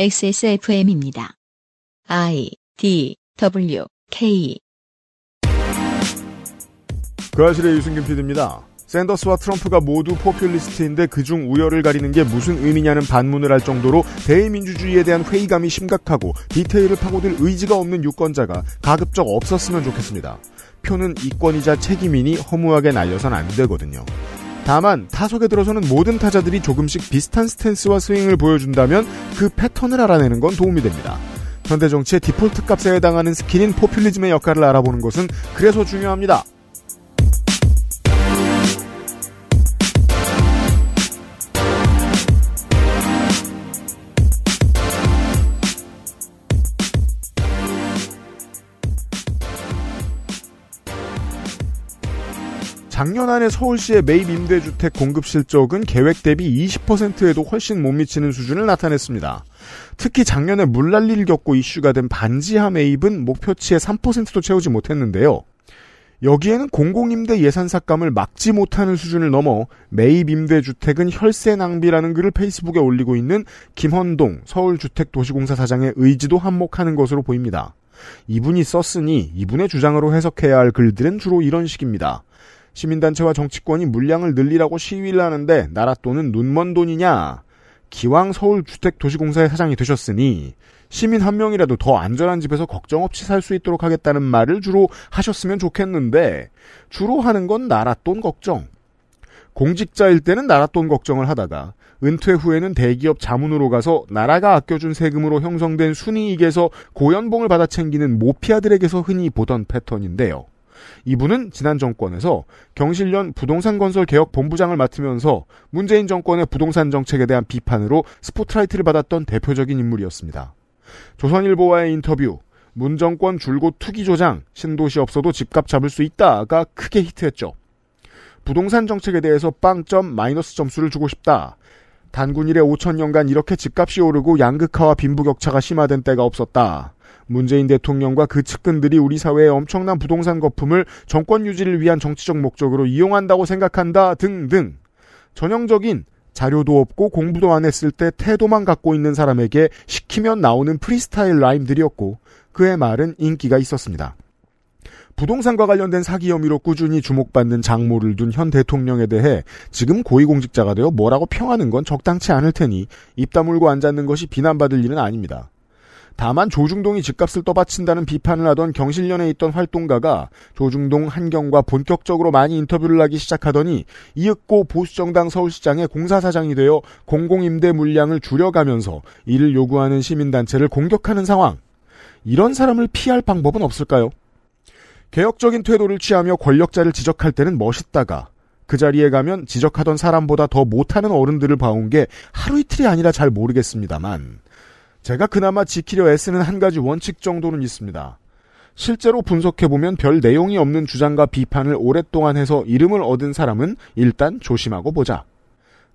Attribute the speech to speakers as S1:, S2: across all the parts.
S1: XSFM입니다. I D W K
S2: 그 아실의 유승균 PD입니다. 샌더스와 트럼프가 모두 포퓰리스트인데 그중 우열을 가리는 게 무슨 의미냐는 반문을 할 정도로 대의민주주의에 대한 회의감이 심각하고 디테일을 파고들 의지가 없는 유권자가 가급적 없었으면 좋겠습니다. 표는 이권이자 책임이니 허무하게 날려선 안 되거든요. 다만 타석에 들어서는 모든 타자들이 조금씩 비슷한 스탠스와 스윙을 보여준다면 그 패턴을 알아내는 건 도움이 됩니다. 현대 정치의 디폴트 값에 해당하는 skill인 포퓰리즘의 역할을 알아보는 것은 그래서 중요합니다. 작년 안에 서울시의 매입 임대주택 공급 실적은 계획 대비 20%에도 훨씬 못 미치는 수준을 나타냈습니다. 특히 작년에 물난리를 겪고 이슈가 된 반지하 매입은 목표치의 3%도 채우지 못했는데요. 여기에는 공공임대 예산 삭감을 막지 못하는 수준을 넘어 매입 임대주택은 혈세 낭비라는 글을 페이스북에 올리고 있는 김헌동 서울주택도시공사 사장의 의지도 한몫하는 것으로 보입니다. 이분이 썼으니 이분의 주장으로 해석해야 할 글들은 주로 이런 식입니다. 시민단체와 정치권이 물량을 늘리라고 시위를 하는데 나라 돈은 눈먼 돈이냐? 기왕 서울주택도시공사의 사장이 되셨으니 시민 한 명이라도 더 안전한 집에서 걱정 없이 살 수 있도록 하겠다는 말을 주로 하셨으면 좋겠는데 주로 하는 건 나라 돈 걱정. 공직자일 때는 나라 돈 걱정을 하다가 은퇴 후에는 대기업 자문으로 가서 나라가 아껴준 세금으로 형성된 순이익에서 고연봉을 받아 챙기는 모피아들에게서 흔히 보던 패턴인데요. 이분은 지난 정권에서 경실련 부동산 건설 개혁 본부장을 맡으면서 문재인 정권의 부동산 정책에 대한 비판으로 스포트라이트를 받았던 대표적인 인물이었습니다. 조선일보와의 인터뷰, 문 정권 줄곧 투기 조장, 신도시 없어도 집값 잡을 수 있다가 크게 히트했죠. 부동산 정책에 대해서 빵점 마이너스 점수를 주고 싶다. 단군 일에 5천년간 이렇게 집값이 오르고 양극화와 빈부격차가 심화된 때가 없었다. 문재인 대통령과 그 측근들이 우리 사회의 엄청난 부동산 거품을 정권 유지를 위한 정치적 목적으로 이용한다고 생각한다 등등 전형적인 자료도 없고 공부도 안 했을 때 태도만 갖고 있는 사람에게 시키면 나오는 프리스타일 라임들이었고 그의 말은 인기가 있었습니다. 부동산과 관련된 사기 혐의로 꾸준히 주목받는 장모를 둔 현 대통령에 대해 지금 고위공직자가 되어 뭐라고 평하는 건 적당치 않을 테니 입 다물고 앉았는 것이 비난받을 일은 아닙니다. 다만 조중동이 집값을 떠받친다는 비판을 하던 경실련에 있던 활동가가 조중동 한경과 본격적으로 많이 인터뷰를 하기 시작하더니 이윽고 보수정당 서울시장의 공사사장이 되어 공공임대 물량을 줄여가면서 이를 요구하는 시민단체를 공격하는 상황. 이런 사람을 피할 방법은 없을까요? 개혁적인 태도를 취하며 권력자를 지적할 때는 멋있다가 그 자리에 가면 지적하던 사람보다 더 못하는 어른들을 봐온 게 하루 이틀이 아니라 잘 모르겠습니다만 제가 그나마 지키려 애쓰는 한 가지 원칙 정도는 있습니다. 실제로 분석해보면 별 내용이 없는 주장과 비판을 오랫동안 해서 이름을 얻은 사람은 일단 조심하고 보자.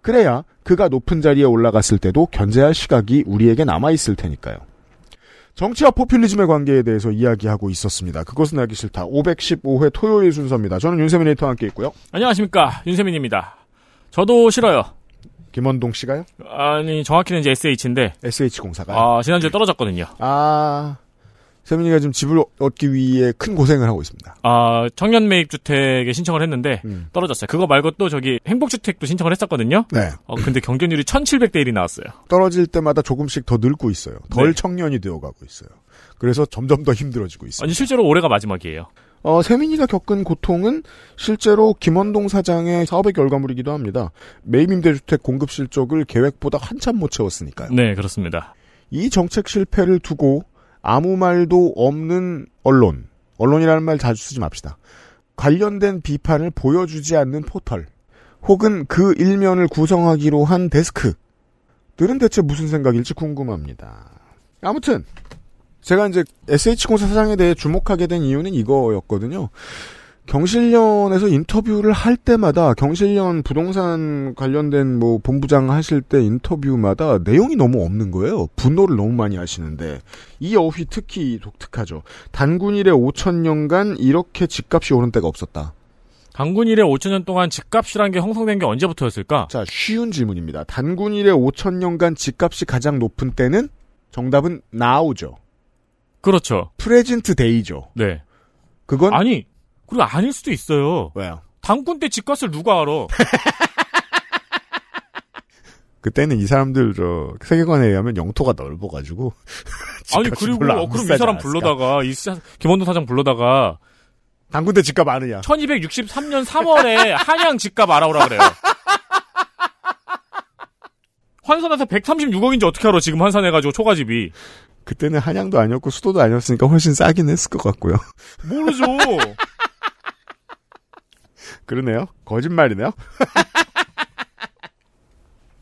S2: 그래야 그가 높은 자리에 올라갔을 때도 견제할 시각이 우리에게 남아있을 테니까요. 정치와 포퓰리즘의 관계에 대해서 이야기하고 있었습니다. 그것은 알기 싫다. 515회 토요일 순서입니다. 저는 윤세민 에이터와 함께 있고요.
S3: 안녕하십니까. 윤세민입니다. 저도 싫어요.
S2: 김원동 씨가요?
S3: 아니, 정확히는 이제 SH인데.
S2: SH공사가요?
S3: 아, 지난주에 떨어졌거든요.
S2: 아, 세민이가 지금 집을 얻기 위해 큰 고생을 하고 있습니다.
S3: 아, 청년 매입 주택에 신청을 했는데, 음. 떨어졌어요. 그거 말고 또 저기 행복 주택도 신청을 했었거든요.
S2: 네.
S3: 어, 근데 경쟁률이 1700대 1이 나왔어요.
S2: 떨어질 때마다 조금씩 더 늙고 있어요. 덜 네. 청년이 되어가고 있어요. 그래서 점점 더 힘들어지고 있어요.
S3: 아니, 실제로 올해가 마지막이에요.
S2: 어, 세민이가 겪은 고통은 실제로 김원동 사장의 사업의 결과물이기도 합니다. 매입임대주택 공급 실적을 계획보다 한참 못 채웠으니까요.
S3: 네, 그렇습니다.
S2: 이 정책 실패를 두고 아무 말도 없는 언론, 언론이라는 말 자주 쓰지 맙시다. 관련된 비판을 보여주지 않는 포털, 혹은 그 일면을 구성하기로 한 데스크들은 대체 무슨 생각일지 궁금합니다. 아무튼 제가 이제 SH공사 사장에 대해 주목하게 된 이유는 이거였거든요. 경실련에서 인터뷰를 할 때마다 경실련 부동산 관련된 뭐 본부장 하실 때 인터뷰마다 내용이 너무 없는 거예요. 분노를 너무 많이 하시는데 이 어휘 특히 독특하죠. 단군 일에 5천 년간 이렇게 집값이 오른 때가 없었다.
S3: 단군 일에 5천 년 동안 집값이란 게 형성된 게 언제부터였을까?
S2: 자, 쉬운 질문입니다. 단군 일에 5천 년간 집값이 가장 높은 때는 정답은 now죠.
S3: 그렇죠.
S2: 프레젠트 데이죠.
S3: 네.
S2: 그건
S3: 아니, 그리고 아닐 수도 있어요.
S2: 왜요?
S3: 당군 때 집값을 누가 알아?
S2: 그때는 이 사람들 저 세계관에 의하면 영토가 넓어가지고
S3: 아니, 그리고, 어, 그럼 이 사람
S2: 않았을까?
S3: 불러다가, 이 사- 김원도 사장 불러다가,
S2: 당군대 집값 아느냐?
S3: 1263년 3월에 한양 집값 알아오라 그래요. 환산해서 136억인지 어떻게 알아, 지금 환산해가지고 초가집이.
S2: 그때는 한양도 아니었고 수도도 아니었으니까 훨씬 싸긴 했을 것 같고요.
S3: 모르죠.
S2: 그러네요. 거짓말이네요.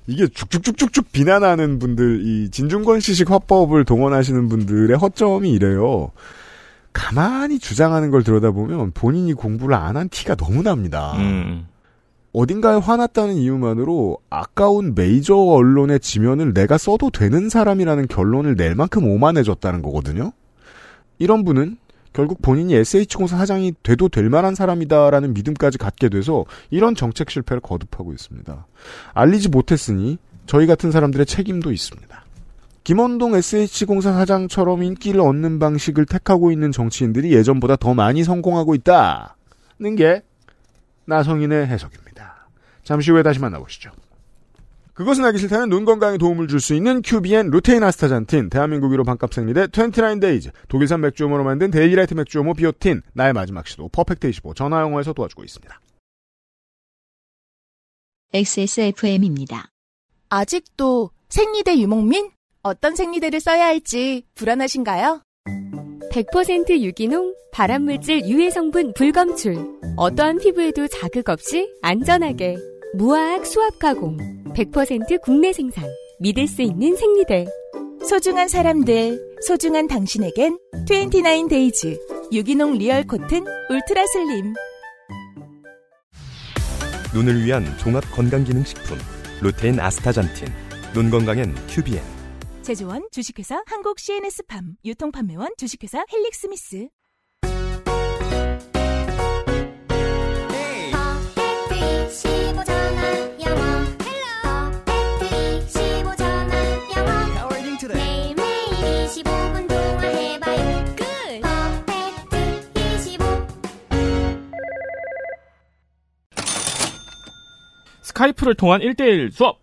S2: 이게 쭉쭉쭉쭉쭉 비난하는 분들, 이 진중권 씨식 화법을 동원하시는 분들의 허점이 이래요. 가만히 주장하는 걸 들여다보면 본인이 공부를 안 한 티가 너무 납니다.
S3: 음.
S2: 어딘가에 화났다는 이유만으로 아까운 메이저 언론의 지면을 내가 써도 되는 사람이라는 결론을 낼 만큼 오만해졌다는 거거든요. 이런 분은 결국 본인이 SH공사 사장이 돼도 될 만한 사람이다라는 믿음까지 갖게 돼서 이런 정책 실패를 거듭하고 있습니다. 알리지 못했으니 저희 같은 사람들의 책임도 있습니다. 김헌동 SH공사 사장처럼 인기를 얻는 방식을 택하고 있는 정치인들이 예전보다 더 많이 성공하고 있다는 게 나성인의 해석입니다. 잠시 후에 다시 만나보시죠. 그것은 알기 싫다는 눈 건강에 도움을 줄 수 있는 큐비엔 루테인 아스타잔틴, 대한민국 1호 반값 생리대 29Days, 독일산 맥주효모로 만든 데일리라이트 맥주효모 비오틴, 나의 마지막 시도 Perfect 25 전화영어에서 도와주고 있습니다.
S1: XSFM입니다.
S4: 아직도 생리대 유목민? 어떤 생리대를 써야 할지 불안하신가요?
S5: 100% 유기농, 발암물질 유해 성분 불검출. 어떠한 피부에도 자극 없이 안전하게. 무화학 수압 가공. 100% 국내 생산. 믿을 수 있는 생리대.
S4: 소중한 사람들, 소중한 당신에겐 29 Days 유기농 real cotton ultra slim.
S6: 눈을 위한 종합 건강기능식품 루테인 아스타잔틴 눈 건강엔 큐비엔
S4: 제조원 주식회사 한국 CNS팜 유통판매원 주식회사 헬릭스미스
S3: Skype를 통한 1대1 수업.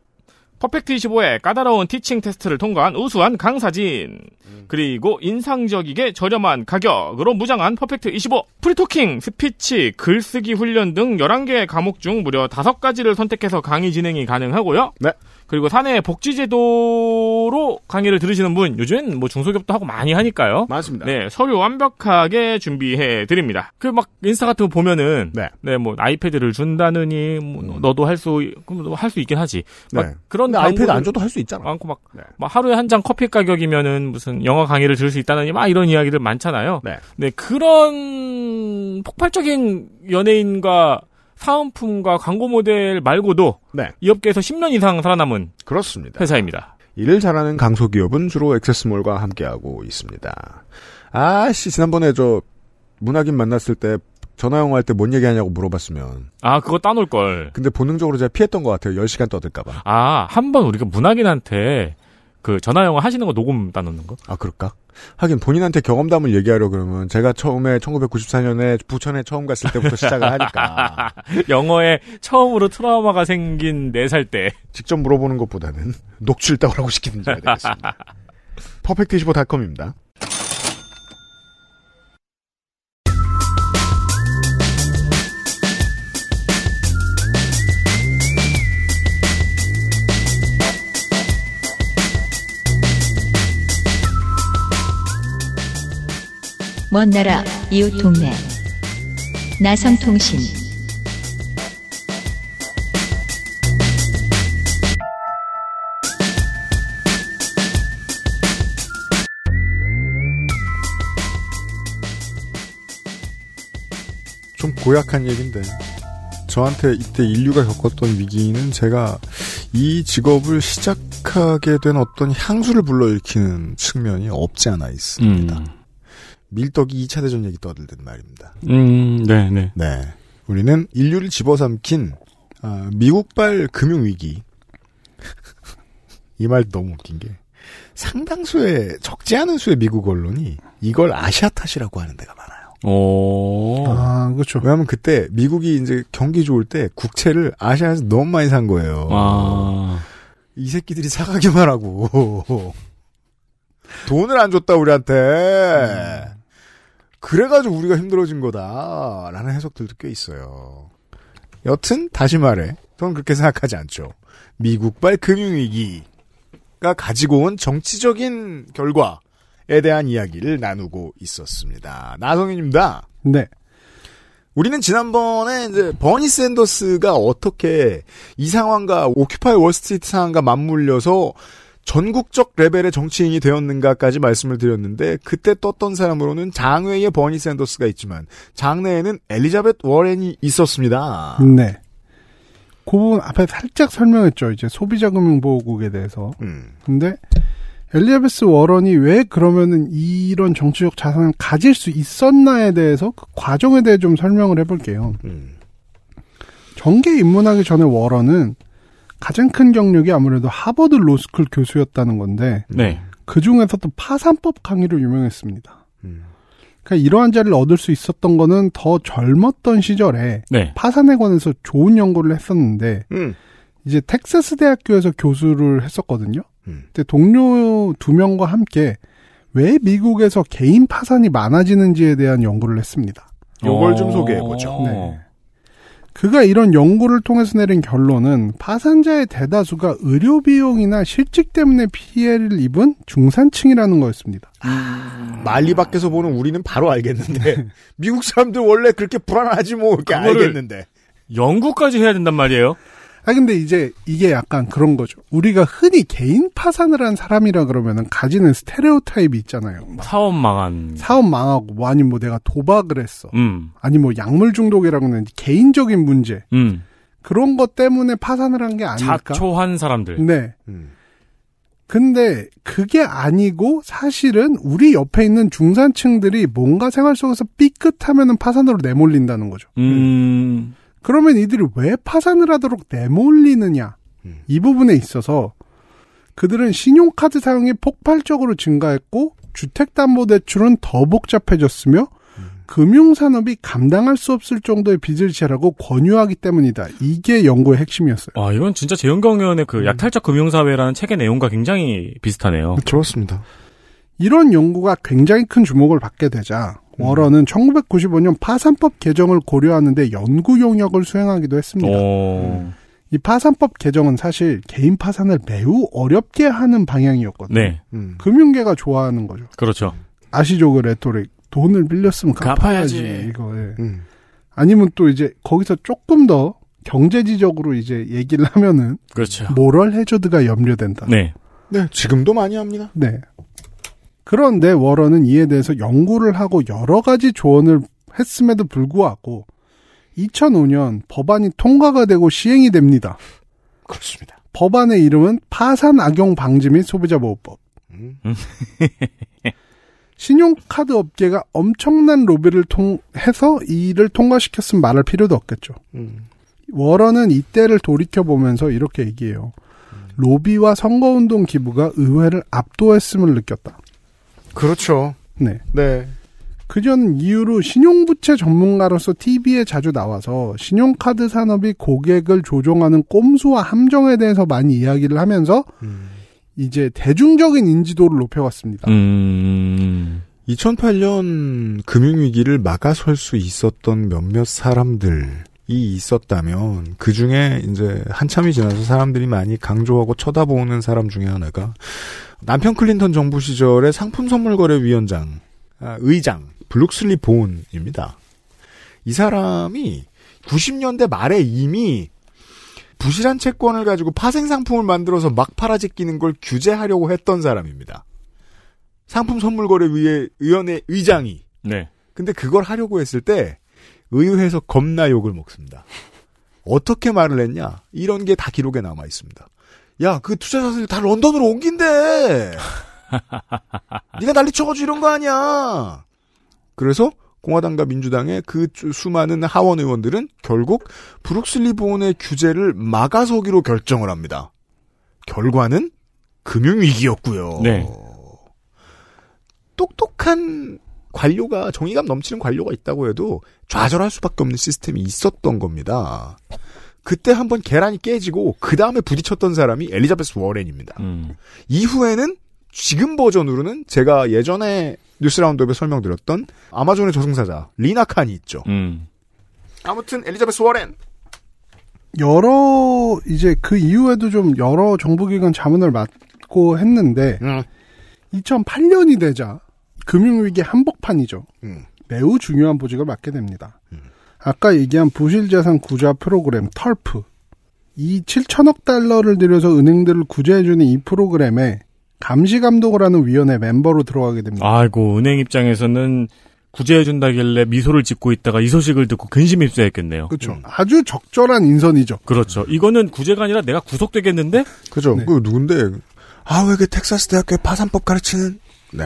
S3: Perfect 25의 까다로운 teaching 테스트를 통과한 우수한 강사진. 그리고 인상적이게 저렴한 가격으로 무장한 Perfect 25. free talking, 스피치, 글쓰기 훈련 등 11개의 과목 중 무려 5가지를 선택해서 강의 진행이 가능하고요.
S2: 네.
S3: 그리고 사내 복지제도로 강의를 들으시는 분, 요즘엔 뭐 중소기업도 하고 많이 하니까요.
S2: 맞습니다.
S3: 네, 서류 완벽하게 준비해 드립니다. 그 막 인스타 같은 거 보면은
S2: 네.
S3: 네, 뭐 아이패드를 준다느니 뭐 너도 할 수 그럼 할수 있긴 하지. 막
S2: 네.
S3: 그런
S2: 아이패드 안 줘도 할 수 있잖아.
S3: 많고 막,
S2: 네.
S3: 막 하루에 한 장 커피 가격이면은 무슨 영어 강의를 들을 수 있다느니 막 이런 이야기들 많잖아요.
S2: 네.
S3: 네, 그런 폭발적인 연예인과 사은품과 광고 모델 말고도
S2: 네.
S3: 이 업계에서 10년 이상 살아남은
S2: 그렇습니다.
S3: 회사입니다.
S2: 일을 잘하는 강소기업은 주로 액세스몰과 함께하고 있습니다. 아씨 지난번에 저 문학인 만났을 때 전화영어 할때 뭔 얘기하냐고 물어봤으면
S3: 아, 그거 따놓을 걸.
S2: 근데 본능적으로 제가 피했던 것 같아요. 10시간 떠들까봐.
S3: 아, 한 번 우리가 문학인한테 그 전화 영어 하시는 거 녹음 따놓는 거?
S2: 아 그럴까? 하긴 본인한테 경험담을 얘기하려 그러면 제가 처음에 1994년에 부천에 처음 갔을 때부터 시작을 하니까
S3: 영어에 처음으로 트라우마가 생긴 4살 때.
S2: 직접 물어보는 것보다는 녹취를 따오라고 시키든지 해야 되겠습니다. 퍼펙트25.com입니다.
S1: 먼 나라 이웃 동네. 나성통신.
S2: 좀 고약한 얘기인데. 저한테 이때 인류가 겪었던 위기는 제가 이 직업을 시작하게 된 어떤 향수를 불러일으키는 측면이 없지 않아 있습니다. 밀떡이 2차 대전 얘기 떠들듯 말입니다.
S3: 음, 네, 네.
S2: 네. 우리는 인류를 집어삼킨 아, 미국발 금융위기 이 말 너무 웃긴 게 상당수의 적지 않은 수의 미국 언론이 이걸 아시아 탓이라고 하는 데가 많아요.
S3: 오.
S7: 아, 그렇죠.
S2: 왜냐하면 그때 미국이 이제 경기 좋을 때 국채를 아시아에서 너무 많이 산 거예요.
S3: 아.
S2: 이 새끼들이 사가기만 하고 돈을 안 줬다 우리한테. 그래가지고 우리가 힘들어진 거다라는 해석들도 꽤 있어요. 여튼 다시 말해, 저는 그렇게 생각하지 않죠. 미국발 금융위기가 가지고 온 정치적인 결과에 대한 이야기를 나누고 있었습니다. 나성인입니다.
S7: 네.
S2: 우리는 지난번에 이제 버니 샌더스가 어떻게 이 상황과 오큐파이 월스트리트 상황과 맞물려서 전국적 레벨의 정치인이 되었는가까지 말씀을 드렸는데 그때 떴던 사람으로는 장외에 버니 샌더스가 있지만 장내에는 엘리자벳 워렌이 있었습니다.
S7: 네. 그 부분 앞에 살짝 설명했죠. 이제 소비자 금융보호국에 대해서.
S2: 음.
S7: 근데 엘리자베스 워런이 왜 그러면은 이런 정치적 자산을 가질 수 있었나에 대해서 그 과정에 대해 좀 설명을 해볼게요.
S2: 음.
S7: 정계 입문하기 전에 워런은 가장 큰 경력이 아무래도 하버드 로스쿨 교수였다는 건데
S3: 네.
S7: 그 중에서도 파산법 강의로 유명했습니다.
S2: 음.
S7: 그러니까 이러한 자리를 얻을 수 있었던 거는 더 젊었던 시절에
S3: 네.
S7: 파산에 관해서 좋은 연구를 했었는데
S2: 음.
S7: 이제 텍사스 대학교에서 교수를 했었거든요.
S2: 음.
S7: 근데 동료 두 명과 함께 왜 미국에서 개인 파산이 많아지는지에 대한 연구를 했습니다.
S2: 요걸 좀 소개해 보죠.
S3: 어.
S7: 네. 그가 이런 연구를 통해서 내린 결론은 파산자의 대다수가 의료 비용이나 실직 때문에 피해를 입은 중산층이라는 거였습니다.
S2: 말리 밖에서 보는 우리는 바로 알겠는데 미국 사람들 원래 그렇게 불안하지 뭐 이렇게 알겠는데
S3: 연구까지 해야 된단 말이에요?
S7: 아 근데 이제 이게 약간 그런 거죠. 우리가 흔히 개인 파산을 한 사람이라 그러면은 가지는 스테레오 타입이 있잖아요. 막
S3: 사업 망한.
S7: 사업 망하고 뭐 아니면 뭐 내가 도박을 했어.
S3: 음.
S7: 아니 뭐 약물 중독이라고는 개인적인 문제
S3: 음.
S7: 그런 것 때문에 파산을 한 게 아닐까?
S3: 자초한 사람들.
S7: 네.
S2: 음.
S7: 근데 그게 아니고 사실은 우리 옆에 있는 중산층들이 뭔가 생활 속에서 삐끗하면은 파산으로 내몰린다는 거죠.
S3: 음.
S7: 그러면 이들이 왜 파산을 하도록 내몰리느냐?
S2: 음.
S7: 이 부분에 있어서 그들은 신용카드 사용이 폭발적으로 증가했고 주택담보대출은 더 복잡해졌으며 금융산업이 감당할 수 없을 정도의 빚을 지라고 권유하기 때문이다. 이게 연구의 핵심이었어요.
S3: 와, 이건 진짜 재영경 의원의 그 약탈적 금융사회라는 책의 내용과 굉장히 비슷하네요.
S2: 그렇습니다.
S7: 이런 연구가 굉장히 큰 주목을 받게 되자 워런은 1995년 파산법 개정을 고려하는데 연구 용역을 수행하기도 했습니다.
S3: 오.
S7: 이 파산법 개정은 사실 개인 파산을 매우 어렵게 하는 방향이었거든요.
S3: 네.
S2: 음.
S7: 금융계가 좋아하는 거죠.
S3: 그렇죠.
S7: 아시죠 그 rhetoric. 돈을 빌렸으면 갚아야지.
S3: 갚아야지.
S7: 이거. 예.
S2: 음.
S7: 아니면 또 이제 거기서 조금 더 경제지적으로 이제 얘기를 하면은
S3: 그렇죠.
S7: 모럴 해저드가 염려된다.
S3: 네.
S2: 네, 지금도 많이 합니다.
S7: 네. 그런데 워런은 이에 대해서 연구를 하고 여러 가지 조언을 했음에도 불구하고 2005년 법안이 통과가 되고 시행이 됩니다.
S2: 그렇습니다.
S7: 법안의 이름은 파산 악용 방지 및 소비자 보호법.
S2: 음.
S7: 신용카드 업계가 엄청난 로비를 통해서 이 일을 통과시켰으면 말할 필요도 없겠죠.
S2: 음.
S7: 워런은 이때를 돌이켜 보면서 이렇게 얘기해요. 로비와 선거운동 기부가 의회를 압도했음을 느꼈다.
S2: 그렇죠.
S7: 네.
S2: 네.
S7: 그전 이후로 신용부채 전문가로서 TV에 자주 나와서 신용카드 산업이 고객을 조종하는 꼼수와 함정에 대해서 많이 이야기를 하면서
S2: 음.
S7: 이제 대중적인 인지도를 높여왔습니다.
S3: 음.
S2: 2008년 금융위기를 막아설 수 있었던 몇몇 사람들이 있었다면 그 중에 이제 한참이 지나서 사람들이 많이 강조하고 쳐다보는 사람 중에 하나가 남편 클린턴 정부 시절의 상품 선물 거래 위원장 아, 의장 블룩슬리 본입니다. 이 사람이 90년대 말에 이미 부실한 채권을 가지고 파생 상품을 만들어서 막 팔아제끼는 걸 규제하려고 했던 사람입니다. 상품 선물 거래 위에 위원회 의장이
S3: 네.
S2: 근데 그걸 하려고 했을 때 의회에서 겁나 욕을 먹습니다. 어떻게 말을 했냐? 이런 게 다 기록에 남아 있습니다. 야, 그 투자 자산을 다 런던으로 옮긴대. 네가 난리 쳐가지고 이런 거 아니야. 그래서 공화당과 민주당의 그 수많은 하원 의원들은 결국 브룩슬리 본의 규제를 막아서기로 결정을 합니다. 결과는 금융위기였고요.
S3: 네.
S2: 똑똑한 관료가 정의감 넘치는 관료가 있다고 해도 좌절할 수밖에 없는 시스템이 있었던 겁니다. 그때 한번 계란이 깨지고 그 다음에 부딪혔던 사람이 엘리자베스 워렌입니다.
S3: 음.
S2: 이후에는 지금 버전으로는 제가 예전에 뉴스 라운드업에 설명드렸던 아마존의 저승사자 리나 칸이 있죠.
S3: 음.
S2: 아무튼 엘리자베스 워렌
S7: 여러 이제 그 이후에도 좀 여러 정부기관 자문을 맡고 했는데
S2: 음.
S7: 2008년이 되자 금융위기 한복판이죠.
S2: 음.
S7: 매우 중요한 보직을 맡게 됩니다. 아까 얘기한 부실자산 구자 프로그램 털프 이 7천억 달러를 들여서 은행들을 구제해주는 이 프로그램에 감시 감독을 하는 위원회 멤버로 들어가게 됩니다.
S3: 아이고 은행 입장에서는 구제해준다길래 미소를 짓고 있다가 이 소식을 듣고 근심 입수했겠네요.
S7: 그렇죠. 아주 적절한 인선이죠.
S3: 그렇죠. 이거는 구제가 아니라 내가 구속되겠는데?
S2: 그죠.
S7: 네.
S2: 그 누군데? 아, 왜 그 텍사스 대학교에 파산법 가르치는? 네.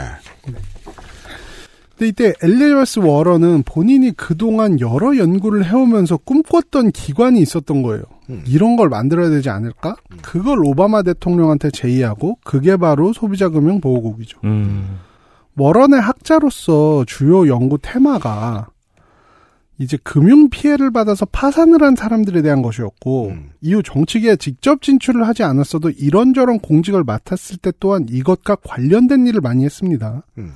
S7: 근데 이때 엘리자베스 워런은 본인이 그동안 여러 연구를 해오면서 꿈꿨던 기관이 있었던 거예요.
S2: 음.
S7: 이런 걸 만들어야 되지 않을까? 그걸 오바마 대통령한테 제의하고 그게 바로 소비자금융보호국이죠.
S3: 음.
S7: 워런의 학자로서 주요 연구 테마가 이제 금융 피해를 받아서 파산을 한 사람들에 대한 것이었고
S2: 음.
S7: 이후 정치계에 직접 진출을 하지 않았어도 이런저런 공직을 맡았을 때 또한 이것과 관련된 일을 많이 했습니다.
S2: 음.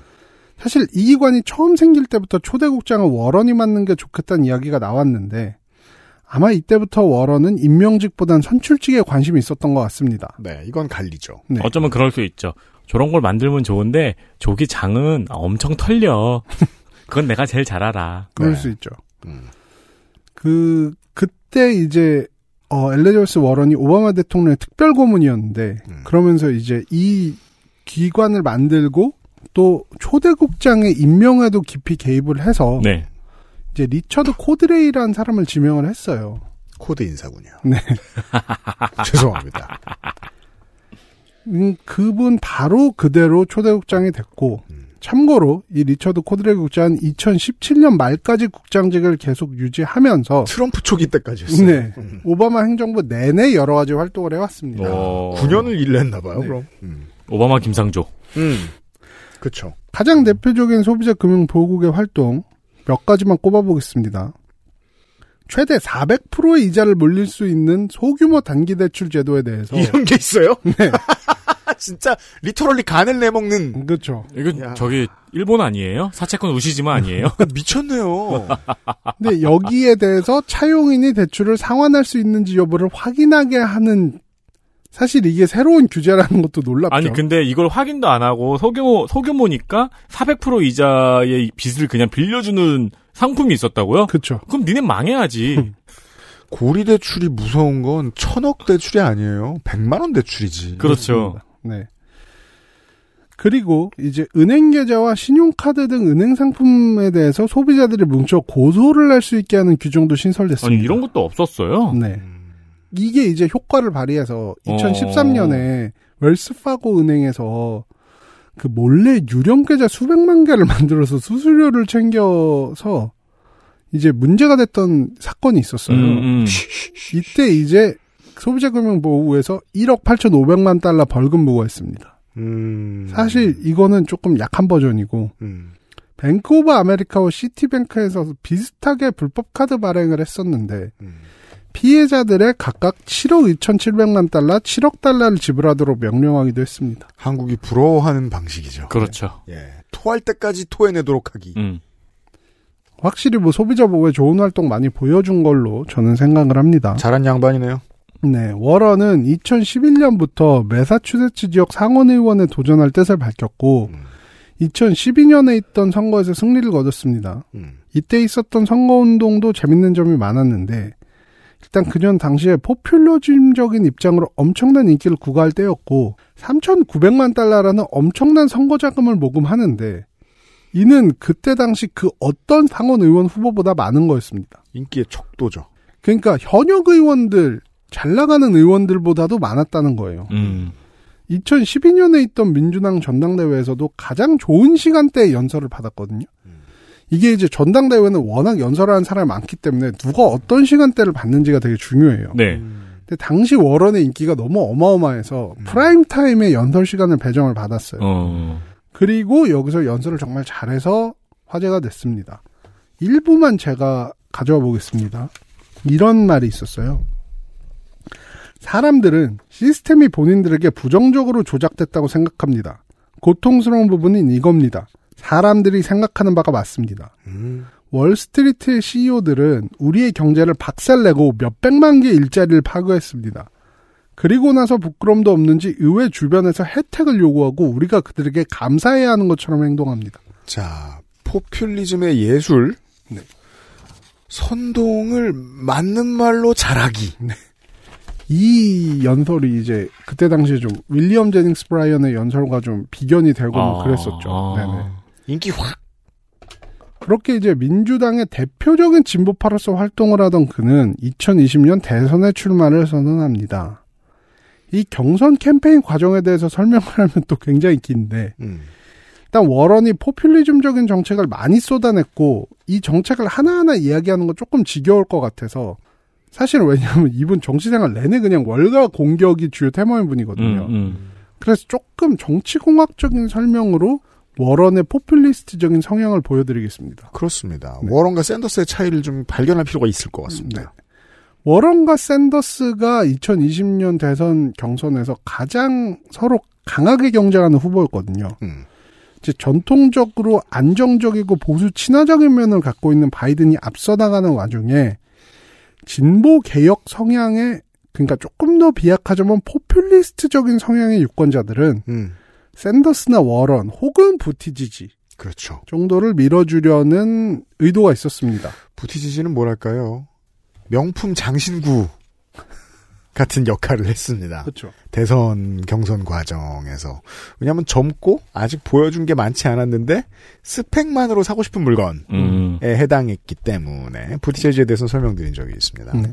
S7: 사실 이 기관이 처음 생길 때부터 초대국장을 워런이 맡는 게 좋겠다는 이야기가 나왔는데 아마 이때부터 워런은 임명직보단 선출직에 관심이 있었던 것 같습니다.
S2: 네, 이건 갈리죠.
S7: 네.
S3: 어쩌면 그럴 수 있죠. 저런 걸 만들면 좋은데 조기 장은 엄청 털려. 그건 내가 제일 잘 알아.
S7: 그럴
S2: 네.
S7: 수 있죠.
S2: 음.
S7: 그 그때 이제 어 엘리자베스 워런이 오바마 대통령의 특별 고문이었는데
S2: 음.
S7: 그러면서 이제 이 기관을 만들고 또 초대국장의 임명에도 깊이 개입을 해서
S3: 네.
S7: 이제 리처드 코드레이라는 사람을 지명을 했어요.
S2: 코드 인사군요.
S7: 네.
S2: 죄송합니다.
S7: 음, 그분 바로 그대로 초대국장이 됐고
S2: 음.
S7: 참고로 이 리처드 코드레이 국장은 2017년 말까지 국장직을 계속 유지하면서
S2: 트럼프 초기 때까지 했어요.
S7: 네.
S2: 음.
S7: 오바마 행정부 내내 여러 가지 활동을 해왔습니다.
S3: 어,
S2: 9년을 일을 했나 봐요,
S7: 네.
S2: 그럼. 음.
S3: 오바마 김상조.
S2: 음. 그쵸.
S7: 가장 대표적인 소비자 금융 보호국의 활동 몇 가지만 꼽아보겠습니다. 최대 400%의 이자를 물릴 수 있는 소규모 단기 대출 제도에 대해서
S2: 이런 게 있어요?
S7: 네.
S2: 진짜 리터럴리 간을 내먹는
S7: 그렇죠.
S3: 이건
S2: 야.
S3: 저기 일본 아니에요? 사채권 우시지마 아니에요?
S2: 미쳤네요.
S7: 근데 여기에 대해서 차용인이 대출을 상환할 수 있는지 여부를 확인하게 하는 사실 이게 새로운 규제라는 것도 놀랍죠.
S3: 아니 근데 이걸 확인도 안 하고 소규모 소규모니까 400% 이자의 빚을 그냥 빌려주는 상품이 있었다고요?
S7: 그렇죠.
S3: 그럼 니네 망해야지.
S2: 고리 대출이 무서운 건 천억 대출이 아니에요. 백만 원 대출이지.
S3: 그렇죠.
S7: 네. 그리고 이제 은행 계좌와 신용카드 등 은행 상품에 대해서 소비자들이 뭉쳐 고소를 할 수 있게 하는 규정도 신설됐습니다.
S3: 아니 이런 것도 없었어요.
S7: 네. 이게 이제 효과를 발휘해서 2013년에 웰스파고 은행에서 그 몰래 유령 계좌 수백만 개를 만들어서 수수료를 챙겨서 이제 문제가 됐던 사건이 있었어요.
S3: 음, 음.
S7: 이때 이제 소비자금융보호부에서 1억 8,500만 달러 벌금 부과했습니다.
S2: 음.
S7: 사실 이거는 조금 약한 버전이고
S2: 음.
S7: 뱅크 오브 아메리카와 시티뱅크에서 비슷하게 불법 카드 발행을 했었는데
S2: 음.
S7: 피해자들의 각각 7억 2,700만 달러, 7억 달러를 지불하도록 명령하기도 했습니다.
S2: 한국이 부러워하는 방식이죠.
S3: 그렇죠.
S2: 예. 토할 때까지 토해내도록 하기.
S3: 음.
S7: 확실히 뭐 소비자 보호에 좋은 활동 많이 보여준 걸로 저는 생각을 합니다.
S2: 잘한 양반이네요.
S7: 네, 워런은 2011년부터 매사추세츠 지역 상원의원에 도전할 뜻을 밝혔고
S2: 음.
S7: 2012년에 있던 선거에서 승리를 거뒀습니다.
S2: 음.
S7: 이때 있었던 선거운동도 재밌는 점이 많았는데 일단 그년 당시에 포퓰러즘적인 입장으로 엄청난 인기를 구가할 때였고 3,900만 달러라는 엄청난 선거 자금을 모금하는데 이는 그때 당시 그 어떤 상원 의원 후보보다 많은 거였습니다.
S2: 인기의 척도죠.
S7: 그러니까 현역 의원들 잘 나가는 의원들보다도 많았다는 거예요.
S3: 음.
S7: 2012년에 있던 민주당 전당대회에서도 가장 좋은 시간대에 연설을 받았거든요. 이게 이제 전당대회는 워낙 연설하는 사람이 많기 때문에 누가 어떤 시간대를 받는지가 되게 중요해요.
S3: 네.
S7: 근데 당시 워런의 인기가 너무 어마어마해서 프라임 타임에 연설 시간을 배정을 받았어요.
S3: 어.
S7: 그리고 여기서 연설을 정말 잘해서 화제가 됐습니다. 일부만 제가 가져와 보겠습니다. 이런 말이 있었어요. 사람들은 시스템이 본인들에게 부정적으로 조작됐다고 생각합니다. 고통스러운 부분은 이겁니다. 사람들이 생각하는 바가 맞습니다.
S2: 음.
S7: 월스트리트의 CEO들은 우리의 경제를 박살내고 몇백만 개의 일자리를 파괴했습니다. 그리고 나서 부끄럼도 없는지 의회 주변에서 혜택을 요구하고 우리가 그들에게 감사해야 하는 것처럼 행동합니다.
S2: 자, 포퓰리즘의 예술.
S7: 네.
S2: 선동을 맞는 말로 잘하기.
S7: 이 연설이 이제 그때 당시에 좀 윌리엄 제닝스 브라이언의 연설과 좀 비견이 되고 뭐
S3: 아,
S7: 그랬었죠.
S3: 아.
S7: 네네.
S2: 인기 확.
S7: 그렇게 이제 민주당의 대표적인 진보파로서 활동을 하던 그는 2020년 대선에 출마를 선언합니다. 이 경선 캠페인 과정에 대해서 설명을 하면 또 굉장히 긴데
S2: 음.
S7: 일단 워런이 포퓰리즘적인 정책을 많이 쏟아냈고 이 정책을 하나하나 이야기하는 건 조금 지겨울 것 같아서 사실은 왜냐하면 이분 정치생활 내내 그냥 월가 공격이 주요 테마인 분이거든요.
S3: 음, 음.
S7: 그래서 조금 정치공학적인 설명으로 워런의 포퓰리스트적인 성향을 보여드리겠습니다.
S2: 그렇습니다.
S7: 네.
S2: 워런과 샌더스의 차이를 좀 발견할 필요가 있을 것 같습니다.
S7: 네. 워런과 샌더스가 2020년 대선 경선에서 가장 서로 강하게 경쟁하는 후보였거든요.
S2: 음.
S7: 이제 전통적으로 안정적이고 보수 친화적인 면을 갖고 있는 바이든이 앞서 나가는 와중에 진보 개혁 성향의 그러니까 조금 더 비약하자면 포퓰리스트적인 성향의 유권자들은
S2: 음.
S7: 샌더스나 워런 혹은 부티지지
S2: 그렇죠.
S7: 정도를 밀어주려는 의도가 있었습니다.
S2: 부티지지는 뭐랄까요? 명품 장신구 같은 역할을 했습니다.
S7: 그렇죠.
S2: 대선 경선 과정에서. 왜냐하면 젊고 아직 보여준 게 많지 않았는데 스펙만으로 사고 싶은 물건에
S3: 음.
S2: 해당했기 때문에 부티지지에 대해서 설명드린 적이 있습니다.
S7: 네.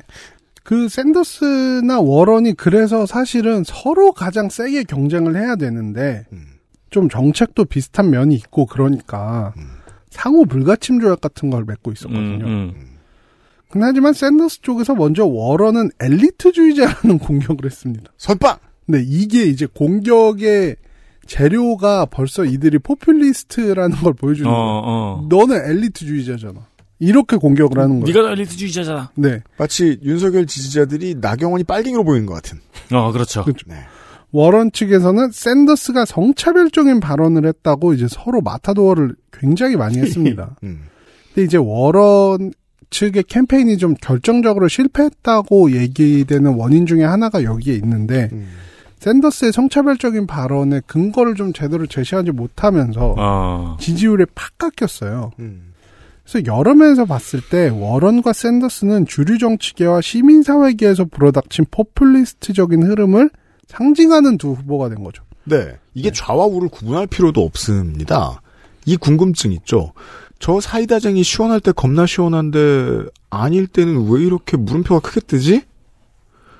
S7: 그 샌더스나 워런이 그래서 사실은 서로 가장 세게 경쟁을 해야 되는데
S2: 음.
S7: 좀 정책도 비슷한 면이 있고 그러니까
S2: 음.
S7: 상호 불가침 조약 같은 걸 맺고
S3: 음,
S7: 있었거든요.
S3: 음.
S7: 근데 하지만 샌더스 쪽에서 먼저 워런은 엘리트주의자라는 공격을 했습니다.
S2: 선빵!
S7: 근데 이게 이제 공격의 재료가 벌써 이들이 포퓰리스트라는 걸 보여주는
S3: 어,
S7: 거예요.
S3: 어.
S7: 너는 엘리트주의자잖아. 이렇게 공격을 하는 거예요.
S3: 네가 엘리트주의자잖아.
S7: 네.
S2: 마치 윤석열 지지자들이 나경원이 빨갱이로 보이는 것 같은.
S3: 어, 그렇죠.
S7: 그렇죠.
S2: 네.
S7: 워런 측에서는 샌더스가 성차별적인 발언을 했다고 이제 서로 마타도어를 굉장히 많이 했습니다.
S2: 음.
S7: 근데 이제 워런 측의 캠페인이 좀 결정적으로 실패했다고 얘기되는 원인 중에 하나가 여기에 있는데
S2: 음.
S7: 샌더스의 성차별적인 발언의 근거를 좀 제대로 제시하지 못하면서
S3: 어.
S7: 지지율이 팍 깎였어요.
S2: 음.
S7: 그래서 여러 면에서 봤을 때 워런과 샌더스는 주류 정치계와 시민사회계에서 불어닥친 포퓰리스트적인 흐름을 상징하는 두 후보가 된 거죠.
S2: 네. 이게 좌와 우를 구분할 필요도 없습니다. 이 궁금증 있죠. 저 사이다쟁이 시원할 때 겁나 시원한데 아닐 때는 왜 이렇게 물음표가 크게 뜨지?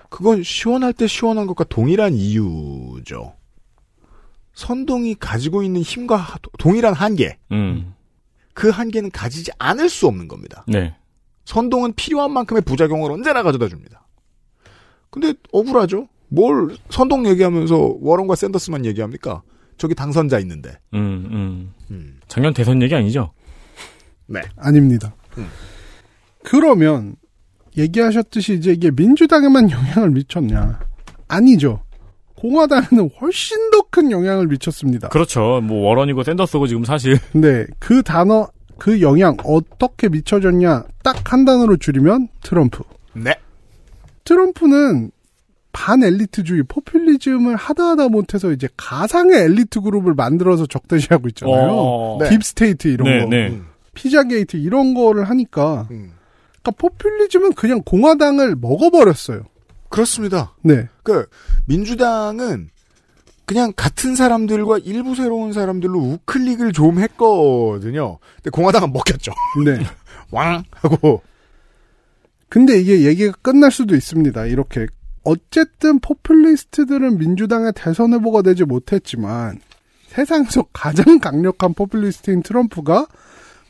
S2: 그건 시원할 때 시원한 것과 동일한 이유죠. 선동이 가지고 있는 힘과 하- 동일한 한계.
S3: 음.
S2: 그 한계는 가지지 않을 수 없는 겁니다.
S3: 네.
S2: 선동은 필요한 만큼의 부작용을 언제나 가져다 줍니다. 근데 억울하죠? 뭘 선동 얘기하면서 워런과 샌더스만 얘기합니까? 저기 당선자 있는데.
S3: 음, 음.
S2: 음.
S3: 작년 대선 얘기 아니죠?
S2: 네.
S7: 아닙니다.
S2: 음.
S7: 그러면 얘기하셨듯이 이제 이게 민주당에만 영향을 미쳤냐? 아니죠. 공화당에는 훨씬 더 큰 영향을 미쳤습니다.
S3: 그렇죠. 뭐 워런이고 샌더스고 지금 사실
S7: 근데 그 단어, 그 영향 어떻게 미쳐졌냐? 딱 한 단어로 줄이면 트럼프.
S2: 네.
S7: 트럼프는 반 엘리트주의 포퓰리즘을 하다 하다 못해서 이제 가상의 엘리트 그룹을 만들어서 적대시하고 있잖아요.
S3: 어.
S2: 네.
S7: deep state 이런
S3: 네,
S7: 거,
S3: 네.
S2: 음.
S7: Pizzagate 이런 거를 하니까
S2: 음.
S7: 그러니까 포퓰리즘은 그냥 공화당을 먹어버렸어요.
S2: 그렇습니다.
S7: 네,
S2: 그 민주당은 그냥 같은 사람들과 일부 새로운 사람들로 우클릭을 좀 했거든요. 근데 공화당은 먹혔죠.
S7: 네.
S2: 왕 하고
S7: 근데 이게 얘기가 끝날 수도 있습니다. 이렇게 어쨌든 포퓰리스트들은 민주당의 대선 후보가 되지 못했지만 세상에서 가장 강력한 포퓰리스트인 트럼프가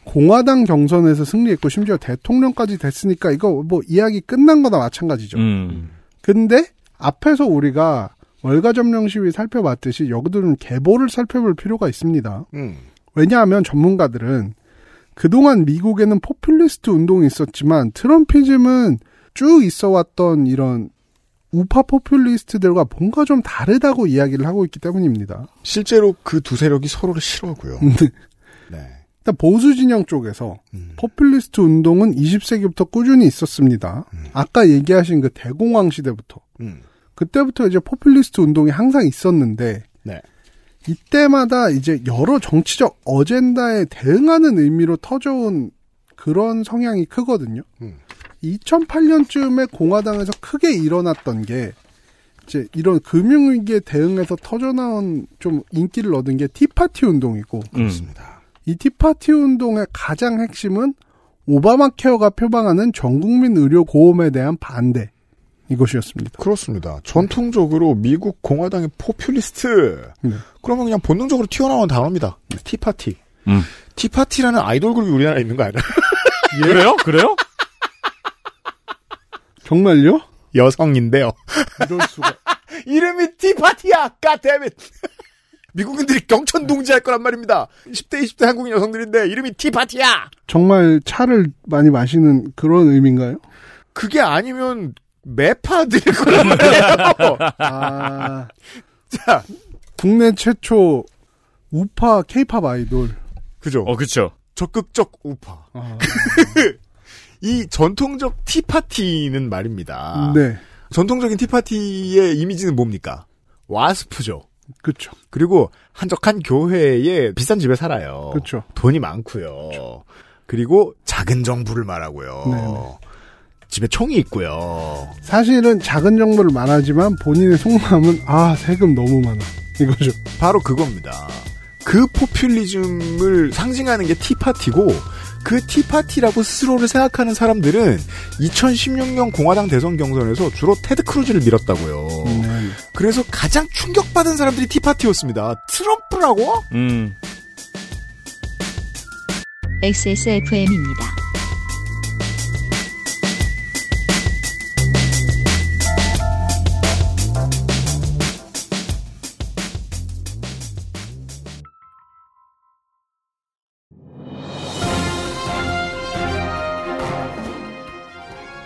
S7: 공화당 경선에서 승리했고 심지어 대통령까지 됐으니까 이거 뭐 이야기 끝난 거나 마찬가지죠.
S3: 음.
S7: 근데 앞에서 우리가 월가 점령 시위 살펴봤듯이 여기도 좀 계보를 살펴볼 필요가 있습니다.
S2: 음.
S7: 왜냐하면 전문가들은 그동안 미국에는 포퓰리스트 운동이 있었지만 트럼피즘은 쭉 있어 왔던 이런 우파 포퓰리스트들과 뭔가 좀 다르다고 이야기를 하고 있기 때문입니다.
S2: 실제로 그 두 세력이 서로를 싫어하고요. 네.
S7: 일단 보수 진영 쪽에서
S2: 음.
S7: 포퓰리스트 운동은 20세기부터 꾸준히 있었습니다. 아까 얘기하신 그 대공황 시대부터
S2: 음.
S7: 그때부터 이제 포퓰리스트 운동이 항상 있었는데
S2: 네.
S7: 이때마다 이제 여러 정치적 어젠다에 대응하는 의미로 터져온 그런 성향이 크거든요.
S2: 음.
S7: 2008년쯤에 공화당에서 크게 일어났던 게 이제 이런 금융위기에 대응해서 터져나온 좀 인기를 얻은 게 티파티 운동이고
S3: 음.
S7: 이 티파티 운동의 가장 핵심은 오바마 케어가 표방하는 전국민 의료 보험에 대한 반대 이것이었습니다.
S2: 그렇습니다. 전통적으로 미국 공화당의 포퓰리스트.
S7: 네.
S2: 그러면 그냥 본능적으로 튀어나온 단어입니다. 티파티.
S3: 음.
S2: 티파티라는 아이돌 그룹이 우리나라에 있는 거 아니야?
S3: 그래요? 그래요?
S7: 정말요?
S2: 여성인데요.
S7: 이럴 수가.
S2: 이름이 티파티야! 까데밋! 미국인들이 경천 동지할 거란 말입니다. 10대, 20대 한국인 여성들인데 이름이 티파티야!
S7: 정말 차를 많이 마시는 그런 의미인가요?
S2: 그게 아니면 매파들일 거란 말이에요.
S7: 아,
S2: 자,
S7: 국내 최초 우파 케이팝 아이돌.
S2: 그죠.
S3: 어, 그쵸.
S2: 적극적 우파.
S7: 아,
S2: 이 전통적 티파티는 말입니다.
S7: 네,
S2: 전통적인 티파티의 이미지는 뭡니까? 와스프죠.
S7: 그쵸.
S2: 그리고 한적한 교회에 비싼 집에 살아요.
S7: 그쵸.
S2: 돈이 많고요. 그리고 작은 정부를 말하고요.
S7: 네네.
S2: 집에 총이 있고요.
S7: 사실은 작은 정부를 말하지만 본인의 속마음은 아 세금 너무 많아 이거죠.
S2: 바로 그겁니다. 그 포퓰리즘을 상징하는 게 티파티고 그 티파티라고 스스로를 생각하는 사람들은 2016년 공화당 대선 경선에서 주로 테드 크루즈를 밀었다고요.
S7: 네.
S2: 그래서 가장 충격받은 사람들이 티파티였습니다. 트럼프라고?
S3: 음.
S1: XSFM입니다.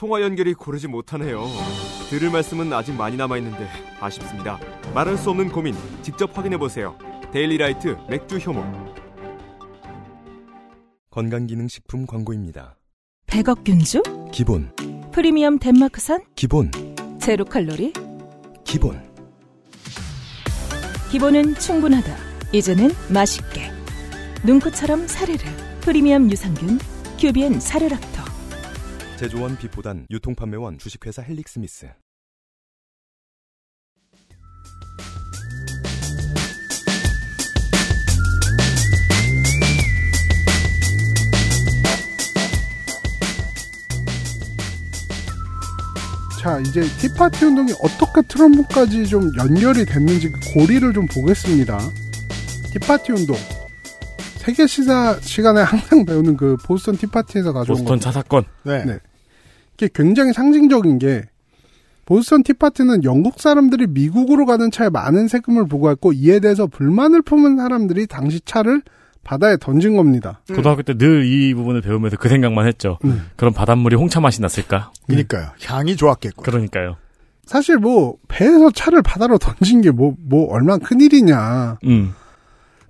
S8: 통화 연결이 고르지 못하네요. 들을 말씀은 아직 많이 남아 있는데 아쉽습니다. 말할 수 없는 고민 직접 확인해 보세요. 데일리라이트 맥주 효모.
S6: 건강기능식품 광고입니다.
S4: 100억 균주?
S6: 기본,
S4: 프리미엄 덴마크산?
S6: 기본,
S4: 제로 칼로리?
S6: 기본.
S4: 기본은 충분하다. 이제는 맛있게. 눈꽃처럼 사르르. 프리미엄 유산균. 큐비엔 사르락토.
S6: 제조원 빛보단 유통판매원 주식회사 헬릭스미스.
S7: 자 이제 티파티 운동이 어떻게 트럼프까지 좀 연결이 됐는지 그 고리를 좀 보겠습니다. 티파티 운동. 세계 시사 시간에 항상 배우는 그 보스턴 티파티에서 가져온
S3: 보스턴
S7: 겁니다.
S3: 자사건.
S2: 네.
S7: 네. 이게 굉장히 상징적인 게 보스턴 티파티는 영국 사람들이 미국으로 가는 차에 많은 세금을 부과했고 이에 대해서 불만을 품은 사람들이 당시 차를 바다에 던진 겁니다.
S3: 고등학교 때 늘 이 부분을 배우면서 그 생각만 했죠.
S7: 음.
S3: 그럼 바닷물이 홍차 맛이 났을까?
S2: 그니까요. 향이 좋았겠고.
S3: 그러니까요.
S7: 사실 뭐 배에서 차를 바다로 던진 게뭐뭐 얼마나 큰 일이냐.
S3: 음.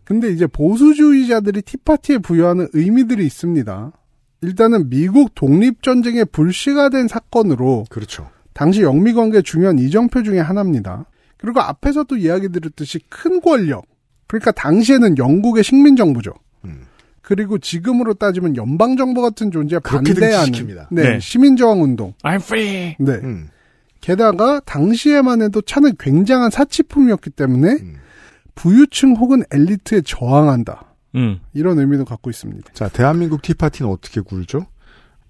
S7: 근데 이제 보수주의자들이 티파티에 부여하는 의미들이 있습니다. 일단은 미국 독립 전쟁의 불씨가 된 사건으로
S2: 그렇죠.
S7: 당시 영미 관계 중요한 이정표 중에 하나입니다. 그리고 앞에서도 이야기 드렸듯이 큰 권력. 그러니까 당시에는 영국의 식민 정부죠.
S2: 음.
S7: 그리고 지금으로 따지면 연방 정부 같은 존재에 반대하는. 네,
S3: 네.
S7: 시민 저항 운동.
S3: I'm free.
S7: 네.
S2: 음.
S7: 게다가 당시에만 해도 차는 굉장한 사치품이었기 때문에
S2: 음.
S7: 부유층 혹은 엘리트에 저항한다.
S3: 음.
S7: 이런 의미도 갖고 있습니다.
S2: 자, 대한민국 티파티는 어떻게 굴죠?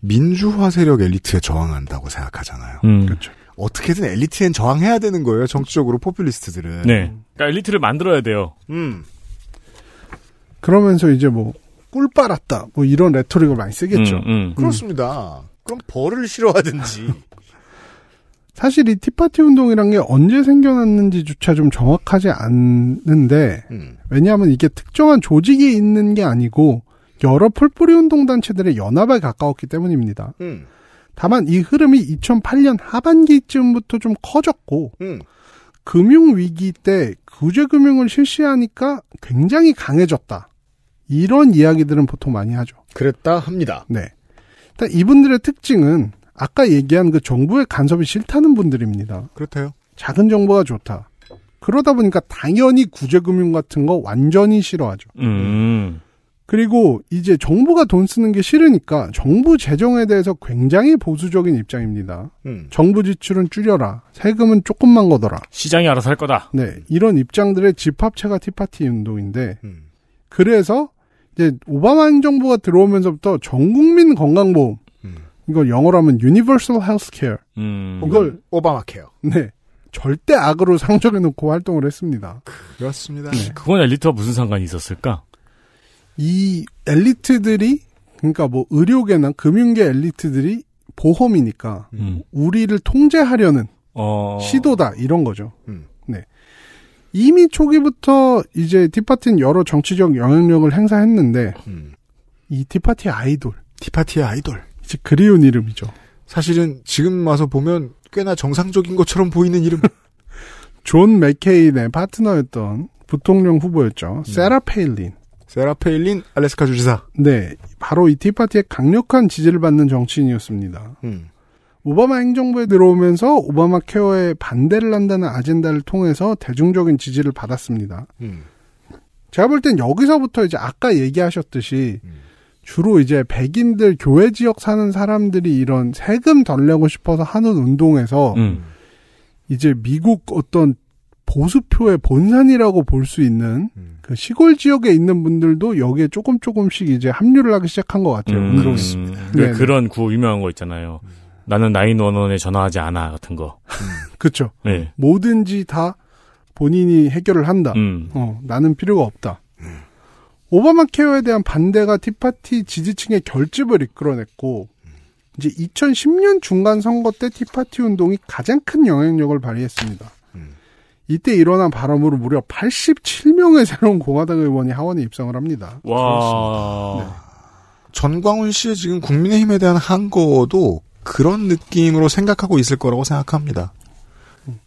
S2: 민주화 세력 엘리트에 저항한다고 생각하잖아요.
S3: 음.
S7: 그렇죠.
S2: 어떻게든 엘리트엔 저항해야 되는 거예요. 정치적으로 포퓰리스트들은.
S3: 네. 그러니까 엘리트를 만들어야 돼요.
S2: 음.
S7: 그러면서 이제 뭐 꿀 빨았다 뭐 이런 레토릭을 많이 쓰겠죠.
S3: 음, 음.
S2: 그렇습니다. 그럼 벌을 싫어하든지.
S7: 사실 이 티파티 운동이란 게 언제 생겨났는지조차 좀 정확하지 않는데
S2: 음.
S7: 왜냐하면 이게 특정한 조직이 있는 게 아니고 여러 풀뿌리 운동 단체들의 연합에 가까웠기 때문입니다.
S2: 음.
S7: 다만 이 흐름이 2008년 하반기쯤부터 좀 커졌고
S2: 음.
S7: 금융 위기 때 구제 금융을 실시하니까 굉장히 강해졌다. 이런 이야기들은 보통 많이 하죠.
S2: 그랬다 합니다.
S7: 네. 일단 이분들의 특징은 아까 얘기한 그 정부의 간섭이 싫다는 분들입니다.
S2: 그렇대요.
S7: 작은 정부가 좋다. 그러다 보니까 당연히 구제금융 같은 거 완전히 싫어하죠.
S3: 음.
S7: 그리고 이제 정부가 돈 쓰는 게 싫으니까 정부 재정에 대해서 굉장히 보수적인 입장입니다.
S2: 음.
S7: 정부 지출은 줄여라. 세금은 조금만 걷어라.
S3: 시장이 알아서 할 거다.
S7: 네. 이런 입장들의 집합체가 티파티 운동인데
S2: 음.
S7: 그래서 이제 오바마 행정부가 들어오면서부터 전 국민 건강보험
S2: 음.
S7: 이걸 영어로 하면 Universal Healthcare
S3: 음.
S7: 이걸
S2: 오바마 케어.
S7: 네 절대 악으로 상정해 놓고 활동을 했습니다.
S2: 그렇습니다.
S7: 네.
S3: 그건 엘리트와 무슨 상관이 있었을까?
S7: 이 엘리트들이 그러니까 뭐 의료계나 금융계 엘리트들이 보험이니까
S3: 음.
S7: 우리를 통제하려는
S3: 어.
S7: 시도다 이런 거죠.
S2: 음.
S7: 네. 이미 초기부터 이제 티파티는 여러 정치적 영향력을 행사했는데
S2: 음.
S7: 이 티파티 아이돌
S2: 티파티의 아이돌.
S7: 그리운 이름이죠.
S2: 사실은 지금 와서 보면 꽤나 정상적인 것처럼 보이는 이름.
S7: 존 맥케인의 파트너였던 부통령 후보였죠. 세라 페일린.
S2: 세라 페일린 알래스카 주지사.
S7: 네, 바로 이 티파티의 강력한 지지를 받는 정치인이었습니다.
S2: 음.
S7: 오바마 행정부에 들어오면서 오바마 케어에 반대를 한다는 아젠다를 통해서 대중적인 지지를 받았습니다.
S2: 음.
S7: 제가 볼 땐 여기서부터 이제 아까 얘기하셨듯이
S2: 음.
S7: 주로 이제 백인들 교외 지역 사는 사람들이 이런 세금 덜 내고 싶어서 하는 운동에서
S3: 음.
S7: 이제 미국 어떤 보수표의 본산이라고 볼 수 있는
S2: 음.
S7: 그 시골 지역에 있는 분들도 여기에 조금 조금씩 이제 합류를 하기 시작한 것 같아요.
S3: 음.
S7: 운동이.
S3: 그,
S7: 네,
S3: 그런 구호 유명한 거 있잖아요. 나는 911에 전화하지 않아 같은 거.
S7: 그렇죠.
S3: 네.
S7: 뭐든지 다 본인이 해결을 한다.
S3: 음.
S7: 어, 나는 필요가 없다. 오바마 케어에 대한 반대가 티파티 지지층의 결집을 이끌어냈고 이제 2010년 중간 선거 때 티파티 운동이 가장 큰 영향력을 발휘했습니다.
S2: 음.
S7: 이때 일어난 바람으로 무려 87명의 새로운 공화당 의원이 하원에 입성을 합니다.
S3: 와.
S2: 전광훈 씨의 지금 국민의힘에 대한 항거도 그런 느낌으로 생각하고 있을 거라고 생각합니다.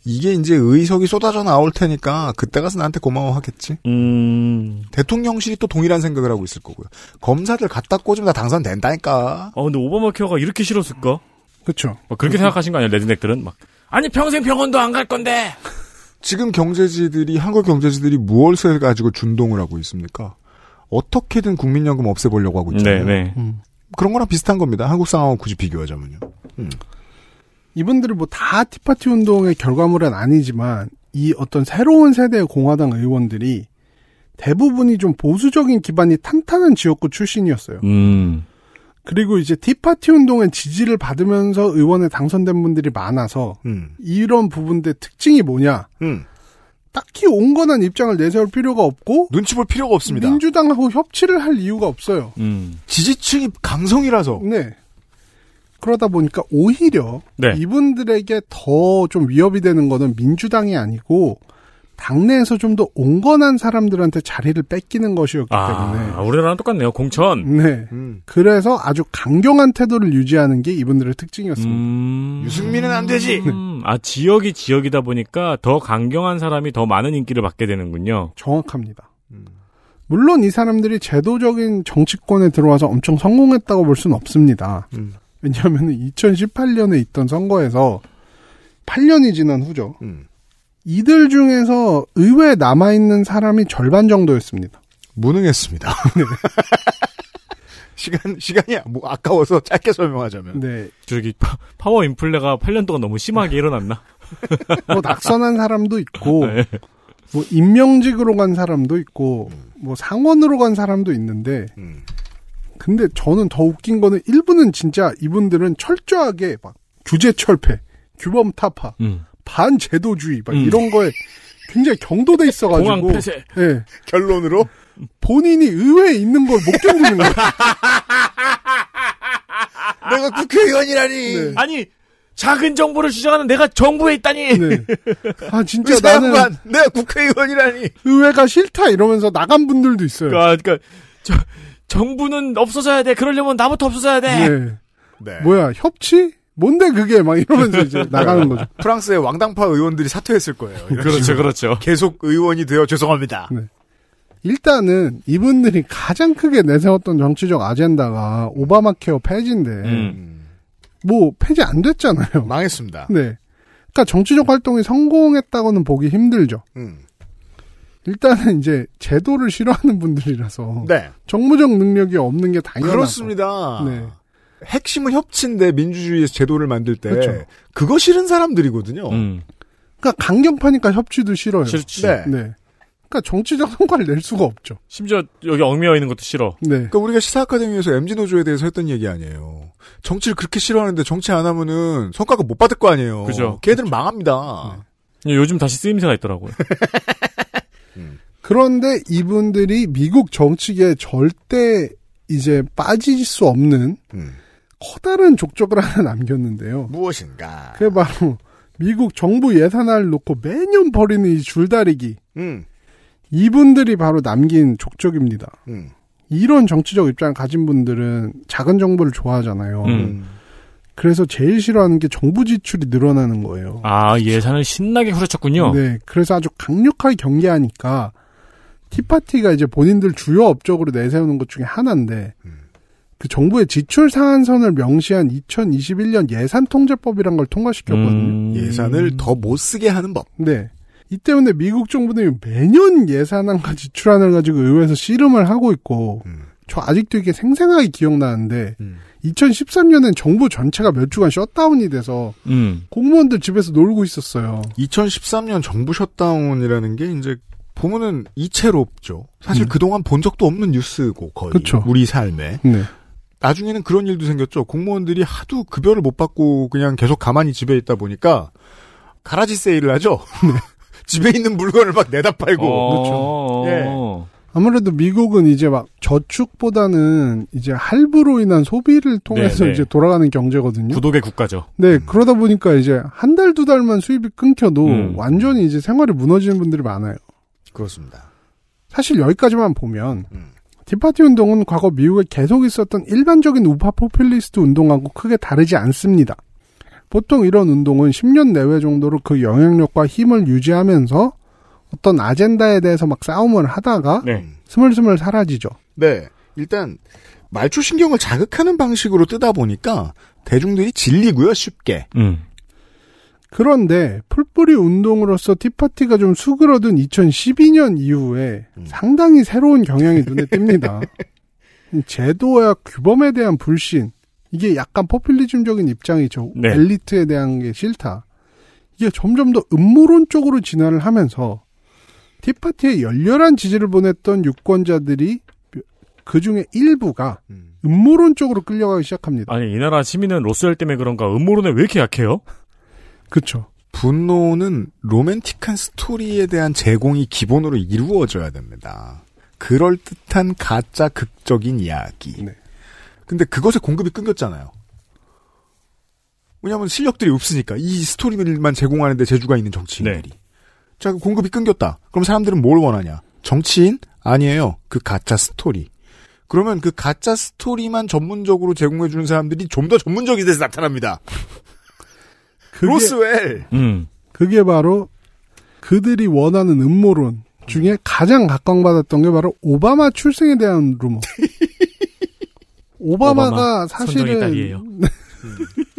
S2: 이게 이제 의석이 쏟아져 나올 테니까 그때 가서 나한테 고마워하겠지.
S3: 음.
S2: 대통령실이 또 동일한 생각을 하고 있을 거고요. 검사들 갖다 꽂으면 다 당선된다니까.
S3: 어, 근데 오바마 케어가 이렇게 싫었을까?
S7: 그렇죠.
S3: 막 그렇게 생각하신 거 아니에요, 레드넥들은? 막. 아니, 평생 병원도 안 갈 건데!
S2: 지금 경제지들이 한국 경제지들이 무엇을 가지고 준동을 하고 있습니까? 어떻게든 국민연금 없애보려고 하고 있잖아요.
S3: 네, 네.
S7: 음.
S2: 그런 거랑 비슷한 겁니다. 한국 상황을 굳이 비교하자면요. 음.
S7: 이분들이 뭐다 티파티 운동의 결과물은 아니지만 이 어떤 새로운 세대의 공화당 의원들이 대부분이 좀 보수적인 기반이 탄탄한 지역구 출신이었어요.
S3: 음.
S7: 그리고 이제 티파티 운동의 지지를 받으면서 의원에 당선된 분들이 많아서
S2: 음.
S7: 이런 부분들의 특징이 뭐냐?
S2: 음.
S7: 딱히 온건한 입장을 내세울 필요가 없고
S2: 눈치 볼 필요가 없습니다.
S7: 민주당하고 협치를 할 이유가 없어요.
S3: 음.
S2: 지지층이 강성이라서.
S7: 네. 그러다 보니까 오히려
S3: 네.
S7: 이분들에게 더 좀 위협이 되는 거는 민주당이 아니고 당내에서 좀 더 온건한 사람들한테 자리를 뺏기는 것이었기
S3: 아,
S7: 때문에
S3: 우리나라랑 똑같네요. 공천.
S7: 네.
S2: 음.
S7: 그래서 아주 강경한 태도를 유지하는 게 이분들의 특징이었습니다.
S3: 음.
S2: 유승민은 안 되지.
S3: 음. 아, 지역이 지역이다 보니까 더 강경한 사람이 더 많은 인기를 받게 되는군요.
S7: 정확합니다. 물론 이 사람들이 제도적인 정치권에 들어와서 엄청 성공했다고 볼 수는 없습니다.
S2: 음.
S7: 왜냐하면 2018년에 있던 선거에서 8년이 지난 후죠.
S2: 음.
S7: 이들 중에서 의회에 남아있는 사람이 절반 정도였습니다.
S2: 무능했습니다. 시간 시간이 뭐 아까워서 짧게 설명하자면.
S7: 네.
S3: 저기 파, 파워 인플레가 8년 동안 너무 심하게 일어났나?
S7: 뭐 낙선한 사람도 있고
S3: 네.
S7: 뭐 임명직으로 간 사람도 있고 뭐 상원으로 간 사람도 있는데
S2: 음.
S7: 근데 저는 더 웃긴 거는 일부는 진짜 이분들은 철저하게 막 규제 철폐, 규범 타파,
S3: 음.
S7: 반제도주의 막
S3: 음.
S7: 이런 거에 굉장히 경도돼 있어가지고
S3: 공항 폐쇄.
S7: 예.
S2: 결론으로
S7: 본인이 의회에 있는 걸 못 견디는 거예요.
S2: 내가 국회의원이라니.
S7: 네.
S3: 아니 작은 정보를 주장하는 내가 정부에 있다니.
S7: 네. 아 진짜
S2: 의사
S7: 나는
S2: 양반, 내가 국회의원이라니.
S7: 의회가 싫다 이러면서 나간 분들도 있어요.
S3: 그러니까, 그러니까 저, 정부는 없어져야 돼. 그러려면 나부터 없어져야 돼.
S7: 네.
S2: 네.
S7: 뭐야 협치? 뭔데 그게 막 이러면서 이제 나가는 거죠.
S2: 프랑스의 왕당파 의원들이 사퇴했을 거예요.
S3: 그렇죠. 그렇죠.
S2: 계속 의원이 되어 죄송합니다.
S7: 네. 일단은 이분들이 가장 크게 내세웠던 정치적 아젠다가 오바마 케어 폐지인데
S3: 음.
S7: 뭐 폐지 안 됐잖아요.
S2: 망했습니다.
S7: 네. 그러니까 정치적 활동이 성공했다고는 보기 힘들죠.
S2: 음.
S7: 일단은 이제 제도를 싫어하는 분들이라서
S2: 네.
S7: 정무적 능력이 없는 게 당연하고
S2: 그렇습니다.
S7: 네.
S2: 핵심은 협치인데 민주주의 제도를 만들 때
S7: 그렇죠.
S2: 그거 싫은 사람들이거든요.
S3: 음.
S7: 그러니까 강경파니까 협치도 싫어요.
S3: 싫지.
S2: 네.
S7: 네. 그러니까 정치적 성과를 낼 수가 없죠.
S3: 심지어 여기 얽매여 있는 것도 싫어.
S7: 네.
S2: 그러니까 우리가 시사 아카데미에서 MZ 노조에 대해서 했던 얘기 아니에요. 정치를 그렇게 싫어하는데 정치 안 하면은 성과가 못 받을 거 아니에요.
S3: 그죠.
S2: 걔들은 망합니다.
S3: 요즘 다시 쓰임새가 있더라고요.
S7: 그런데 이분들이 미국 정치계에 절대 이제 빠질 수 없는
S2: 음.
S7: 커다란 족적을 하나 남겼는데요.
S2: 무엇인가?
S7: 그게 바로 미국 정부 예산을 놓고 매년 벌이는 이 줄다리기.
S2: 음.
S7: 이분들이 바로 남긴 족적입니다.
S2: 음.
S7: 이런 정치적 입장을 가진 분들은 작은 정부를 좋아하잖아요.
S3: 음.
S7: 그래서 제일 싫어하는 게 정부 지출이 늘어나는 거예요.
S3: 아 예산을 신나게 후려쳤군요.
S7: 네, 그래서 아주 강력하게 경계하니까 티파티가 이제 본인들 주요 업적으로 내세우는 것 중에 하나인데
S2: 음.
S7: 그 정부의 지출 상한선을 명시한 2021년 예산 통제법이란 걸 통과시켰거든요.
S3: 음.
S2: 예산을 더 못 쓰게 하는 법.
S7: 네. 이 때문에 미국 정부는 매년 예산안과 지출안을 가지고 의회에서 씨름을 하고 있고
S2: 음.
S7: 저 아직도 이게 생생하게 기억나는데
S2: 음.
S7: 2013년엔 정부 전체가 몇 주간 셧다운이 돼서
S3: 음.
S7: 공무원들 집에서 놀고 있었어요.
S2: 2013년 정부 셧다운이라는 게 이제 보면은 이채롭죠. 사실
S7: 음.
S2: 그동안 본 적도 없는 뉴스고 거의
S7: 그쵸.
S2: 우리 삶에
S7: 네.
S2: 나중에는 그런 일도 생겼죠. 공무원들이 하도 급여를 못 받고 그냥 계속 가만히 집에 있다 보니까 garage sale을 하죠. 집에 있는 물건을 막 내다 팔고
S3: 어.
S2: 예.
S7: 아무래도 미국은 이제 막 저축보다는 이제 할부로 인한 소비를 통해서
S3: 네, 네.
S7: 이제 돌아가는 경제거든요.
S3: 구독의 국가죠.
S7: 네, 그러다 보니까 이제 한 달 두 달만 수입이 끊겨도
S3: 음.
S7: 완전히 이제 생활이 무너지는 분들이 많아요.
S2: 그렇습니다.
S7: 사실 여기까지만 보면
S2: 음.
S7: 티파티 운동은 과거 미국에 계속 있었던 일반적인 우파 포퓰리스트 운동하고 크게 다르지 않습니다. 보통 이런 운동은 10년 내외 정도로 그 영향력과 힘을 유지하면서 어떤 아젠다에 대해서 막 싸움을 하다가
S3: 네.
S7: 스물스물 사라지죠.
S2: 네. 일단 말초 신경을 자극하는 방식으로 뜨다 보니까 대중들이 질리고요, 쉽게.
S3: 음.
S7: 그런데 풀뿌리 운동으로서 티파티가 좀 수그러든 2012년 이후에
S2: 음.
S7: 상당히 새로운 경향이 눈에 띕니다. 이 제도와 규범에 대한 불신, 이게 약간 포퓰리즘적인 입장이죠.
S3: 네.
S7: 엘리트에 대한 게 싫다. 이게 점점 더 음모론 쪽으로 진화를 하면서 티파티에 열렬한 지지를 보냈던 유권자들이 그 중에 일부가
S2: 음.
S7: 음모론 쪽으로 끌려가기 시작합니다.
S3: 아니 이 나라 시민은 로스웰 때문에 그런가 음모론에 왜 이렇게 약해요?
S7: 그쵸.
S2: 분노는 로맨틱한 스토리에 대한 제공이 기본으로 이루어져야 됩니다. 그럴듯한 가짜 극적인 이야기.
S7: 네.
S2: 근데 그것의 공급이 끊겼잖아요. 왜냐하면 실력들이 없으니까 이 스토리만 제공하는데 재주가 있는 정치인들이. 자, 그 공급이 끊겼다. 그럼 사람들은 뭘 원하냐? 정치인? 아니에요. 그 가짜 스토리. 그러면 그 가짜 스토리만 전문적으로 제공해주는 사람들이 좀 더 전문적인 데서 나타납니다.
S7: 그게,
S2: 로스웰.
S3: 음.
S7: 그게 바로 그들이 원하는 음모론 중에 가장 각광받았던 게 바로 오바마 출생에 대한 루머. 오바마가
S3: 오바마,
S7: 사실은
S3: 딸이에요.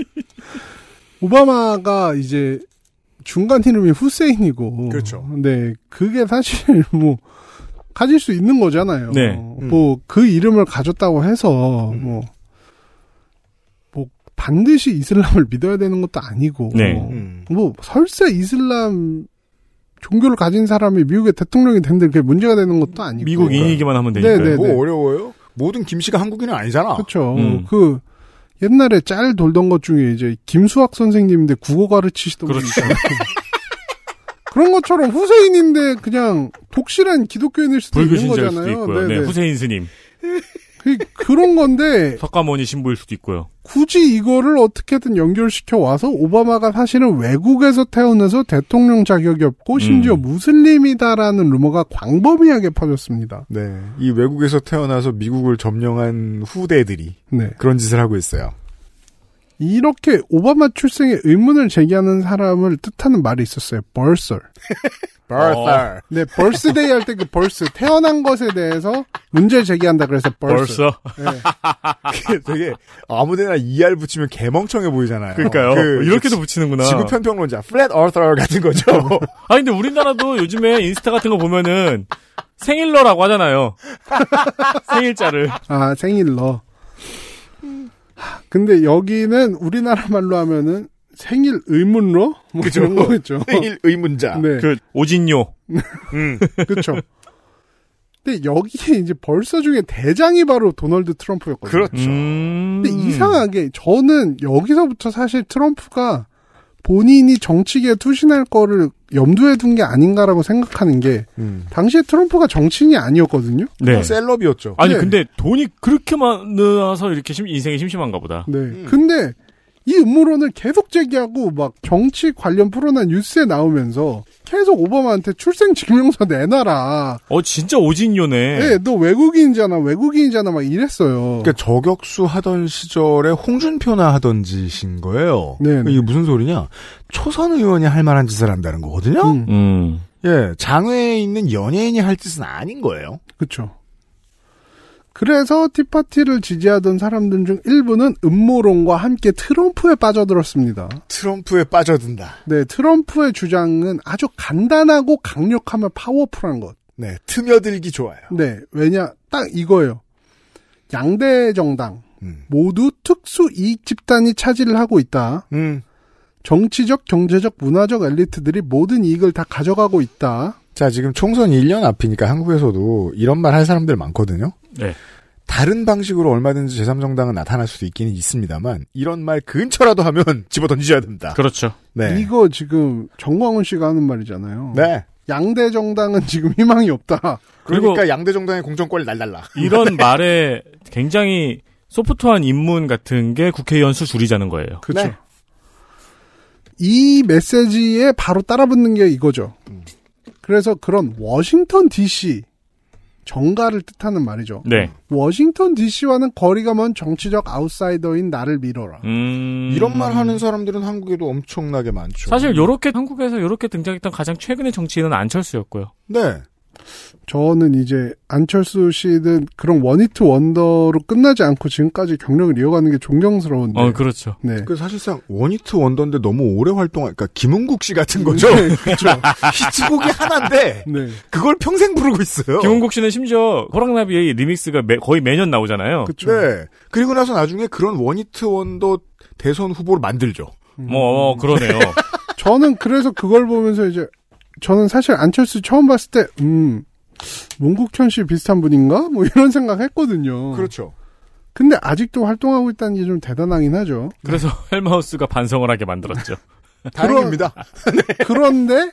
S7: 오바마가 이제 중간 이름이 후세인이고
S2: 그렇죠.
S7: 네, 그게 사실 뭐 가질 수 있는 거잖아요.
S3: 네.
S7: 뭐그 이름을 가졌다고 해서 뭐. 뭐 반드시 이슬람을 믿어야 되는 것도 아니고
S3: 네.
S2: 음.
S7: 뭐 설사 이슬람 종교를 가진 사람이 미국의 대통령이 된들 그게 문제가 되는 것도 아니고
S3: 미국인이기만 하면 되니까요.
S7: 네, 네,
S2: 뭐
S7: 네.
S2: 어려워요? 모든 김씨가 한국인은 아니잖아.
S7: 그렇죠.
S3: 음.
S7: 그 옛날에 짤 돌던 것 중에 이제 김수학 선생님인데 국어 가르치시던 분
S3: 그렇죠.
S7: 있잖아요. 그런 것처럼 후세인인데 그냥 독실한 기독교인일 수도 있는 거잖아요.
S3: 있고요. 네,
S7: 네네.
S3: 후세인 스님,
S7: 그, 그런 건데
S3: 석가모니 신부일 수도 있고요.
S7: 굳이 이거를 어떻게든 연결시켜 와서 오바마가 사실은 외국에서 태어나서 대통령 자격이 없고 심지어
S3: 음.
S7: 무슬림이다라는 루머가 광범위하게 퍼졌습니다.
S2: 네. 이 외국에서 태어나서 미국을 점령한 후대들이
S7: 네.
S2: 그런 짓을 하고 있어요.
S7: 이렇게 오바마 출생에 의문을 제기하는 사람을 뜻하는 말이 있었어요.
S2: birther. birther.
S7: 네, birthday 할때 그 birth 태어난 것에 대해서 문제를 제기한다 그래서
S3: birther. birther
S7: 네.
S2: 되게 아무데나 ER 붙이면 개멍청해 보이잖아요.
S3: 그러니까요.
S2: 그
S3: 이렇게도 붙이는구나.
S2: 지구 편평론자, 플랫 어서 같은 거죠.
S3: 아 근데 우리나라도 요즘에 인스타 같은 거 보면은 생일러라고 하잖아요. 생일자를.
S7: 아, 생일러. 하, 근데 여기는 우리나라 말로 하면은 생일 의문로? 뭐
S2: 그죠.
S7: 이런 거겠죠.
S2: 생일 의문자.
S7: 네.
S3: 그 오진요.
S2: 음.
S7: 그렇죠. 근데 여기에 이제 벌써 중에 대장이 바로 도널드 트럼프였거든요.
S2: 그렇죠.
S3: 음.
S7: 근데 이상하게 저는 여기서부터 사실 트럼프가 본인이 정치계에 투신할 거를 염두에 둔 게 아닌가라고 생각하는 게
S2: 음.
S7: 당시에 트럼프가 정치인이 아니었거든요.
S3: 네.
S2: 셀럽이었죠.
S3: 아니
S7: 네.
S3: 근데 돈이 그렇게 많아서 이렇게 심- 인생이 심심한가 보다.
S7: 네. 근데 이 음모론을 계속 제기하고 막 정치 관련 프로나 뉴스에 나오면서 계속 오바마한테 출생 증명서 내놔라.
S3: 어 진짜 오진요네.
S7: 네, 너 외국인이잖아, 외국인이잖아, 막 이랬어요.
S2: 그러니까 저격수 하던 시절에 홍준표나 하던 짓인 거예요.
S7: 네, 네.
S2: 이게 무슨 소리냐? 초선 의원이 할 만한 짓을 한다는 거거든요.
S7: 음,
S3: 음.
S2: 예, 장외에 있는 연예인이 할 짓은 아닌 거예요.
S7: 그쵸. 그래서 티파티를 지지하던 사람들 중 일부는 음모론과 함께 트럼프에 빠져들었습니다.
S2: 트럼프에 빠져든다.
S7: 네, 트럼프의 주장은 아주 간단하고 강력하며 파워풀한 것.
S2: 네, 트며들기 좋아요.
S7: 네, 왜냐, 딱 이거예요. 양대 정당,
S2: 음.
S7: 모두 특수 이익 집단이 차지를 하고 있다.
S2: 음.
S7: 정치적, 경제적, 문화적 엘리트들이 모든 이익을 다 가져가고 있다.
S2: 자, 지금 총선 1년 앞이니까 한국에서도 이런 말 할 사람들 많거든요.
S3: 네.
S2: 다른 방식으로 얼마든지 제3정당은 나타날 수도 있기는 있습니다만 이런 말 근처라도 하면 집어 던지셔야 됩니다.
S3: 그렇죠.
S2: 네.
S7: 이거 지금 정광훈 씨가 하는 말이잖아요.
S2: 네.
S7: 양대 정당은 지금 희망이 없다.
S2: 그러니까 양대 정당의 공천권을 날달라.
S3: 이런 말에 굉장히 소프트한 입문 같은 게 국회의원 수 줄이자는 거예요.
S7: 그렇죠.
S2: 네.
S7: 이 메시지에 바로 따라붙는 게 이거죠. 그래서 그런 워싱턴 DC 정가를 뜻하는 말이죠.
S3: 네.
S7: 워싱턴 DC와는 거리가 먼 정치적 아웃사이더인 나를 밀어라.
S3: 음.
S2: 이런 말 하는 사람들은 한국에도 엄청나게 많죠.
S3: 사실 요렇게 한국에서 요렇게 등장했던 가장 최근의 정치인은 안철수였고요.
S2: 네.
S7: 저는 이제 안철수 씨는 그런 one-hit wonder로 끝나지 않고 지금까지 경력을 이어가는 게 존경스러운데.
S3: 어, 그렇죠.
S7: 네.
S2: 그 사실상 one-hit wonder인데 너무 오래 활동한 그러니까 김흥국 씨 같은 거죠.
S7: 네, 그렇죠.
S2: 히트곡이 하나인데
S7: 네.
S2: 그걸 평생 부르고 있어요.
S3: 김흥국 씨는 심지어 호랑나비의 리믹스가 매- 거의 매년 나오잖아요.
S7: 그렇죠.
S2: 네. 그리고 나서 나중에 그런 one-hit wonder 대선 후보를 만들죠.
S3: 뭐 어, 그러네요.
S7: 저는 그래서 그걸 보면서 이제 저는 사실 안철수 처음 봤을 때 음. 문국현 씨 비슷한 분인가? 뭐 이런 생각 했거든요.
S2: 그렇죠.
S7: 근데 아직도 활동하고 있다는 게 좀 대단하긴 하죠.
S3: 그래서 헬마우스가 반성을 하게 만들었죠.
S2: 다행입니다.
S7: 그런 데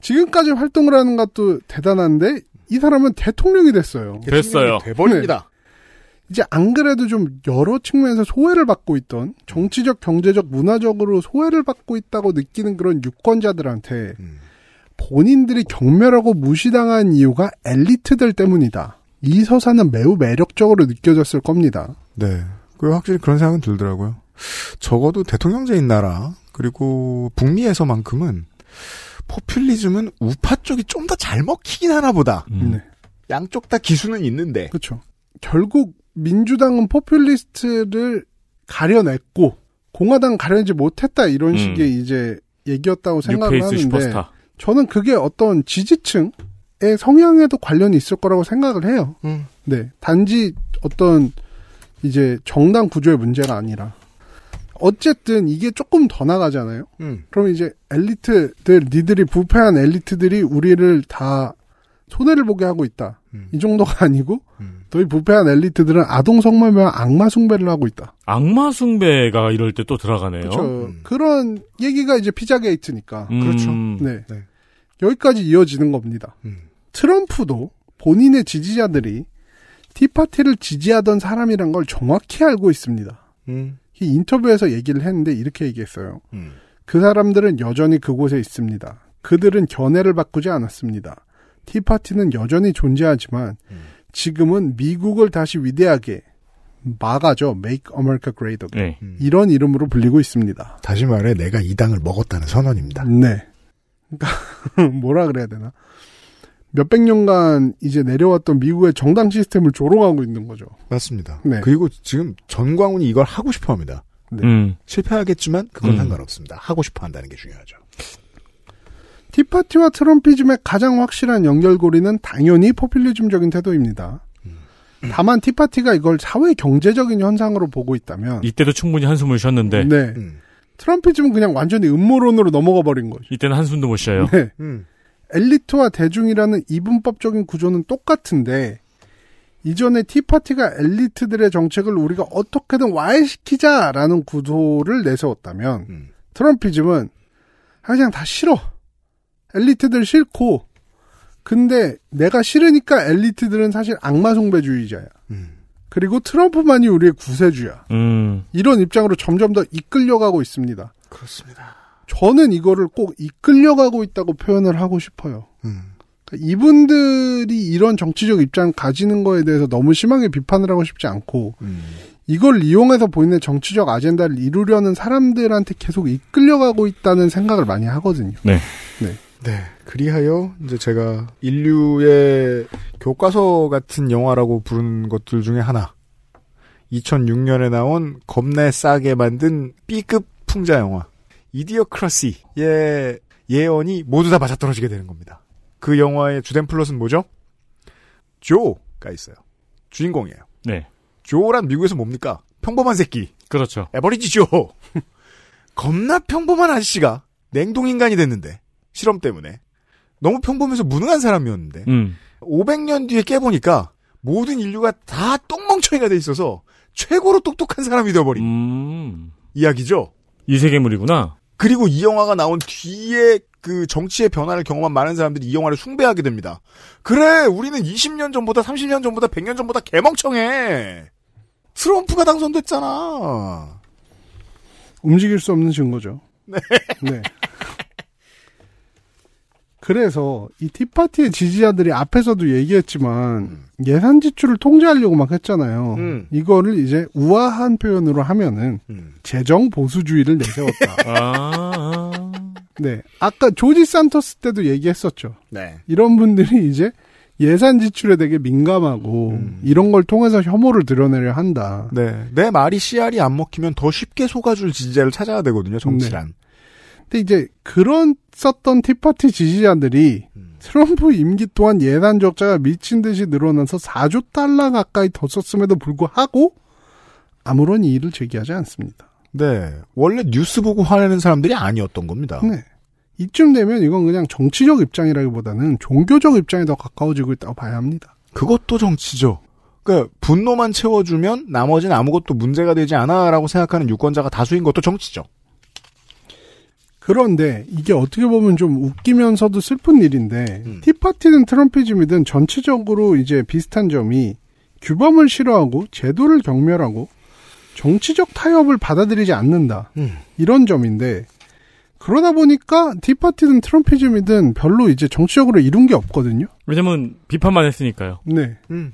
S7: 지금까지 활동을 하는 것도 대단한데 이 사람은 대통령이 됐어요.
S3: 됐어요.
S2: 돼버립니다.
S7: 이제 안 그래도 좀 여러 측면에서 소외를 받고 있던 정치적, 경제적, 문화적으로 소외를 받고 있다고 느끼는 그런 유권자들한테
S2: 음.
S7: 본인들이 경멸하고 무시당한 이유가 엘리트들 때문이다. 이 서사는 매우 매력적으로 느껴졌을 겁니다.
S2: 네. 그 확실히 그런 생각은 들더라고요. 적어도 대통령제인 나라 그리고 북미에서만큼은 포퓰리즘은 우파 쪽이 좀 더 잘 먹히긴 하나 보다.
S3: 음.
S7: 네.
S2: 양쪽 다 기수는 있는데.
S7: 그렇죠. 결국 민주당은 포퓰리스트를 가려냈고 공화당 가려내지 못했다 이런
S3: 음.
S7: 식의 이제 얘기였다고 생각을
S3: new face
S7: 하는데
S3: 슈퍼스타.
S7: 저는 그게 어떤 지지층 성향에도 관련이 있을 거라고 생각을 해요.
S2: 음.
S7: 네. 단지 어떤 이제 정당 구조의 문제가 아니라 어쨌든 이게 조금 더 나가잖아요.
S2: 음.
S7: 그럼 이제 엘리트들 니들이 부패한 엘리트들이 우리를 다 손해를 보게 하고 있다.
S2: 음.
S7: 이 정도가 아니고
S2: 음.
S7: 너희 부패한 엘리트들은 아동 성매매와 악마 숭배를 하고 있다.
S3: 악마 숭배가 이럴 때 또 들어가네요.
S7: 그렇죠.
S2: 음.
S7: 그런 얘기가 이제 피자 게이트니까.
S3: 음,
S2: 그렇죠.
S7: 네.
S2: 네.
S7: 여기까지 이어지는 겁니다.
S2: 음.
S7: 트럼프도 본인의 지지자들이 티파티를 지지하던 사람이란 걸 정확히 알고 있습니다.
S2: 음.
S7: 이 인터뷰에서 얘기를 했는데 이렇게 얘기했어요.
S2: 음.
S7: 그 사람들은 여전히 그곳에 있습니다. 그들은 견해를 바꾸지 않았습니다. 티파티는 여전히 존재하지만
S2: 음.
S7: 지금은 미국을 다시 위대하게 마가죠. Make America Great Again.
S3: 네.
S2: 음.
S7: 이런 이름으로 불리고 있습니다.
S2: 다시 말해 내가 이 당을 먹었다는 선언입니다.
S7: 네. 그러니까 뭐라 그래야 되나? 몇백 년간 이제 내려왔던 미국의 정당 시스템을 조롱하고 있는 거죠.
S2: 맞습니다.
S7: 네.
S2: 그리고 지금 전광훈이 이걸 하고 싶어 합니다.
S7: 네.
S3: 음.
S2: 실패하겠지만 그건
S3: 음.
S2: 상관없습니다. 하고 싶어 한다는 게 중요하죠.
S7: 티파티와 트럼피즘의 가장 확실한 연결고리는 당연히 포퓰리즘적인 태도입니다. 다만 티파티가 이걸 사회 경제적인 현상으로 보고 있다면
S3: 이때도 충분히 한숨을 쉬었는데
S7: 네.
S2: 음.
S7: 트럼피즘은 그냥 완전히 음모론으로 넘어가 버린 거죠.
S3: 이때는 한숨도 못 쉬어요.
S7: 네.
S2: 음.
S7: 엘리트와 대중이라는 이분법적인 구조는 똑같은데 이전에 티파티가 엘리트들의 정책을 우리가 어떻게든 와해시키자라는 구도를 내세웠다면
S2: 음.
S7: 트럼피즘은 그냥 다 싫어. 엘리트들 싫고 근데 내가 싫으니까 엘리트들은 사실 악마 숭배주의자야.
S2: 음.
S7: 그리고 트럼프만이 우리의 구세주야.
S3: 음.
S7: 이런 입장으로 점점 더 이끌려가고 있습니다.
S2: 그렇습니다.
S7: 저는 이거를 꼭 이끌려가고 있다고 표현을 하고 싶어요.
S2: 음.
S7: 그러니까 이분들이 이런 정치적 입장 가지는 거에 대해서 너무 심하게 비판을 하고 싶지 않고
S2: 음.
S7: 이걸 이용해서 본인의 정치적 아젠다를 이루려는 사람들한테 계속 이끌려가고 있다는 생각을 많이 하거든요.
S3: 네.
S2: 네. 그리하여 이제 제가 인류의 교과서 같은 영화라고 부르는 것들 중에 하나. 2006년에 나온 겁내 싸게 만든 B급 풍자 영화. Idiocracy의 예언이 모두 다 맞아떨어지게 되는 겁니다. 그 영화의 주된 플롯은 뭐죠? 조가 있어요. 주인공이에요.
S3: 네.
S2: 조란 미국에서 뭡니까? 평범한 새끼.
S3: 그렇죠.
S2: average Joe. 겁나 평범한 아저씨가 냉동인간이 됐는데 실험 때문에 너무 평범해서 무능한 사람이었는데
S3: 음.
S2: 500년 뒤에 깨보니까 모든 인류가 다 똥멍청이가 돼 있어서 최고로 똑똑한 사람이 되어버린
S3: 음.
S2: 이야기죠.
S3: 이 세계물이구나.
S2: 그리고 이 영화가 나온 뒤에 그 정치의 변화를 경험한 많은 사람들이 이 영화를 숭배하게 됩니다. 그래, 우리는 20년 전보다 30년 전보다 100년 전보다 개멍청해. 트럼프가 당선됐잖아.
S7: 움직일 수 없는 증거죠.
S2: 네.
S7: 네. 그래서 이 티파티의 지지자들이 앞에서도 얘기했지만 예산 지출을 통제하려고 막 했잖아요.
S2: 음.
S7: 이거를 이제 우아한 표현으로 하면은
S2: 음.
S7: 재정 보수주의를 내세웠다.
S3: 아.
S7: 네. 아까 조지 산토스 때도 얘기했었죠.
S2: 네.
S7: 이런 분들이 이제 예산 지출에 되게 민감하고
S2: 음.
S7: 이런 걸 통해서 혐오를 드러내려 한다.
S2: 네. 내 말이 씨알이 안 먹히면 더 쉽게 속아줄 지지자를 찾아야 되거든요, 정치란.
S7: 근데 이제 그런 썼던 티파티 지지자들이
S2: 음.
S7: 트럼프 임기 동안 예산 적자가 미친 듯이 늘어나서 4조 달러 가까이 더 썼음에도 불구하고 아무런 이의를 제기하지 않습니다.
S2: 네. 원래 뉴스 보고 화내는 사람들이 아니었던 겁니다.
S7: 네. 이쯤 되면 이건 그냥 정치적 입장이라기보다는 종교적 입장에 더 가까워지고 있다고 봐야 합니다.
S2: 그것도 정치죠. 그러니까 분노만 채워주면 나머지는 아무것도 문제가 되지 않아라고 생각하는 유권자가 다수인 것도 정치죠.
S7: 그런데 이게 어떻게 보면 좀 웃기면서도 슬픈 일인데
S2: 음.
S7: 티파티든 트럼피즘이든 전체적으로 이제 비슷한 점이 규범을 싫어하고 제도를 경멸하고 정치적 타협을 받아들이지 않는다
S2: 음.
S7: 이런 점인데 그러다 보니까 티파티든 트럼피즘이든 별로 이제 정치적으로 이룬 게 없거든요.
S3: 왜냐면 비판만 했으니까요.
S7: 네.
S2: 음.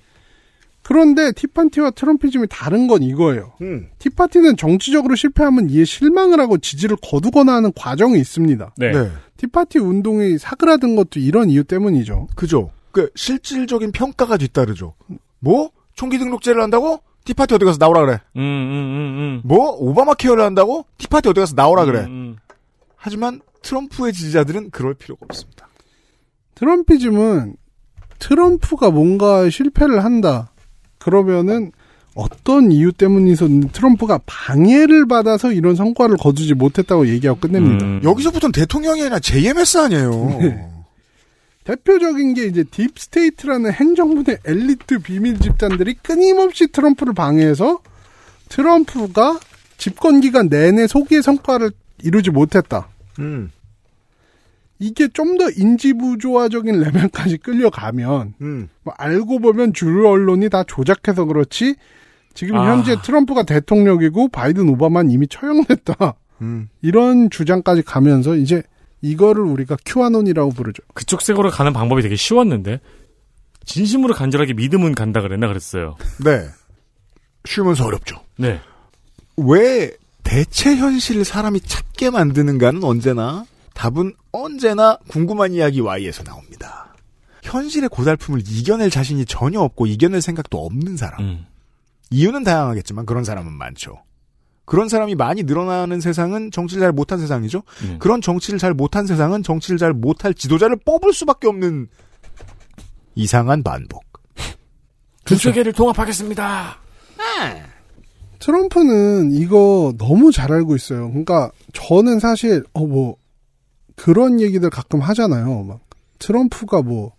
S7: 그런데 티파티와 트럼피즘이 다른 건 이거예요.
S2: 음.
S7: 티파티는 정치적으로 실패하면 이에 실망을 하고 지지를 거두거나 하는 과정이 있습니다.
S3: 네.
S2: 네.
S7: 티파티 운동이 사그라든 것도 이런 이유 때문이죠.
S2: 그죠. 그 실질적인 평가가 뒤따르죠. 뭐? 총기 등록제를 한다고? 티파티 어디 가서 나오라 그래.
S3: 음, 음, 음, 음.
S2: 뭐? 오바마 케어를 한다고? 티파티 어디 가서 나오라 그래.
S3: 음, 음.
S2: 하지만 트럼프의 지지자들은 그럴 필요가 없습니다.
S7: Trumpism은 트럼프가 뭔가 실패를 한다. 그러면은 어떤 이유 때문이든 트럼프가 방해를 받아서 이런 성과를 거두지 못했다고 얘기하고 끝냅니다.
S3: 음.
S2: 여기서부터는 대통령이 아니라 JMS 아니에요.
S7: 네. 대표적인 게 이제 deep state라는 행정부의 엘리트 비밀 집단들이 끊임없이 트럼프를 방해해서 트럼프가 집권 기간 내내 소기의 성과를 이루지 못했다.
S2: 음,
S7: 이게 좀 더 인지부조화적인 레벨까지 끌려가면
S2: 음.
S7: 뭐 알고 보면 주류 언론이 다 조작해서 그렇지 지금
S3: 아.
S7: 현재 트럼프가 대통령이고 바이든 오바마는 이미 처형됐다.
S2: 음.
S7: 이런 주장까지 가면서 이제 이거를 우리가 큐아논이라고 부르죠.
S3: 그쪽 색으로 가는 방법이 되게 쉬웠는데 진심으로 간절하게 믿음은 간다 그랬나 그랬어요.
S2: 네. 쉬우면서 어렵죠.
S3: 네.
S2: 왜 대체 현실을 사람이 찾게 만드는가는 언제나 답은 언제나 궁금한 이야기 Y에서 나옵니다. 현실의 고달픔을 이겨낼 자신이 전혀 없고 이겨낼 생각도 없는 사람.
S3: 음.
S2: 이유는 다양하겠지만 그런 사람은 많죠. 그런 사람이 많이 늘어나는 세상은 정치를 잘 못한 세상이죠.
S3: 음.
S2: 그런 정치를 잘 못한 세상은 정치를 잘 못할 지도자를 뽑을 수밖에 없는 이상한 반복.
S3: 두 세계를 통합하겠습니다.
S7: 트럼프는 이거 너무 잘 알고 있어요. 그러니까 저는 사실 어 뭐 그런 얘기들 가끔 하잖아요. 막 트럼프가 뭐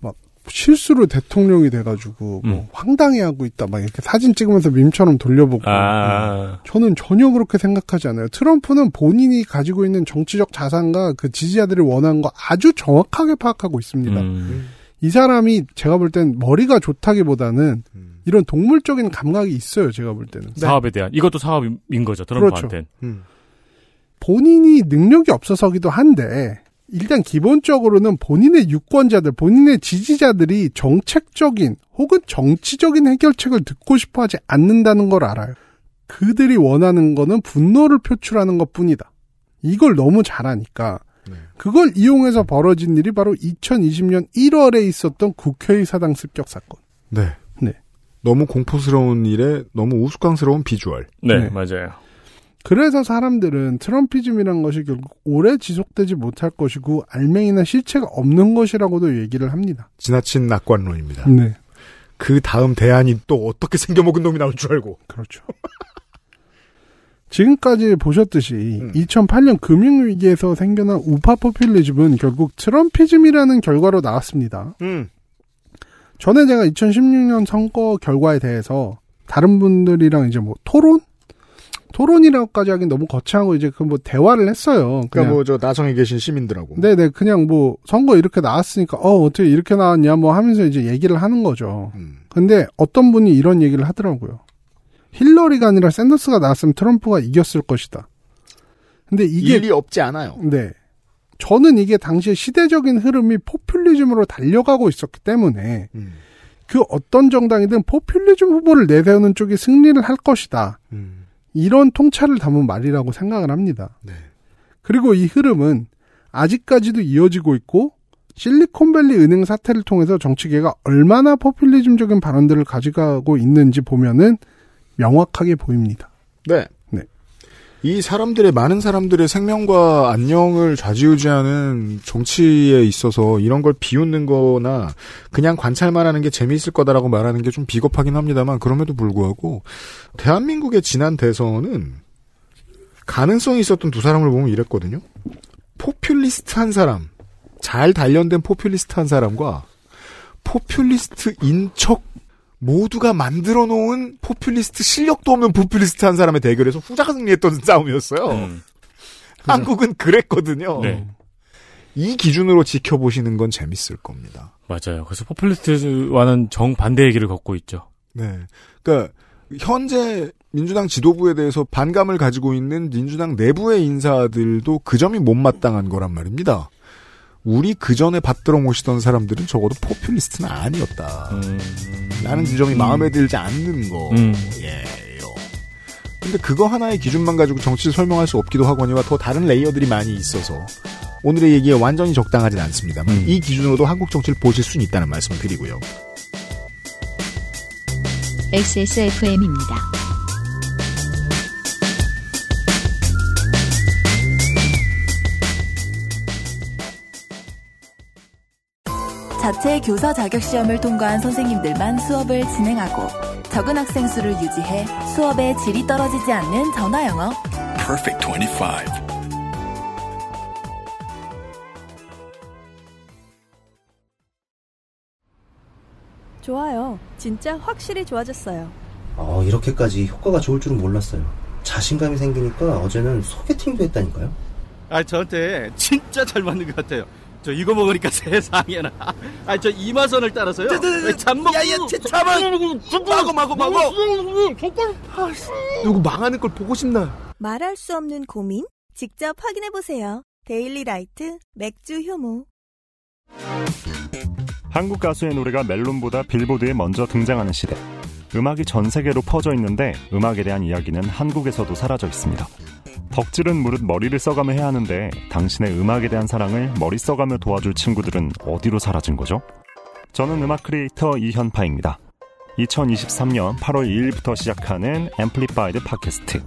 S7: 막 실수로 대통령이 돼가지고 뭐
S3: 음.
S7: 황당해하고 있다. 막 이렇게 사진 찍으면서 밈처럼 돌려보고.
S3: 아.
S7: 저는 전혀 그렇게 생각하지 않아요. 트럼프는 본인이 가지고 있는 정치적 자산과 그 지지자들이 원하는 거 아주 정확하게 파악하고 있습니다.
S3: 음.
S7: 이 사람이 제가 볼 땐 머리가 좋다기보다는
S2: 음.
S7: 이런 동물적인 감각이 있어요. 제가 볼 때는.
S3: 사업에 대한 이것도 사업인 거죠 트럼프한테는.
S2: 음.
S7: 본인이 능력이 없어서기도 한데 일단 기본적으로는 본인의 유권자들, 본인의 지지자들이 정책적인 혹은 정치적인 해결책을 듣고 싶어 하지 않는다는 걸 알아요. 그들이 원하는 거는 분노를 표출하는 것 뿐이다. 이걸 너무 잘하니까
S2: 네.
S7: 그걸 이용해서 벌어진 일이 바로 2020년 1월에 있었던 국회의 사당 습격 사건.
S2: 네.
S7: 네.
S2: 너무 공포스러운 일에 너무 우스꽝스러운 비주얼.
S3: 네,
S7: 네.
S3: 맞아요.
S7: 그래서 사람들은 트럼피즘이란 것이 결국 오래 지속되지 못할 것이고 알맹이나 실체가 없는 것이라고도 얘기를 합니다.
S2: 지나친 낙관론입니다.
S7: 네.
S2: 그 다음 대안이 또 어떻게 생겨먹은 놈이 나올 줄 알고.
S7: 그렇죠. 지금까지 보셨듯이
S2: 음.
S7: 2008년 금융위기에서 생겨난 우파 포퓰리즘은 결국 트럼피즘이라는 결과로 나왔습니다.
S2: 음.
S7: 전에 제가 2016년 선거 결과에 대해서 다른 분들이랑 이제 뭐 토론? 토론이라고까지 하긴 너무 거창하고 이제 그 뭐 대화를 했어요.
S2: 그러니까 뭐 저 나성에 계신 시민들하고.
S7: 네네 그냥 뭐 선거 이렇게 나왔으니까 어 어떻게 이렇게 나왔냐 뭐 하면서 이제 얘기를 하는 거죠.
S2: 음.
S7: 근데 어떤 분이 이런 얘기를 하더라고요. 힐러리가 아니라 샌더스가 나왔으면 트럼프가 이겼을 것이다. 근데 이게
S2: 일이 없지 않아요.
S7: 네. 저는 이게 당시에 시대적인 흐름이 포퓰리즘으로 달려가고 있었기 때문에
S2: 음.
S7: 그 어떤 정당이든 포퓰리즘 후보를 내세우는 쪽이 승리를 할 것이다.
S2: 음.
S7: 이런 통찰을 담은 말이라고 생각을 합니다.
S2: 네.
S7: 그리고 이 흐름은 아직까지도 이어지고 있고 실리콘밸리 은행 사태를 통해서 정치계가 얼마나 포퓰리즘적인 발언들을 가져가고 있는지 보면은 명확하게 보입니다.
S2: 네.
S7: 네.
S2: 이 사람들의 많은 사람들의 생명과 안녕을 좌지우지하는 정치에 있어서 이런 걸 비웃는 거나 그냥 관찰만 하는 게 재미있을 거다라고 말하는 게 좀 비겁하긴 합니다만 그럼에도 불구하고 대한민국의 지난 대선은 가능성이 있었던 두 사람을 보면 이랬거든요. 포퓰리스트 한 사람, 잘 단련된 포퓰리스트 한 사람과 포퓰리스트 인 척 모두가 만들어 놓은 포퓰리스트 실력도 없는 포퓰리스트 한 사람의 대결에서 후자가 승리했던 싸움이었어요.
S3: 음.
S2: 한국은 그랬거든요.
S3: 네.
S2: 이 기준으로 지켜보시는 건 재밌을 겁니다.
S3: 맞아요. 그래서 포퓰리스트와는 정반대 얘기를 걷고 있죠.
S2: 네. 그러니까 현재 민주당 지도부에 대해서 반감을 가지고 있는 민주당 내부의 인사들도 그 점이 못마땅한 거란 말입니다. 우리 그 전에 받들어 모시던 사람들은 적어도 포퓰리스트는 아니었다.
S3: 음.
S2: 라는 지점이 마음에 들지 않는
S3: 음.
S2: 거예요. 근데 그거 하나의 기준만 가지고 정치를 설명할 수 없기도 하거니와 더 다른 레이어들이 많이 있어서 오늘의 얘기에 완전히 적당하진 않습니다만
S3: 음.
S2: 이 기준으로도 한국 정치를 보실 수는 있다는 말씀을 드리고요.
S1: XSFM입니다.
S9: 자체 교사 자격 시험을 통과한 선생님들만 수업을 진행하고 적은 학생 수를 유지해 수업의 질이 떨어지지 않는 전화 영어.
S10: Perfect 25.
S11: 좋아요. 진짜 확실히 좋아졌어요.
S12: 어, 이렇게까지 효과가 좋을 줄은 몰랐어요. 자신감이 생기니까 어제는 소개팅도 했다니까요.
S13: 아, 저한테 진짜 잘 맞는 것 같아요. 저 이거 먹으니까 세상에나. 아, 저 이마선을 따라서요. 잠먹. 야야, 잠은 마고 마고 마고.
S8: 누구 망하는 걸 보고 싶나?
S11: 말할 수 없는 고민? 직접 확인해 보세요. 데일리 라이트 맥주 효모.
S14: 한국 가수의 노래가 멜론보다 빌보드에 먼저 등장하는 시대. 음악이 전 세계로 퍼져 있는데 음악에 대한 이야기는 한국에서도 사라져 있습니다. 덕질은 무릇 머리를 써가며 해야 하는데 당신의 음악에 대한 사랑을 머리 써가며 도와줄 친구들은 어디로 사라진 거죠? 저는 음악 크리에이터 이현파입니다. 2023년 8월 2일부터 시작하는 앰플리파이드 팟캐스트.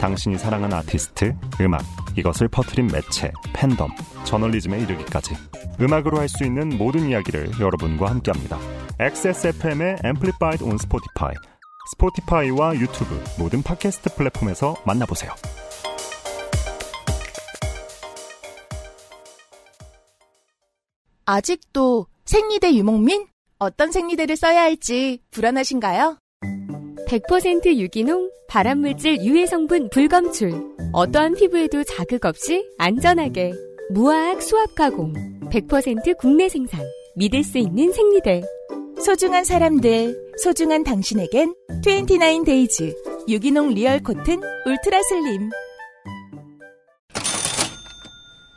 S14: 당신이 사랑하는 아티스트, 음악, 이것을 퍼트린 매체, 팬덤, 저널리즘에 이르기까지. 음악으로 할 수 있는 모든 이야기를 여러분과 함께합니다. XSFM의 앰플리파이드 on Spotify, 스포티파이와 유튜브 모든 팟캐스트 플랫폼에서 만나보세요.
S15: 아직도 생리대 유목민? 어떤 생리대를 써야 할지 불안하신가요?
S5: 100% 유기농, 발암물질 유해 성분 불검출. 어떠한 피부에도 자극 없이 안전하게. 무화학 수압 가공. 100% 국내 생산. 믿을 수 있는 생리대.
S4: 소중한 사람들, 소중한 당신에겐 29데이즈 유기농 리얼 코튼 울트라 슬림.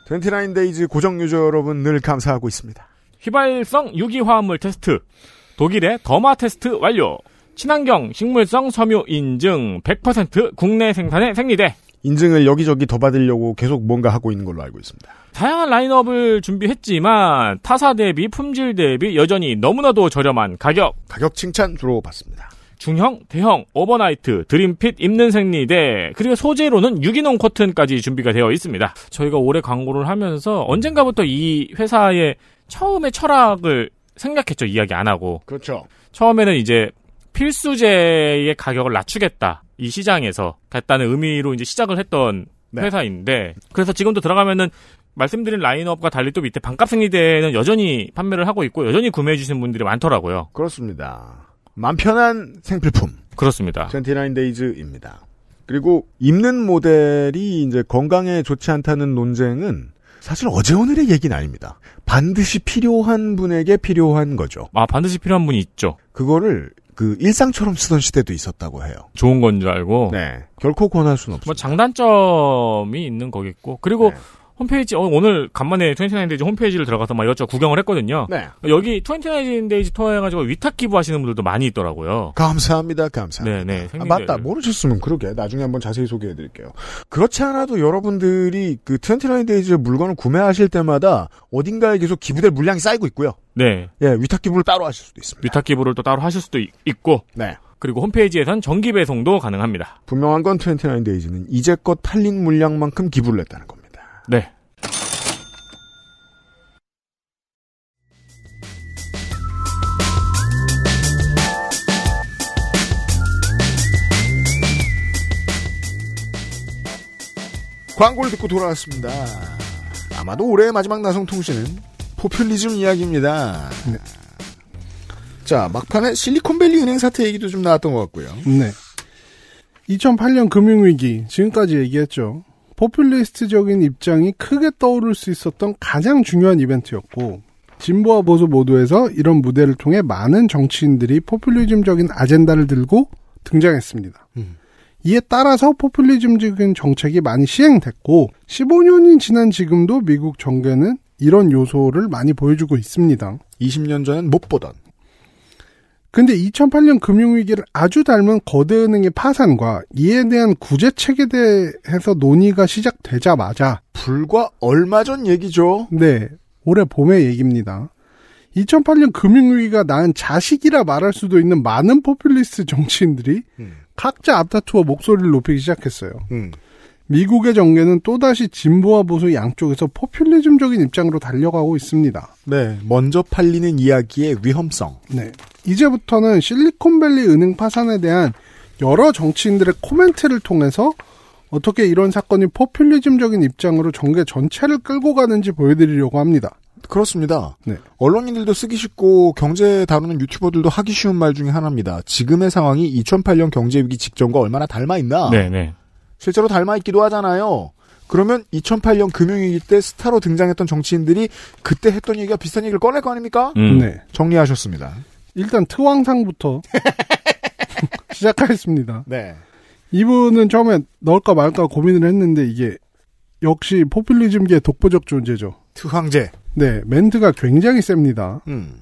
S2: 29데이즈 고정 유저 여러분 늘 감사하고 있습니다.
S3: 휘발성 유기화합물 테스트. 독일의 더마 테스트 완료. 친환경 식물성 섬유 인증 100% 국내 생산의 생리대.
S2: 인증을 여기저기 더 받으려고 계속 뭔가 하고 있는 걸로 알고 있습니다.
S3: 다양한 라인업을 준비했지만 타사 대비 품질 대비 여전히 너무나도 저렴한 가격.
S2: 가격 칭찬 주로 받습니다.
S3: 중형, 대형, 오버나이트, 드림핏 입는 생리대, 그리고 소재로는 유기농 코튼까지 준비가 되어 있습니다. 저희가 올해 광고를 하면서 언젠가부터 이 회사의 처음의 철학을 생각했죠. 이야기 안 하고.
S2: 그렇죠.
S3: 처음에는 이제 필수재의 가격을 낮추겠다. 이 시장에서 갔다는 의미로 이제 시작을 했던
S2: 네.
S3: 회사인데 그래서 지금도 들어가면은 말씀드린 라인업과 달리 또 밑에 반값 생리대는 여전히 판매를 하고 있고 여전히 구매해 주시는 분들이 많더라고요.
S2: 그렇습니다. 맘 편한 생필품.
S3: 그렇습니다.
S2: 29데이즈입니다. 그리고 입는 모델이 이제 건강에 좋지 않다는 논쟁은 사실 어제 오늘의 얘기는 아닙니다. 반드시 필요한 분에게 필요한 거죠.
S3: 아, 반드시 필요한 분이 있죠.
S2: 그거를 그 일상처럼 쓰던 시대도 있었다고 해요.
S3: 좋은 건 줄 알고.
S2: 네. 결코 권할 수는 없습니다.
S3: 뭐 장단점이 있는 거겠고. 그리고
S2: 네.
S3: 홈페이지 어, 오늘 간만에 29데이즈 홈페이지를 들어가서 막 이것저것 구경을 했거든요.
S2: 네.
S3: 여기 29데이즈 통해가지고 위탁 기부하시는 분들도 많이 있더라고요.
S2: 감사합니다. 감사합니다.
S3: 네네.
S2: 아, 맞다. 모르셨으면 그러게. 나중에 한번 자세히 소개해 드릴게요. 그렇지 않아도 여러분들이 그 29데이즈 물건을 구매하실 때마다 어딘가에 계속 기부될 물량이 쌓이고 있고요.
S3: 네.
S2: 예, 위탁 기부를 따로 하실 수도 있습니다.
S3: 위탁 기부를 또 따로 하실 수도 있- 있고.
S2: 네.
S3: 그리고 홈페이지에선 정기 배송도 가능합니다.
S2: 분명한 건 29데이즈는 이제껏 팔린 물량만큼 기부를 했다는 겁니다.
S3: 네.
S2: 광고를 듣고 돌아왔습니다. 아마도 올해의 마지막 나성통신은 포퓰리즘 이야기입니다. 자, 막판에 실리콘밸리 은행 사태 얘기도 좀 나왔던 것 같고요.
S7: 네. 2008년 금융위기, 지금까지 얘기했죠. 포퓰리스트적인 입장이 크게 떠오를 수 있었던 가장 중요한 이벤트였고, 진보와 보수 모두에서 이런 무대를 통해 많은 정치인들이 포퓰리즘적인 아젠다를 들고 등장했습니다. 이에 따라서 포퓰리즘적인 정책이 많이 시행됐고, 15년이 지난 지금도 미국 정계는 이런 요소를 많이 보여주고 있습니다.
S2: 20년 전엔 못 보던.
S7: 근데 2008년 금융위기를 아주 닮은 거대은행의 파산과 이에 대한 구제책에 대해서 논의가 시작되자마자
S2: 불과 얼마 전 얘기죠.
S7: 네, 올해 봄의 얘기입니다. 2008년 금융위기가 낳은 자식이라 말할 수도 있는 많은 포퓰리스트 정치인들이 각자 앞다투어 목소리를 높이기 시작했어요.
S2: 음.
S7: 미국의 정계는 또다시 진보와 보수 양쪽에서 포퓰리즘적인 입장으로 달려가고 있습니다.
S2: 네, 먼저 팔리는 이야기의 위험성.
S7: 네. 이제부터는 실리콘밸리 은행 파산에 대한 여러 정치인들의 코멘트를 통해서 어떻게 이런 사건이 포퓰리즘적인 입장으로 정계 전체를 끌고 가는지 보여드리려고 합니다.
S2: 그렇습니다.
S7: 네.
S2: 언론인들도 쓰기 쉽고 경제 다루는 유튜버들도 하기 쉬운 말 중에 하나입니다. 지금의 상황이 2008년 경제 위기 직전과 얼마나 닮아 있나?
S3: 네네.
S2: 실제로 닮아 있기도 하잖아요. 그러면 2008년 금융위기 때 스타로 등장했던 정치인들이 그때 했던 얘기가 비슷한 얘기를 꺼낼 거 아닙니까?
S3: 음.
S7: 네.
S2: 정리하셨습니다.
S7: 일단 트왕상부터 시작하겠습니다.
S2: 네.
S7: 이분은 처음에 넣을까 말까 고민을 했는데 이게 역시 포퓰리즘계의 독보적 존재죠.
S2: 트황제.
S7: 네, 멘트가 굉장히 셉니다.
S2: 음.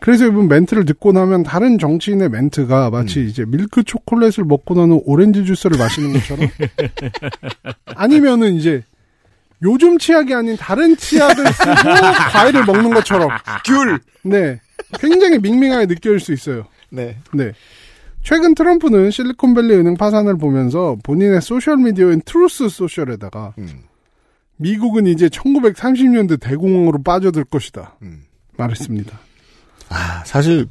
S7: 그래서 이분 멘트를 듣고 나면 다른 정치인의 멘트가 마치 이제 밀크 초콜릿을 먹고 나는 오렌지 주스를 마시는 것처럼 아니면은 이제 요즘 치약이 아닌 다른 치약을 쓰고 과일을 먹는 것처럼
S2: 귤.
S7: 네. 굉장히 밍밍하게 느껴질 수 있어요.
S2: 네.
S7: 네. 최근 트럼프는 실리콘밸리 은행 파산을 보면서 본인의 소셜미디어인 트루스 소셜에다가
S2: 음.
S7: 미국은 이제 1930년대 대공황으로 빠져들 것이다.
S2: 음.
S7: 말했습니다.
S2: 아, 사실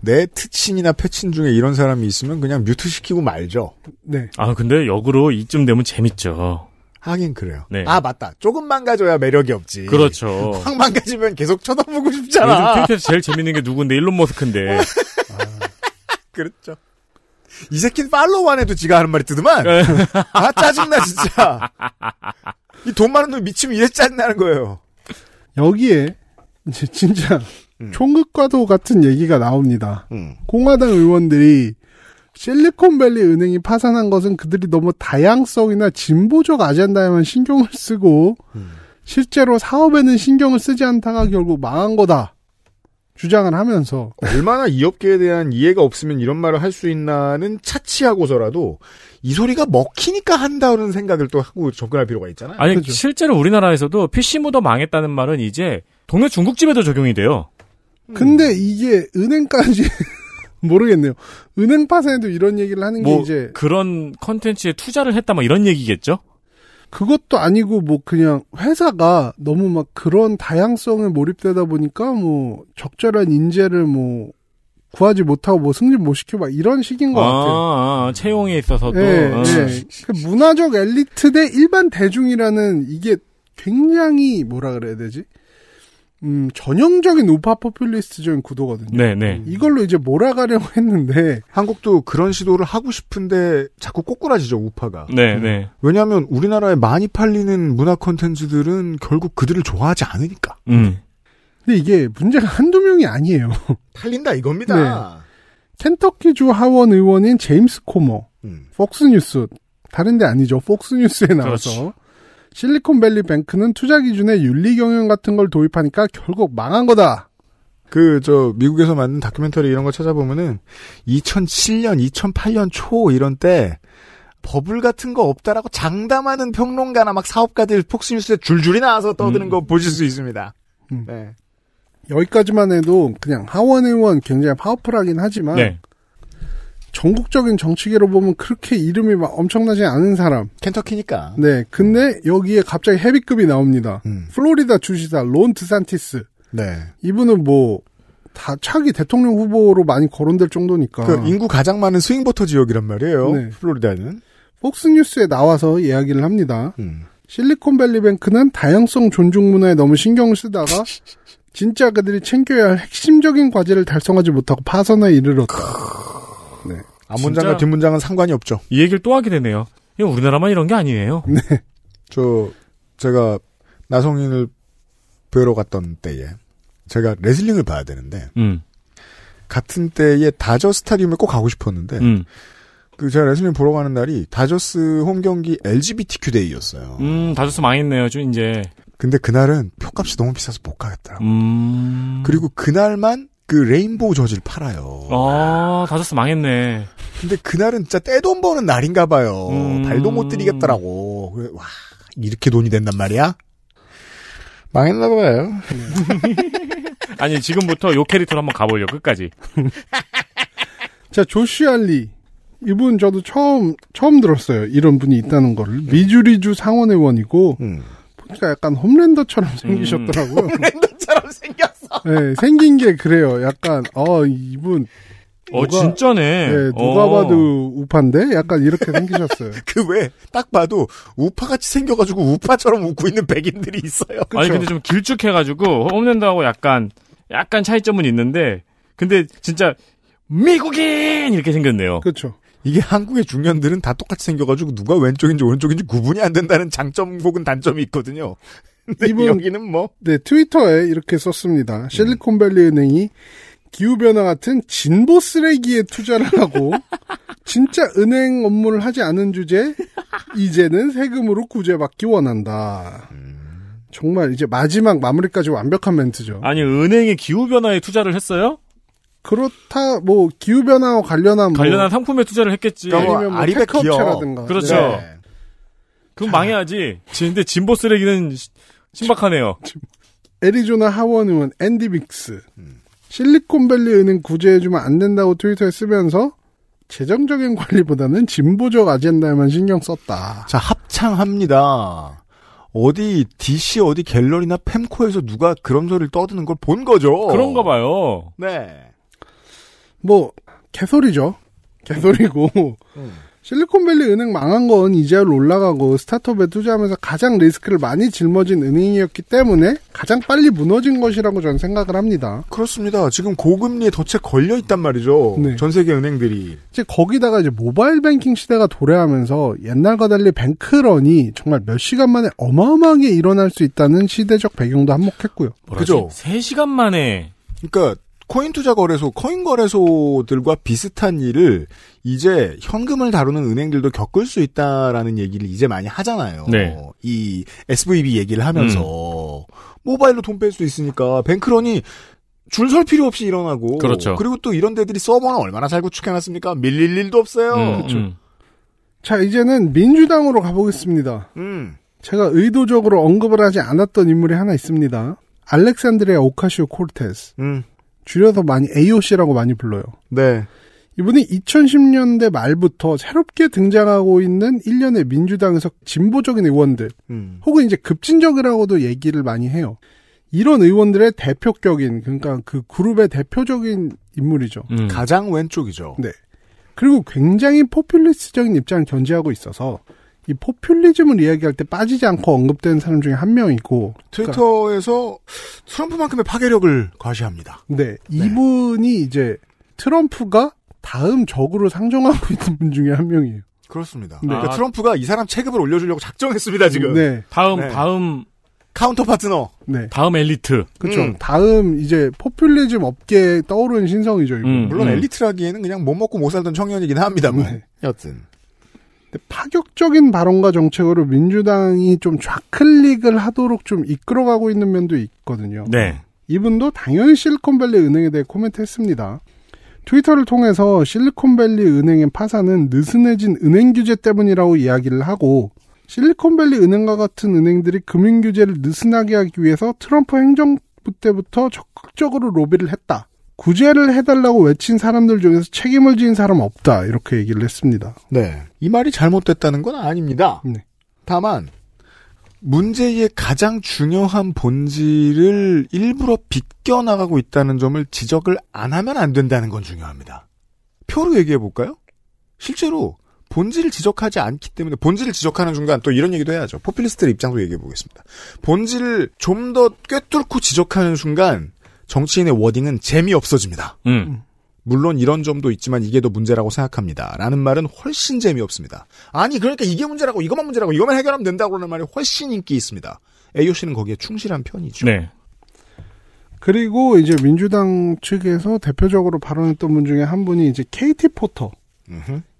S2: 내 트친이나 페친 중에 이런 사람이 있으면 그냥 뮤트 시키고 말죠.
S7: 네.
S3: 아 근데 역으로 이쯤 되면 재밌죠.
S2: 하긴 그래요.
S3: 네.
S2: 아 맞다. 조금 망가져야 매력이 없지.
S3: 그렇죠.
S2: 확 망가지면 계속 쳐다보고
S3: 요즘
S2: 싶잖아.
S3: 트위터에서 제일 재밌는 게 누군데 일론 머스크인데.
S2: 그렇죠. 이 새끼는 팔로우만 해도 지가 하는 말이 뜨더만.
S3: 네.
S2: 아 짜증나 진짜. 이 돈 많은 놈 미치면 이래 짜증나는 거예요.
S7: 여기에 이제 진짜
S2: 음.
S7: 총극과도 같은 얘기가 나옵니다.
S2: 음.
S7: 공화당 의원들이 실리콘밸리 은행이 파산한 것은 그들이 너무 다양성이나 진보적 아젠다에만 신경을 쓰고
S2: 음.
S7: 실제로 사업에는 신경을 쓰지 않다가 결국 망한 거다 주장을 하면서
S2: 얼마나 이 업계에 대한 이해가 없으면 이런 말을 할 수 있나는 차치하고서라도 이 소리가 먹히니까 한다는 생각을 또 하고 접근할 필요가 있잖아요.
S3: 아니
S7: 그죠.
S3: 실제로 우리나라에서도 PC 모더 망했다는 말은 이제 동네 중국집에도 적용이 돼요.
S7: 근데 이게 은행까지 모르겠네요. 은행 파산에도 이런 얘기를 하는
S3: 게뭐
S7: 이제
S3: 그런 컨텐츠에 투자를 했다 뭐 이런 얘기겠죠?
S7: 그것도 아니고 뭐 그냥 회사가 너무 막 그런 다양성에 몰입되다 보니까 뭐 적절한 인재를 뭐 구하지 못하고 뭐 승진 못 시켜 막 이런 식인 것 같아요.
S3: 아, 아, 채용에 있어서도
S7: 예,
S3: 어.
S7: 예. 그 문화적 엘리트 대 일반 대중이라는 이게 굉장히 뭐라 그래야 되지? 음, 전형적인 우파 포퓰리스트적인 구도거든요.
S3: 네, 네.
S7: 이걸로 이제 몰아가려고 했는데
S2: 한국도 그런 시도를 하고 싶은데 자꾸 꼬꾸라지죠 우파가.
S3: 네, 네.
S2: 왜냐하면 우리나라에 많이 팔리는 문화 콘텐츠들은 결국 그들을 좋아하지 않으니까.
S3: 음.
S7: 근데 이게 문제가 한두 명이 아니에요.
S2: 팔린다 이겁니다.
S7: 켄터키주 하원 의원인 제임스 코머,
S2: 음.
S7: 폭스뉴스, 다른 데 아니죠. 폭스뉴스에 나와서
S3: 그렇지.
S7: 실리콘밸리 뱅크는 투자 기준에 윤리 경영 같은 걸 도입하니까 결국 망한 거다.
S2: 그 저 미국에서 만든 다큐멘터리 이런 거 찾아보면은 2007년, 2008년 초 이런 때 버블 같은 거 없다라고 장담하는 평론가나 막 사업가들 폭스뉴스에 줄줄이 나와서 떠드는
S3: 음.
S2: 거 보실 수 있습니다.
S7: 음.
S2: 네.
S7: 여기까지만 해도 그냥 하원 의원 굉장히 파워풀하긴 하지만
S3: 네.
S7: 전국적인 정치계로 보면 그렇게 이름이 막 엄청나지 않은 사람.
S2: 켄터키니까.
S7: 네. 근데 여기에 갑자기 헤비급이 나옵니다.
S2: 음.
S7: 플로리다 주지사 론 드산티스.
S2: 네.
S7: 이분은 뭐 다 차기 대통령 후보로 많이 거론될 정도니까.
S2: 그 인구 가장 많은 스윙버터 지역이란 말이에요.
S7: 네.
S2: 플로리다는.
S7: 폭스뉴스에 나와서 이야기를 합니다.
S2: 음.
S7: 실리콘밸리뱅크는 다양성 존중 문화에 너무 신경을 쓰다가 진짜 그들이 챙겨야 할 핵심적인 과제를 달성하지 못하고 파산에 이르렀다. 네.
S2: 앞문장과
S3: 진짜-
S2: 뒷문장은 상관이 없죠.
S3: 이 얘기를 또 하게 되네요. 우리나라만 이런 게 아니에요.
S7: 네.
S2: 저 제가 나성인을 뵈러 갔던 때에 제가 레슬링을 봐야 되는데
S3: 음.
S2: 같은 때에 다저 스타디움에 꼭 가고 싶었는데
S3: 음.
S2: 그 제가 레슬링 보러 가는 날이 다저스 홈 경기 LGBTQ 데이였어요.
S3: 음, 다저스 망했네요, 좀 이제.
S2: 근데 그날은 표값이 너무 비싸서 못 가겠더라고.
S3: 음.
S2: 그리고 그날만 그 레인보우 저지를 팔아요.
S3: 아, 다저스 망했네.
S2: 근데 그날은 진짜 떼돈 버는 날인가 봐요.
S3: 음.
S2: 발도 못 들이겠더라고. 그래, 와, 이렇게 돈이 된단 말이야? 망했나 봐요.
S3: 아니, 지금부터 요 캐릭터로 한번 가보려, 끝까지.
S7: 자, 조슈 알리. 이분 저도 처음 처음 들었어요. 이런 분이 있다는 거를 미주리주 상원의원이고
S2: 음.
S7: 보니까 약간 홈랜더처럼 생기셨더라고요.
S2: 홈랜더처럼 생겼어.
S7: 네, 생긴 게 그래요. 약간 어 이분
S3: 어, 진짜네.
S7: 네, 누가
S3: 어.
S7: 봐도 우파인데 약간 이렇게 생기셨어요.
S2: 그 왜 딱 봐도 우파같이 생겨가지고 우파처럼 웃고 있는 백인들이 있어요.
S3: 아니 근데 좀 길쭉해가지고 홈랜드하고 약간 약간 차이점은 있는데 근데 진짜 미국인 이렇게 생겼네요.
S7: 그렇죠.
S2: 이게 한국의 중년들은 다 똑같이 생겨가지고 누가 왼쪽인지 오른쪽인지 구분이 안 된다는 장점 혹은 단점이 있거든요. 근데
S7: 이분-
S2: 여기는 뭐
S7: 네, 트위터에 이렇게 썼습니다. 실리콘밸리 은행이 기후변화 같은 진보 쓰레기에 투자를 하고, 진짜 은행 업무를 하지 않은 주제, 이제는 세금으로 구제받기 원한다. 정말 이제 마지막 마무리까지 완벽한 멘트죠.
S3: 아니 은행이 기후 변화에 투자를 했어요?
S7: 그렇다, 뭐, 기후변화와 관련한, 뭐,
S3: 관련한 상품에 투자를 했겠지.
S7: 아니면 뭐. 테크업체라든가.
S3: 그렇죠.
S7: 네.
S3: 그럼 망해야지. 근데 진보 쓰레기는 시- 신박하네요.
S7: 애리조나 하원 의원 앤디 빅스 실리콘밸리 은행 구제해주면 안 된다고 트위터에 쓰면서 재정적인 관리보다는 진보적 아젠다에만 신경 썼다.
S2: 자 합창합니다. 어디 DC 어디 갤러리나 펨코에서 누가 그런 소리를 떠드는 걸 본 거죠.
S3: 그런가 봐요.
S2: 네.
S7: 뭐 개소리죠. 개소리고
S2: 음.
S7: 실리콘밸리 은행 망한 건 이자율 올라가고 스타트업에 투자하면서 가장 리스크를 많이 짊어진 은행이었기 때문에 가장 빨리 무너진 것이라고 저는 생각을 합니다.
S2: 그렇습니다. 지금 고금리의 덫에 걸려 있단 말이죠.
S7: 네.
S2: 전 세계 은행들이.
S7: 이제 거기다가 이제 모바일 뱅킹 시대가 도래하면서 옛날과 달리 뱅크런이 정말 몇 시간 만에 어마어마하게 일어날 수 있다는 시대적 배경도 한몫했고요.
S2: 그죠?
S3: 3시간 만에
S2: 그러니까 코인 투자 거래소, 코인 거래소들과 비슷한 일을 이제 현금을 다루는 은행들도 겪을 수 있다라는 얘기를 이제 많이 하잖아요.
S3: 네.
S2: 이 SVB 얘기를 하면서 모바일로 돈 뺄 수 있으니까 뱅크런이 줄 설 필요 없이 일어나고
S3: 그렇죠.
S2: 리고 또 이런 데들이 서버는 얼마나 잘 구축해놨습니까? 밀릴 일도 없어요.
S3: 음, 음.
S7: 자, 이제는 민주당으로 가보겠습니다.
S2: 음.
S7: 제가 의도적으로 언급을 하지 않았던 인물이 하나 있습니다. 알렉산드리아 오카시오 콜테스.
S2: 음.
S7: 줄여서 많이 AOC라고 많이 불러요.
S2: 네.
S7: 이분이 2010년대 말부터 새롭게 등장하고 있는 일련의 민주당에서 진보적인 의원들,
S2: 음.
S7: 혹은 이제 급진적이라고도 얘기를 많이 해요. 이런 의원들의 대표격인, 그러니까 그 그룹의 대표적인 인물이죠.
S3: 음.
S2: 가장 왼쪽이죠.
S7: 네. 그리고 굉장히 포퓰리스트적인 입장을 견지하고 있어서 이 포퓰리즘을 이야기할 때 빠지지 않고 언급되는 사람 중에 한 명이고 그러니까
S2: 트위터에서 트럼프만큼의 파괴력을 과시합니다.
S7: 네, 이분이 이제 트럼프가 다음 적으로 상정하고 있는 분 중에 한 명이에요.
S2: 그렇습니다.
S7: 네.
S2: 그러니까
S3: 아.
S2: 트럼프가 이 사람 체급을 올려주려고 작정했습니다 지금.
S7: 네,
S3: 다음
S2: 네.
S3: 다음
S2: 카운터 파트너.
S7: 네.
S3: 다음 엘리트.
S7: 그렇죠.
S2: 음.
S7: 다음 이제 포퓰리즘 업계에 떠오르는 신성이죠.
S3: 음.
S2: 물론 엘리트라기에는 그냥 못 먹고 못 살던 청년이긴 합니다만.
S7: 네.
S2: 여튼.
S7: 파격적인 발언과 정책으로 민주당이 좀 좌클릭을 하도록 좀 이끌어가고 있는 면도 있거든요.
S3: 네.
S7: 이분도 당연히 실리콘밸리 은행에 대해 코멘트했습니다. 트위터를 통해서 실리콘밸리 은행의 파산은 느슨해진 은행 규제 때문이라고 이야기를 하고 실리콘밸리 은행과 같은 은행들이 금융 규제를 느슨하게 하기 위해서 트럼프 행정부 때부터 적극적으로 로비를 했다. 구제를 해달라고 외친 사람들 중에서 책임을 지은 사람 없다. 이렇게 얘기를 했습니다.
S2: 네. 이 말이 잘못됐다는 건 아닙니다.
S7: 네.
S2: 다만 문제의 가장 중요한 본질을 일부러 비껴나가고 있다는 점을 지적을 안 하면 안 된다는 건 중요합니다. 표로 얘기해 볼까요? 실제로 본질을 지적하지 않기 때문에 본질을 지적하는 순간 또 이런 얘기도 해야죠. 포퓰리스트의 입장도 얘기해 보겠습니다. 본질을 좀 더 꿰뚫고 지적하는 순간 정치인의 워딩은 재미없어집니다.
S3: 음.
S2: 물론 이런 점도 있지만 이게 더 문제라고 생각합니다. 라는 말은 훨씬 재미없습니다. 아니 그러니까 이게 문제라고 이것만 문제라고 이것만 해결하면 된다고 하는 말이 훨씬 인기 있습니다. AOC는 거기에 충실한 편이죠.
S3: 네.
S7: 그리고 이제 민주당 측에서 대표적으로 발언했던 분 중에 한 분이 이제 케이티
S2: 포터.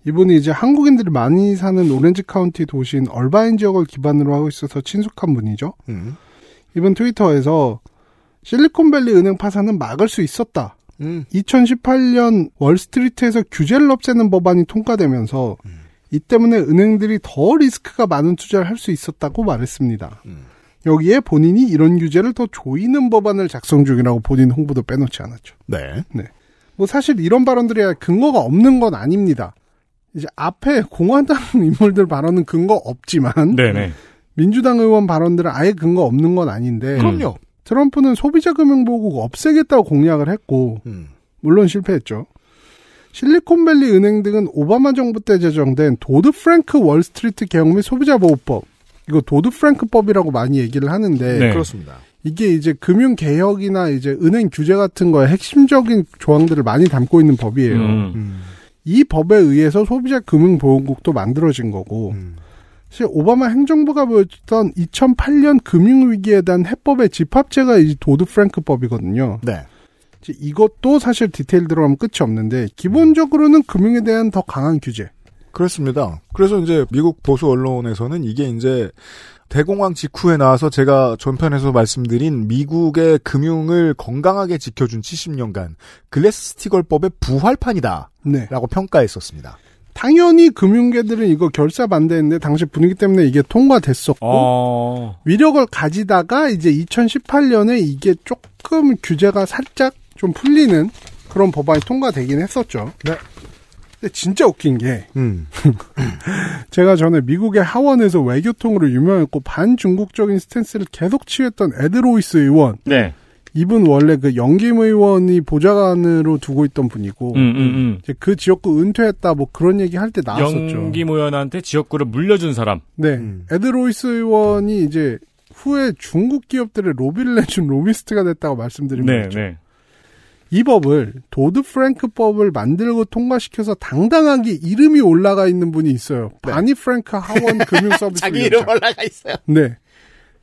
S7: 이분이 이제 한국인들이 많이 사는 오렌지 카운티 도시인 얼바인 지역을 기반으로 하고 있어서 친숙한 분이죠.
S2: 음.
S7: 이번 트위터에서 실리콘밸리 은행 파산은 막을 수 있었다.
S2: 음.
S7: 2018년 월스트리트에서 규제를 없애는 법안이 통과되면서
S2: 음.
S7: 이 때문에 은행들이 더 리스크가 많은 투자를 할 수 있었다고 말했습니다.
S2: 음.
S7: 여기에 본인이 이런 규제를 더 조이는 법안을 작성 중이라고 본인 홍보도 빼놓지 않았죠.
S2: 네.
S7: 뭐 사실 이런 발언들이 근거가 없는 건 아닙니다. 이제 앞에 공화당 인물들 발언은 근거 없지만
S3: 네네.
S7: 민주당 의원 발언들은 아예 근거 없는 건 아닌데
S2: 그럼요.
S7: 트럼프는 소비자 금융보호국 없애겠다고 공약을 했고
S2: 음.
S7: 물론 실패했죠. 실리콘밸리 은행 등은 오바마 정부 때 제정된 도드 프랭크 월스트리트 개혁 및 소비자 보호법 이거 도드 프랭크법이라고 많이 얘기를 하는데
S2: 네. 그렇습니다.
S7: 이게 이제 금융 개혁이나 이제 은행 규제 같은 거에 핵심적인 조항들을 많이 담고 있는 법이에요.
S3: 음.
S7: 이 법에 의해서 소비자 금융 보호국도 만들어진 거고 사실 오바마 행정부가 보였던 2008년 금융 위기에 대한 해법의 집합체가 이 도드 프랭크법이거든요.
S2: 네.
S7: 이제 이것도 사실 디테일 들어가면 끝이 없는데 기본적으로는 금융에 대한 더 강한 규제.
S2: 그렇습니다. 그래서 이제 미국 보수 언론에서는 이게 이제 대공황 직후에 나와서 제가 전편에서 말씀드린 미국의 금융을 건강하게 지켜준 70년간 글래스 스티걸법의 부활판이다.
S7: 네.
S2: 라고 평가했었습니다.
S7: 당연히 금융계들은 이거 결사 반대했는데 당시 분위기 때문에 이게 통과됐었고
S3: 어.
S7: 위력을 가지다가 이제 2018년에 이게 조금 규제가 살짝 좀 풀리는 그런 법안이 통과되긴 했었죠.
S2: 네.
S7: 근데 진짜 웃긴 게
S2: 음.
S7: 제가 전에 미국의 하원에서 외교통으로 유명했고 반중국적인 스탠스를 계속 취했던 에드 로이스 의원.
S3: 네.
S7: 이분 원래 그 영김 의원이 보좌관으로 두고 있던 분이고
S3: 음, 음, 음.
S7: 이제 그 지역구 은퇴했다 뭐 그런 얘기 할 때 나왔었죠.
S3: 영김 의원한테 지역구를 물려준 사람.
S7: 네. 에드 로이스 의원이 이제 후에 중국 기업들의 로비를 해준 로비스트가 됐다고 말씀드린
S3: 네,
S7: 거죠.
S3: 네.
S7: 이 법을 도드 프랭크 법을 만들고 통과시켜서 당당하게 이름이 올라가 있는 분이 있어요. 바니 프랭크 하원 금융 서비스
S2: 자기. 이름 올라가 있어요.
S7: 네.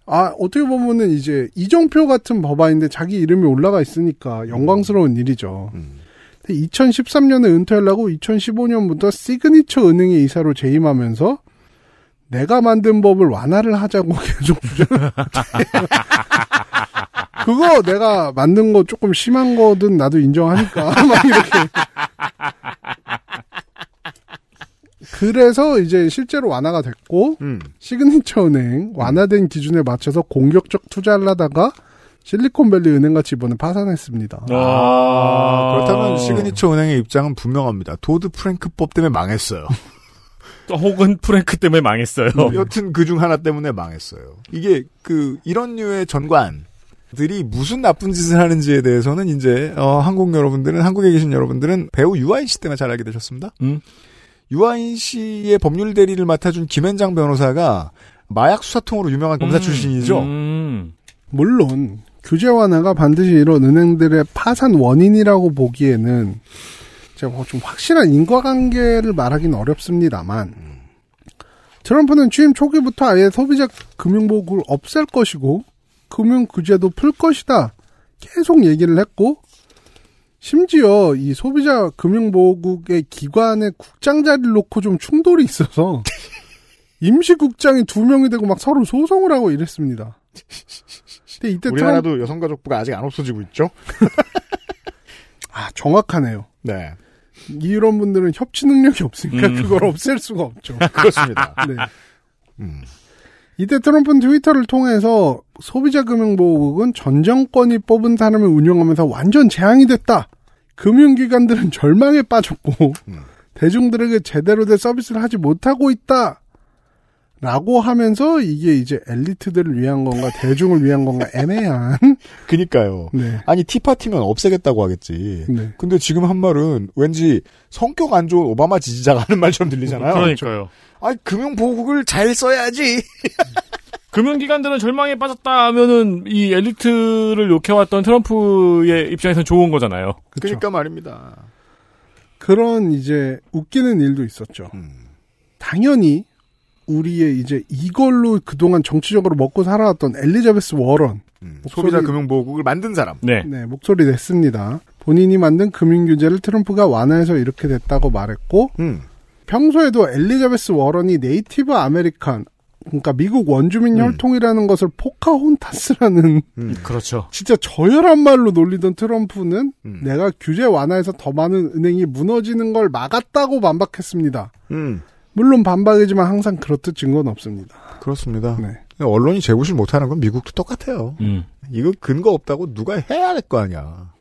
S7: 아, 어떻게 보면은 이제 이정표 같은 법안인데 자기 이름이 올라가 있으니까 영광스러운 일이죠.
S2: 음.
S7: 근데 2013년에 은퇴하려고 2015년부터 시그니처 은행의 이사로 재임하면서 내가 만든 법을 완화를 하자고 계속 주장. 그거 내가 만든 거 조금 심한 거든 나도 인정하니까 막 이렇게. 그래서 이제 실제로 완화가 됐고
S2: 음.
S7: 시그니처 은행 완화된 기준에 맞춰서 공격적 투자를 하다가 실리콘밸리 은행같이 이번에 파산했습니다.
S2: 아, 그렇다면 시그니처 은행의 입장은 분명합니다. 도드 프랭크법 때문에 망했어요.
S3: 혹은 프랭크 때문에 망했어요.
S2: 여튼 그 중 하나 때문에 망했어요. 이게 그 이런 류의 전관들이 무슨 나쁜 짓을 하는지에 대해서는 이제 어, 한국 여러분들은 한국에 계신 여러분들은 배우 유아인 씨 때문에 잘 알게 되셨습니다.
S3: 음.
S2: 유아인 씨의 법률 대리를 맡아준 김현장 변호사가 마약 수사통으로 유명한 검사
S3: 음,
S2: 출신이죠.
S3: 음.
S7: 물론 규제 완화가 반드시 이런 은행들의 파산 원인이라고 보기에는 제가 뭐좀 확실한 인과관계를 말하기는 어렵습니다만 트럼프는 취임 초기부터 아예 소비자 금융보호국을 없앨 것이고 금융 규제도 풀 것이다 계속 얘기를 했고 심지어 이 소비자 금융보호국의 기관의 국장 자리를 놓고 좀 충돌이 있어서 임시국장이 두 명이 되고 막 서로 소송을 하고 이랬습니다. 근데 이때
S2: 우리나라도 여성가족부가 아직 안 없어지고 있죠.
S7: 아, 정확하네요.
S2: 네.
S7: 이런 분들은 협치 능력이 없으니까
S2: 음.
S7: 그걸 없앨 수가 없죠.
S2: 그렇습니다.
S7: 네.
S2: 음.
S7: 이때 트럼프는 트위터를 통해서 소비자 금융보호국은 전 정권이 뽑은 사람을 운영하면서 완전 재앙이 됐다. 금융기관들은 절망에 빠졌고
S2: 음.
S7: 대중들에게 제대로 된 서비스를 하지 못하고 있다. 라고 하면서 이게 이제 엘리트들을 위한 건가 대중을 위한 건가 애매한
S2: 그니까요.
S7: 네.
S2: 아니 티파티면 없애겠다고 하겠지.
S7: 네.
S2: 근데 지금 한 말은 왠지 성격 안 좋은 오바마 지지자가 하는 말처럼 들리잖아요.
S3: 그러니까요.
S2: 아니 금융보호국을 잘 써야지.
S3: 금융기관들은 절망에 빠졌다 하면은 이 엘리트를 욕해왔던 트럼프의 입장에서는 좋은 거잖아요.
S2: 그러니까 말입니다.
S7: 그런 이제 웃기는 일도 있었죠.
S2: 음.
S7: 당연히 우리의 이제 이걸로 그동안 정치적으로 먹고 살아왔던 엘리자베스 워런
S2: 음, 소비자 금융보호국을 만든 사람.
S3: 네.
S7: 목소리 냈습니다. 본인이 만든 금융 규제를 트럼프가 완화해서 이렇게 됐다고 말했고
S2: 음.
S7: 평소에도 엘리자베스 워런이 Native American 그러니까 미국 원주민 혈통이라는 것을 포카혼타스라는
S3: 그렇죠.
S7: 진짜 저열한 말로 놀리던 트럼프는 내가 규제 완화해서 더 많은 은행이 무너지는 걸 막았다고 반박했습니다.
S2: 음.
S7: 물론 반박이지만 항상 그렇듯 증거는 없습니다.
S2: 그렇습니다.
S7: 네.
S2: 언론이 재구실 못하는 건 미국도 똑같아요.
S3: 음.
S2: 이거 근거 없다고 누가 해야 될 거 아니야.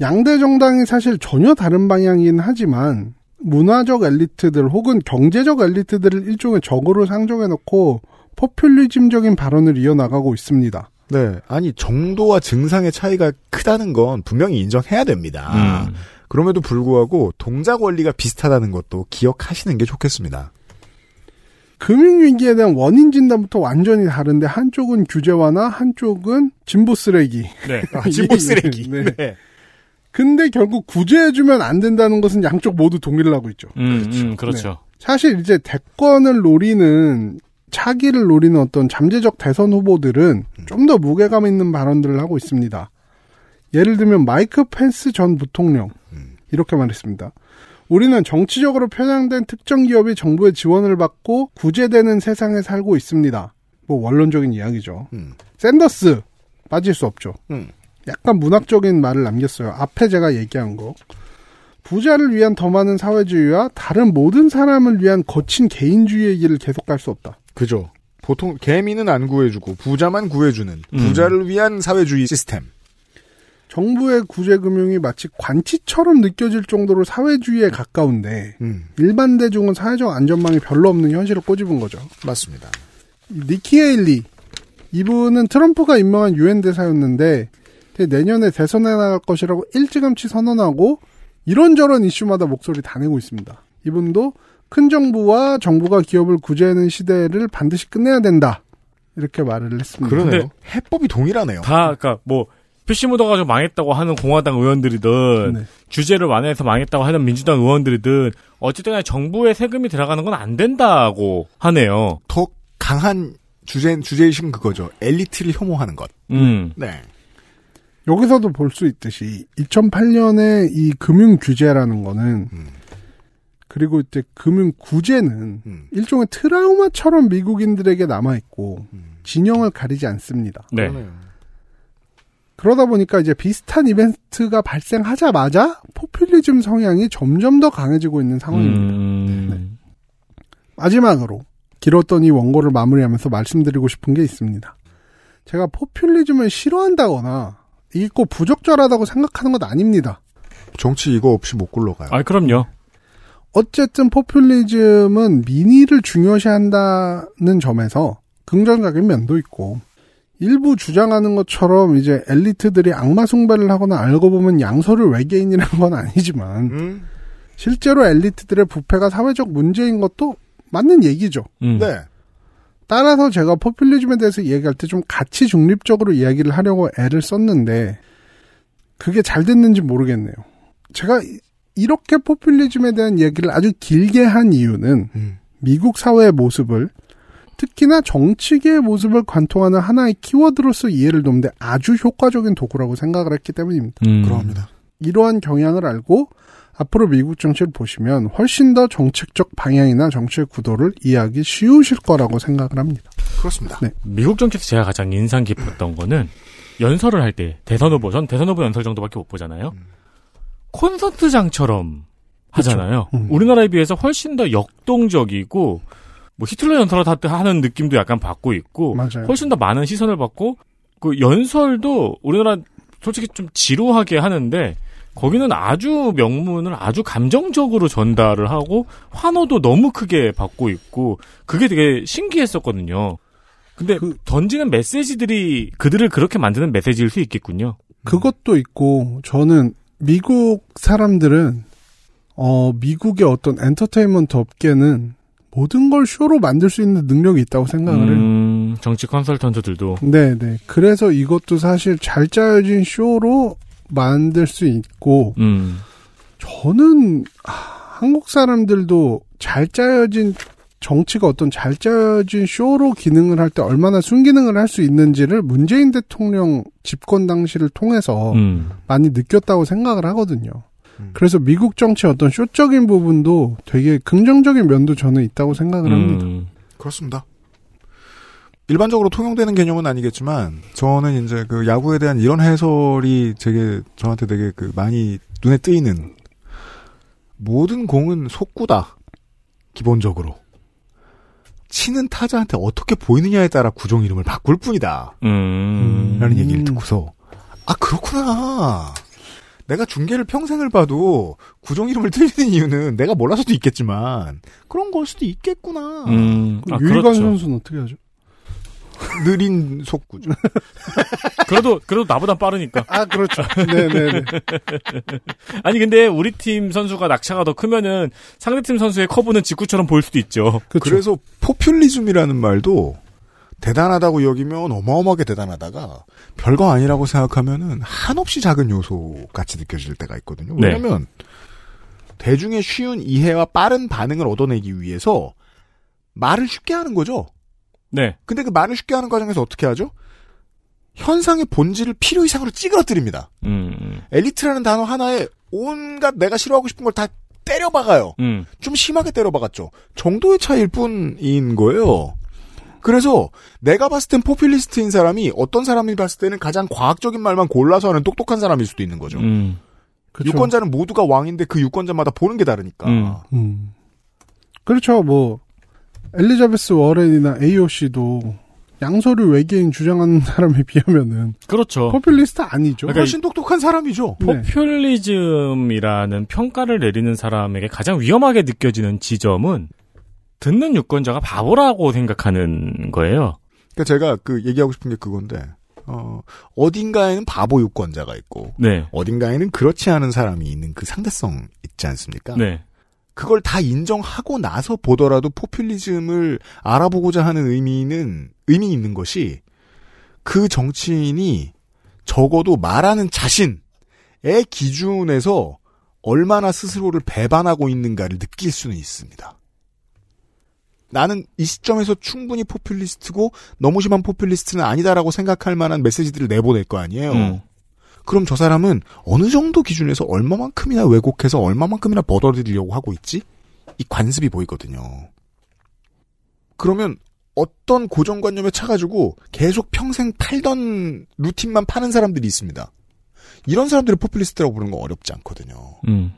S7: 양대 정당이 사실 전혀 다른 방향이긴 하지만 문화적 엘리트들 혹은 경제적 엘리트들을 일종의 적으로 상정해놓고 포퓰리즘적인 발언을 이어나가고 있습니다.
S2: 네. 아니, 정도와 증상의 차이가 크다는 건 분명히 인정해야 됩니다.
S3: 음.
S2: 그럼에도 불구하고 동작 원리가 비슷하다는 것도 기억하시는 게 좋겠습니다.
S7: 금융위기에 대한 원인 진단부터 완전히 다른데 한쪽은 규제 완화, 한쪽은 진보 쓰레기.
S3: 네.
S2: 아, 진보 쓰레기.
S7: 네.
S2: 네.
S7: 근데 결국 구제해주면 안 된다는 것은 양쪽 모두 동의를 하고 있죠.
S3: 음, 음, 그렇죠.
S7: 사실 이제 대권을 노리는 차기를 노리는 어떤 잠재적 대선 후보들은 좀 더 무게감 있는 발언들을 하고 있습니다. 예를 들면 마이크 펜스 전 부통령 이렇게 말했습니다. 우리는 정치적으로 편향된 특정 기업이 정부의 지원을 받고 구제되는 세상에 살고 있습니다. 뭐 원론적인 이야기죠. 샌더스 빠질 수 없죠.
S2: 음.
S7: 약간 문학적인 말을 남겼어요. 앞에 제가 얘기한 거. 부자를 위한 더 많은 사회주의와 다른 모든 사람을 위한 거친 개인주의의 길을 계속 갈 수 없다.
S2: 그죠. 보통 개미는 안 구해주고 부자만 구해주는
S7: 음.
S2: 부자를 위한 사회주의 시스템.
S7: 정부의 구제금융이 마치 관치처럼 느껴질 정도로 사회주의에 가까운데
S2: 음.
S7: 일반 대중은 사회적 안전망이 별로 없는 현실을 꼬집은 거죠.
S2: 맞습니다.
S7: 니키 헤일리 이분은 트럼프가 임명한 유엔 대사였는데 내년에 대선에 나갈 것이라고 일찌감치 선언하고 이런저런 이슈마다 목소리 다 내고 있습니다. 이분도 큰 정부와 정부가 기업을 구제하는 시대를 반드시 끝내야 된다. 이렇게 말을 했습니다.
S2: 그러네요. 해법이 동일하네요.
S3: 다, 그니까, 뭐, PC 묻어가지고 망했다고 하는 공화당 의원들이든,
S7: 네.
S3: 규제를 완화해서 망했다고 하는 민주당 의원들이든, 어쨌든 간에 정부의 세금이 들어가는 건 안 된다고 하네요.
S2: 더 강한 주제, 주제의식은 그거죠. 엘리트를 혐오하는 것.
S3: 음.
S2: 네.
S7: 여기서도 볼 수 있듯이 2008년에 이 금융 규제라는 거는 그리고 이제 금융 구제는 일종의 트라우마처럼 미국인들에게 남아 있고 진영을 가리지 않습니다.
S3: 네.
S7: 그러다 보니까 이제 비슷한 이벤트가 발생하자마자 포퓰리즘 성향이 점점 더 강해지고 있는 상황입니다.
S3: 음.
S7: 네. 마지막으로 길었던 이 원고를 마무리하면서 말씀드리고 싶은 게 있습니다. 제가 포퓰리즘을 싫어한다거나 이게 꼭 부적절하다고 생각하는 건 아닙니다.
S2: 정치 이거 없이 못 굴러가요.
S3: 아, 그럼요.
S7: 어쨌든 포퓰리즘은 민의를 중요시한다는 점에서 긍정적인 면도 있고 일부 주장하는 것처럼 이제 엘리트들이 악마 숭배를 하거나 알고 보면 양서를 외계인이라는 건 아니지만
S2: 음.
S7: 실제로 엘리트들의 부패가 사회적 문제인 것도 맞는 얘기죠.
S3: 음.
S2: 네.
S7: 따라서 제가 포퓰리즘에 대해서 이야기할 때좀 가치 중립적으로 이야기를 하려고 애를 썼는데 그게 잘 됐는지 모르겠네요. 제가 이- 이렇게 포퓰리즘에 대한 이야기를 아주 길게 한 이유는 미국 사회의 모습을 특히나 정치계의 모습을 관통하는 하나의 키워드로서 이해를 돕는데 아주 효과적인 도구라고 생각을 했기 때문입니다.
S3: 음.
S2: 그럽니다.
S7: 이러한 경향을 알고 앞으로 미국 정치를 보시면 훨씬 더 정책적 방향이나 정치의 구도를 이해하기 쉬우실 거라고 생각을 합니다.
S2: 그렇습니다.
S7: 네.
S3: 미국 정치에서 제가 가장 인상 깊었던 거는 연설을 할 때 대선 후보 전 대선 후보 연설 정도밖에 못 보잖아요. 콘서트장처럼 하잖아요.
S7: 음.
S3: 우리나라에 비해서 훨씬 더 역동적이고 뭐 히틀러 연설을 다 하는 느낌도 약간 받고 있고
S7: 맞아요.
S3: 훨씬 더 많은 시선을 받고 그 연설도 우리나라 솔직히 좀 지루하게 하는데 거기는 아주 명문을 아주 감정적으로 전달을 하고 환호도 너무 크게 받고 있고 그게 되게 신기했었거든요. 근데 던지는 메시지들이 그들을 그렇게 만드는 메시지일 수 있겠군요.
S7: 그것도 있고 저는 미국 사람들은 어 미국의 어떤 엔터테인먼트 업계는 모든 걸 쇼로 만들 수 있는 능력이 있다고 생각을 해요.
S3: 음, 정치 컨설턴트들도
S7: 네, 네. 그래서 이것도 사실 잘 짜여진 쇼로 만들 수 있고
S3: 음.
S7: 저는 아, 한국 사람들도 잘 짜여진 정치가 어떤 잘 짜여진 쇼로 기능을 할 때 얼마나 순기능을 할 수 있는지를 문재인 대통령 집권 당시를 통해서
S3: 음.
S7: 많이 느꼈다고 생각을 하거든요. 그래서 미국 정치의 어떤 쇼적인 부분도 되게 긍정적인 면도 저는 있다고 생각을 합니다.
S3: 음.
S2: 그렇습니다. 일반적으로 통용되는 개념은 아니겠지만 저는 이제 그 야구에 대한 이런 해설이 되게 저한테 되게 그 많이 눈에 띄는 모든 공은 속구다. 기본적으로 치는 타자한테 어떻게 보이느냐에 따라 구종 이름을 바꿀 뿐이다.
S3: 음.
S2: 라는 얘기를 듣고서 아 그렇구나. 내가 중계를 평생을 봐도 구종 이름을 틀리는 이유는 내가 몰라서도 있겠지만 그런 걸 수도 있겠구나.
S3: 음, 아,
S7: 유희관
S3: 그렇죠.
S7: 선수는 어떻게 하죠?
S2: 느린 속구죠.
S3: 그래도 그래도 나보다 빠르니까.
S7: 아 그렇죠. 네네네.
S3: 아니 근데 우리 팀 선수가 낙차가 더 크면은 상대 팀 선수의 커브는 직구처럼 보일 수도 있죠.
S7: 그렇죠.
S2: 그래서 포퓰리즘이라는 말도 대단하다고 여기면 어마어마하게 대단하다가 별거 아니라고 생각하면은 한없이 작은 요소 같이 느껴질 때가 있거든요.
S3: 네.
S2: 왜냐면 대중의 쉬운 이해와 빠른 반응을 얻어내기 위해서 말을 쉽게 하는 거죠.
S3: 네.
S2: 근데 그 말을 쉽게 하는 과정에서 어떻게 하죠? 현상의 본질을 필요 이상으로 찌그러뜨립니다.
S3: 음.
S2: 엘리트라는 단어 하나에 온갖 내가 싫어하고 싶은 걸 다 때려박아요.
S3: 음.
S2: 좀 심하게 때려박았죠. 정도의 차이일 뿐인 거예요. 그래서 내가 봤을 땐 포퓰리스트인 사람이 어떤 사람이 봤을 때는 가장 과학적인 말만 골라서 하는 똑똑한 사람일 수도 있는 거죠.
S3: 음.
S7: 그쵸.
S2: 유권자는 모두가 왕인데 그 유권자마다 보는 게 다르니까.
S7: 음. 그렇죠. 뭐 엘리자베스 워렌이나 AOC도 양서류 외계인 주장하는 사람에 비하면은
S3: 그렇죠.
S7: 포퓰리스트 아니죠.
S3: 그러니까
S2: 훨씬 똑똑한 사람이죠.
S7: 네.
S3: 포퓰리즘이라는 평가를 내리는 사람에게 가장 위험하게 느껴지는 지점은 듣는 유권자가 바보라고 생각하는 거예요.
S2: 그러니까 제가 그 얘기하고 싶은 게 그건데 어, 어딘가에는 바보 유권자가 있고
S3: 네.
S2: 어딘가에는 그렇지 않은 사람이 있는 그 상대성 있지 않습니까?
S3: 네.
S2: 그걸 다 인정하고 나서 보더라도 포퓰리즘을 알아보고자 하는 의미는 의미 있는 것이 그 정치인이 적어도 말하는 자신의 기준에서 얼마나 스스로를 배반하고 있는가를 느낄 수는 있습니다. 나는 이 시점에서 충분히 포퓰리스트고 너무 심한 포퓰리스트는 아니다라고 생각할 만한 메시지들을 내보낼 거 아니에요.
S3: 음.
S2: 그럼 저 사람은 어느 정도 기준에서 얼마만큼이나 왜곡해서 얼마만큼이나 벌어들이려고 하고 있지? 이 관습이 보이거든요. 그러면 어떤 고정관념에 차가지고 계속 평생 팔던 루틴만 파는 사람들이 있습니다. 이런 사람들을 포퓰리스트라고 부르는 건 어렵지 않거든요.
S3: 음.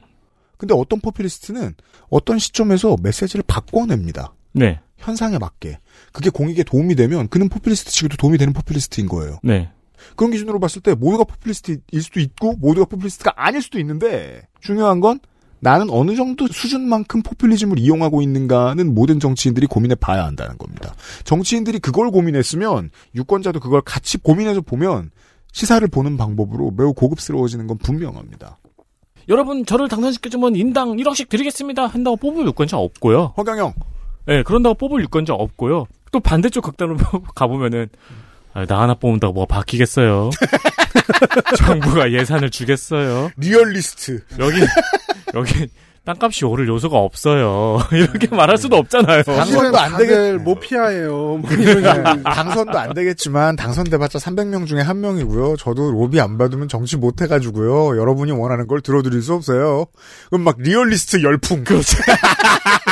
S2: 근데 어떤 포퓰리스트는 어떤 시점에서 메시지를 바꿔냅니다.
S3: 네.
S2: 현상에 맞게. 그게 공익에 도움이 되면 그는 포퓰리스트 치고도 도움이 되는 포퓰리스트인 거예요.
S3: 네.
S2: 그런 기준으로 봤을 때 모두가 포퓰리스트일 수도 있고 모두가 포퓰리스트가 아닐 수도 있는데 중요한 건 나는 어느 정도 수준만큼 포퓰리즘을 이용하고 있는가는 모든 정치인들이 고민해 봐야 한다는 겁니다. 정치인들이 그걸 고민했으면 유권자도 그걸 같이 고민해서 보면 시사를 보는 방법으로 매우 고급스러워지는 건 분명합니다.
S3: 여러분 저를 당선시켜주면 인당 1억씩 드리겠습니다 한다고 뽑을 유권자 없고요.
S2: 허경영.
S3: 네, 그런다고 뽑을 유권자 없고요. 또 반대쪽 극단으로 가보면은 아, 나 하나 뽑는다고 뭐가 바뀌겠어요. 정부가 예산을 주겠어요.
S2: 리얼리스트.
S3: 여기 여기 땅값이 오를 요소가 없어요. 이렇게 말할 수도 없잖아요.
S2: 당선도 안 되겠
S7: 모피아예요. 뭐
S2: 네, 당선도 안 되겠지만 당선돼봤자 300명 중에 한 명이고요. 저도 로비 안 받으면 정치 못 해가지고요. 여러분이 원하는 걸 들어드릴 수 없어요. 그럼 막 리얼리스트 열풍. 그렇죠.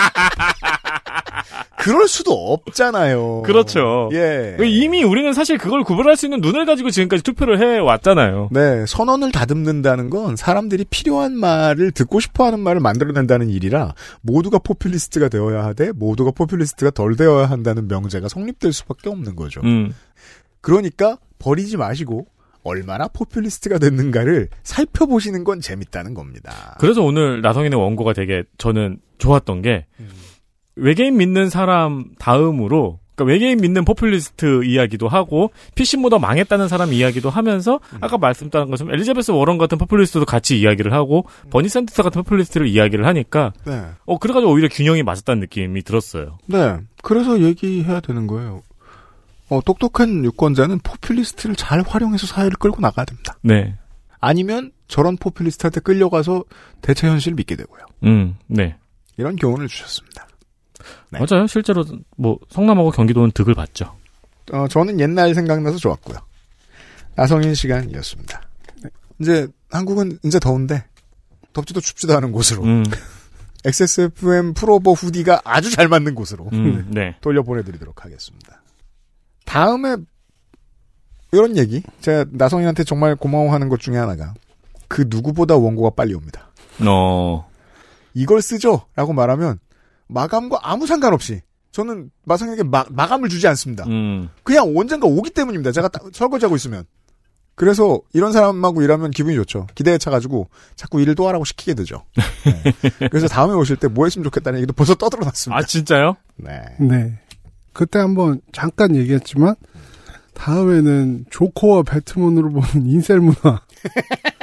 S2: 그럴 수도 없잖아요.
S3: 그렇죠.
S2: 예.
S3: 이미 우리는 사실 그걸 구별할 수 있는 눈을 가지고 지금까지 투표를 해 왔잖아요.
S2: 네, 선언을 다듬는다는 건 사람들이 필요한 말을 듣고 싶어하는 말을 만들어낸다는 일이라 모두가 포퓰리스트가 되어야 하되 모두가 포퓰리스트가 덜 되어야 한다는 명제가 성립될 수밖에 없는 거죠.
S3: 음.
S2: 그러니까 버리지 마시고 얼마나 포퓰리스트가 됐는가를 살펴보시는 건 재밌다는 겁니다.
S3: 그래서 오늘 나성인의 원고가 되게 저는 좋았던 게 외계인 믿는 사람 다음으로 그러니까 외계인 믿는 포퓰리스트 이야기도 하고 PC 묻어 망했다는 사람 이야기도 하면서 아까 말씀드린 것처럼 엘리자베스 워런 같은 포퓰리스트도 같이 이야기를 하고 버니 샌더스 같은 포퓰리스트를 이야기를 하니까
S2: 네.
S3: 어 그래가지고 오히려 균형이 맞았다는 느낌이 들었어요.
S2: 네. 그래서 얘기해야 되는 거예요. 어, 똑똑한 유권자는 포퓰리스트를 잘 활용해서 사회를 끌고 나가야 됩니다.
S3: 네.
S2: 아니면 저런 포퓰리스트한테 끌려가서 대체 현실을 믿게 되고요.
S3: 음, 네.
S2: 이런 교훈을 주셨습니다. 네.
S3: 맞아요. 실제로 뭐 성남하고 경기도는 득을 봤죠.
S2: 어, 저는 옛날 생각나서 좋았고요. 나성인 시간이었습니다. 네. 이제 한국은 이제 더운데 덥지도 춥지도 않은 곳으로
S3: 음.
S2: XSFM 프로버 후디가 아주 잘 맞는 곳으로
S3: 음, 네.
S2: 돌려보내드리도록 하겠습니다. 다음에 이런 얘기 제가 나성인한테 정말 고마워하는 것 중에 하나가 그 누구보다 원고가 빨리 옵니다.
S3: 어.
S2: 이걸 쓰죠? 라고 말하면 마감과 아무 상관없이 저는 마성에게 마, 마감을 주지 않습니다.
S3: 음.
S2: 그냥 언젠가 오기 때문입니다. 제가 딱 설거지하고 있으면 그래서 이런 사람하고 일하면 기분이 좋죠. 기대에 차가지고 자꾸 일을 또 하라고 시키게 되죠. 네. 그래서 다음에 오실 때 뭐 했으면 좋겠다는 얘기도 벌써 떠들어놨습니다.
S3: 아 진짜요?
S2: 네.
S7: 네. 그때 한번 잠깐 얘기했지만 다음에는 조커와 배트맨으로 보는 인셀 문화.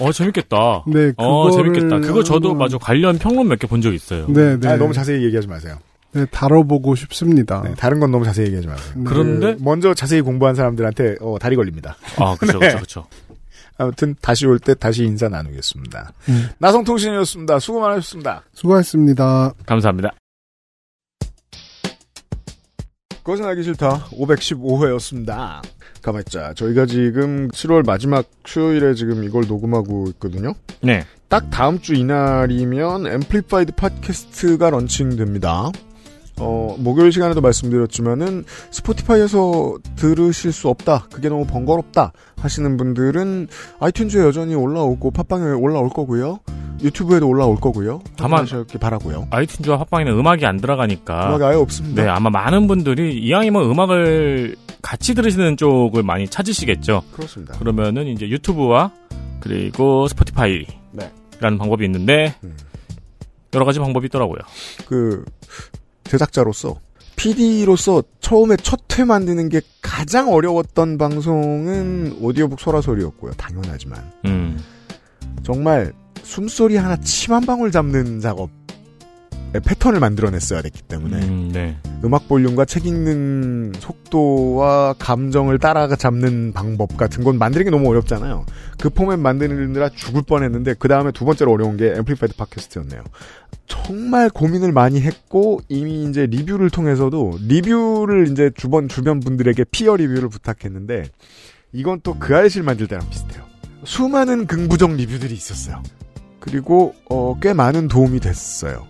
S3: 어 재밌겠다.
S7: 네,
S3: 어
S7: 그거를
S3: 재밌겠다. 그거 저도
S7: 한번-
S3: 맞아 관련 평론 몇 개 본 적 있어요.
S7: 네, 네.
S2: 아, 너무 자세히 얘기하지 마세요.
S7: 네, 다뤄보고 싶습니다.
S2: 네, 다른 건 너무 자세히 얘기하지 마세요.
S7: 네.
S3: 그런데-
S2: 그 먼저 자세히 공부한 사람들한테 어, 다리 걸립니다.
S3: 아 그렇죠
S2: 네.
S3: 그렇죠 그렇죠.
S2: 아무튼 다시 올 때 다시 인사 나누겠습니다.
S7: 음.
S2: 나성통신이었습니다. 수고 많으셨습니다.
S7: 수고하셨습니다.
S3: 감사합니다.
S2: 그것은 알기 싫다. 515회였습니다. 가만있자. 저희가 지금 7월 마지막 수요일에 지금 이걸 녹음하고 있거든요.
S3: 네.
S2: 딱 다음 주 이날이면 Amplified 팟캐스트가 런칭됩니다. 어, 목요일 시간에도 말씀드렸지만은 스포티파이에서 들으실 수 없다. 그게 너무 번거롭다. 하시는 분들은 아이튠즈에 여전히 올라오고 팟빵에 올라올 거고요. 유튜브에도 올라올 거고요.
S3: 다만-
S2: 하셨길 바라고요.
S3: 아이튠즈와 팟빵에는 음악이 안 들어가니까.
S2: 음악이 아예 없습니다.
S3: 네, 아마 많은 분들이 이왕이면 음악을 같이 들으시는 쪽을 많이 찾으시겠죠.
S2: 그렇습니다.
S3: 그러면은 이제 유튜브와 그리고 스포티파이.
S2: 네.
S3: 라는 방법이 있는데, 여러 가지 방법이 있더라고요.
S2: 그 제작자로서 PD로서 처음에 첫 회 만드는 게 가장 어려웠던 방송은 오디오북 소라소리였고요. 당연하지만
S3: 음.
S2: 정말 숨소리 하나 침 한 방울 잡는 작업의 패턴을 만들어냈어야 됐기 때문에
S3: 음, 네.
S2: 음악 볼륨과 책 읽는 속도와 감정을 따라가 잡는 방법 같은 건 만드는 게 너무 어렵잖아요. 그 포맷 만드느라 죽을 뻔했는데 그 다음에 두 번째로 어려운 게 Amplified 팟캐스트였네요. 정말 고민을 많이 했고 이미 이제 리뷰를 통해서도 리뷰를 이제 주변 주변 분들에게 peer review를 부탁했는데 이건 또 그 알실 만들 때랑 비슷해요. 수많은 긍부정 리뷰들이 있었어요. 그리고 어, 꽤 많은 도움이 됐어요.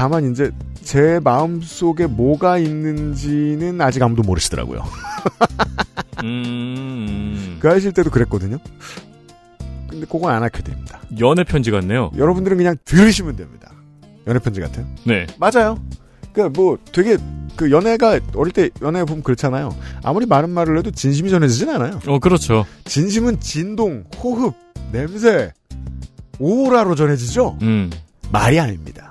S2: 다만 이제 제 마음 속에 뭐가 있는지는 아직 아무도 모르시더라고요.
S3: 음.
S2: 그 하실 때도 그랬거든요. 근데 그건 안 하게 됩니다.
S3: 연애 편지 같네요.
S2: 여러분들은 그냥 들으시면 됩니다. 연애 편지 같아요.
S3: 네.
S2: 맞아요. 그러니까 뭐 되게 그 연애가 어릴 때 연애 보면 그렇잖아요. 아무리 많은 말을 해도 진심이 전해지진 않아요.
S3: 어, 그렇죠.
S2: 진심은 진동, 호흡, 냄새, 오라로 전해지죠.
S3: 음.
S2: 말이 아닙니다.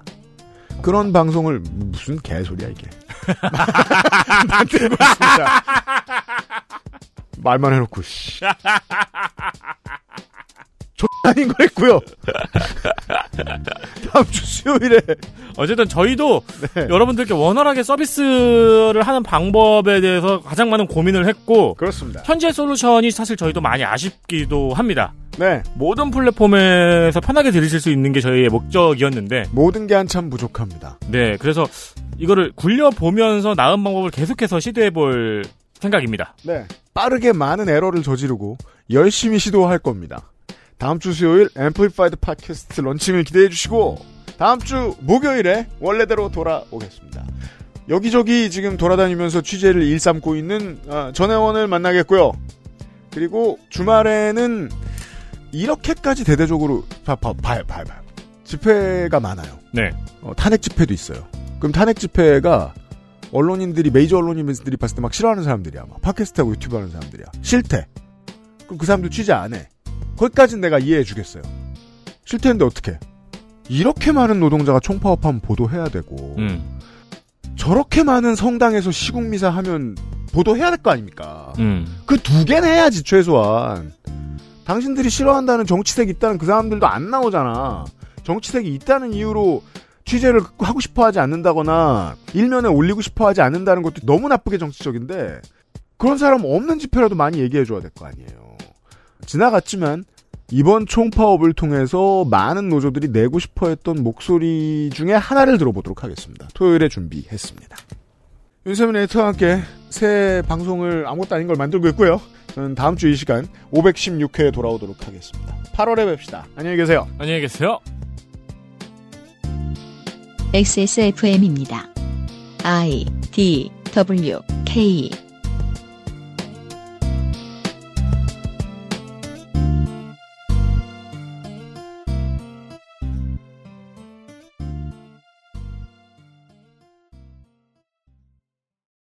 S2: 그런 방송을 무슨 개소리야 이게. 만들고 있습니다. 말만 해놓고 씨. 아닌 거 했고요. 다음 주 수요일에
S3: 어쨌든 저희도
S2: 네.
S3: 여러분들께 원활하게 서비스를 하는 방법에 대해서 가장 많은 고민을 했고
S2: 그렇습니다.
S3: 현재 솔루션이 사실 저희도 많이 아쉽기도 합니다.
S2: 네.
S3: 모든 플랫폼에서 편하게 들으실 수 있는 게 저희의 목적이었는데
S2: 모든 게 한참 부족합니다.
S3: 네, 그래서 이거를 굴려 보면서 나은 방법을 계속해서 시도해 볼 생각입니다.
S2: 네. 빠르게 많은 에러를 저지르고 열심히 시도할 겁니다. 다음 주 수요일 Amplified 팟캐스트 런칭을 기대해 주시고 다음 주 목요일에 원래대로 돌아오겠습니다. 여기저기 지금 돌아다니면서 취재를 일삼고 있는 어, 전혜원을 만나겠고요. 그리고 주말에는 이렇게까지 대대적으로 봐, 봐, 봐요, 봐요. 집회가 많아요.
S3: 네.
S2: 어, 탄핵 집회도 있어요. 그럼 탄핵 집회가 언론인들이 메이저 언론인들이 봤을 때 막 싫어하는 사람들이야. 막 팟캐스트하고 유튜브 하는 사람들이야. 싫대. 그럼 그 사람들 취재 안 해. 거기까진 내가 이해해 주겠어요. 싫대는데 어떻게? 이렇게 많은 노동자가 총파업하면 보도해야 되고
S3: 음.
S2: 저렇게 많은 성당에서 시국미사 하면 보도해야 될 거 아닙니까?
S3: 음.
S2: 그두 개는 해야지 최소한. 당신들이 싫어한다는 정치색이 있다는 그 사람들도 안 나오잖아. 정치색이 있다는 이유로 취재를 하고 싶어 하지 않는다거나 일면에 올리고 싶어 하지 않는다는 것도 너무 나쁘게 정치적인데 그런 사람 없는 집회라도 많이 얘기해 줘야 될 거 아니에요. 지나갔지만 이번 총파업을 통해서 많은 노조들이 내고 싶어 했던 목소리 중에 하나를 들어보도록 하겠습니다. 토요일에 준비했습니다. 윤세민 에디터와 함께 새 방송을 아무것도 아닌 걸 만들고 있고요. 저는 다음 주 이 시간 516회에 돌아오도록 하겠습니다. 8월에 뵙시다. 안녕히 계세요.
S3: 안녕히 계세요.
S1: XSFM입니다. I D W K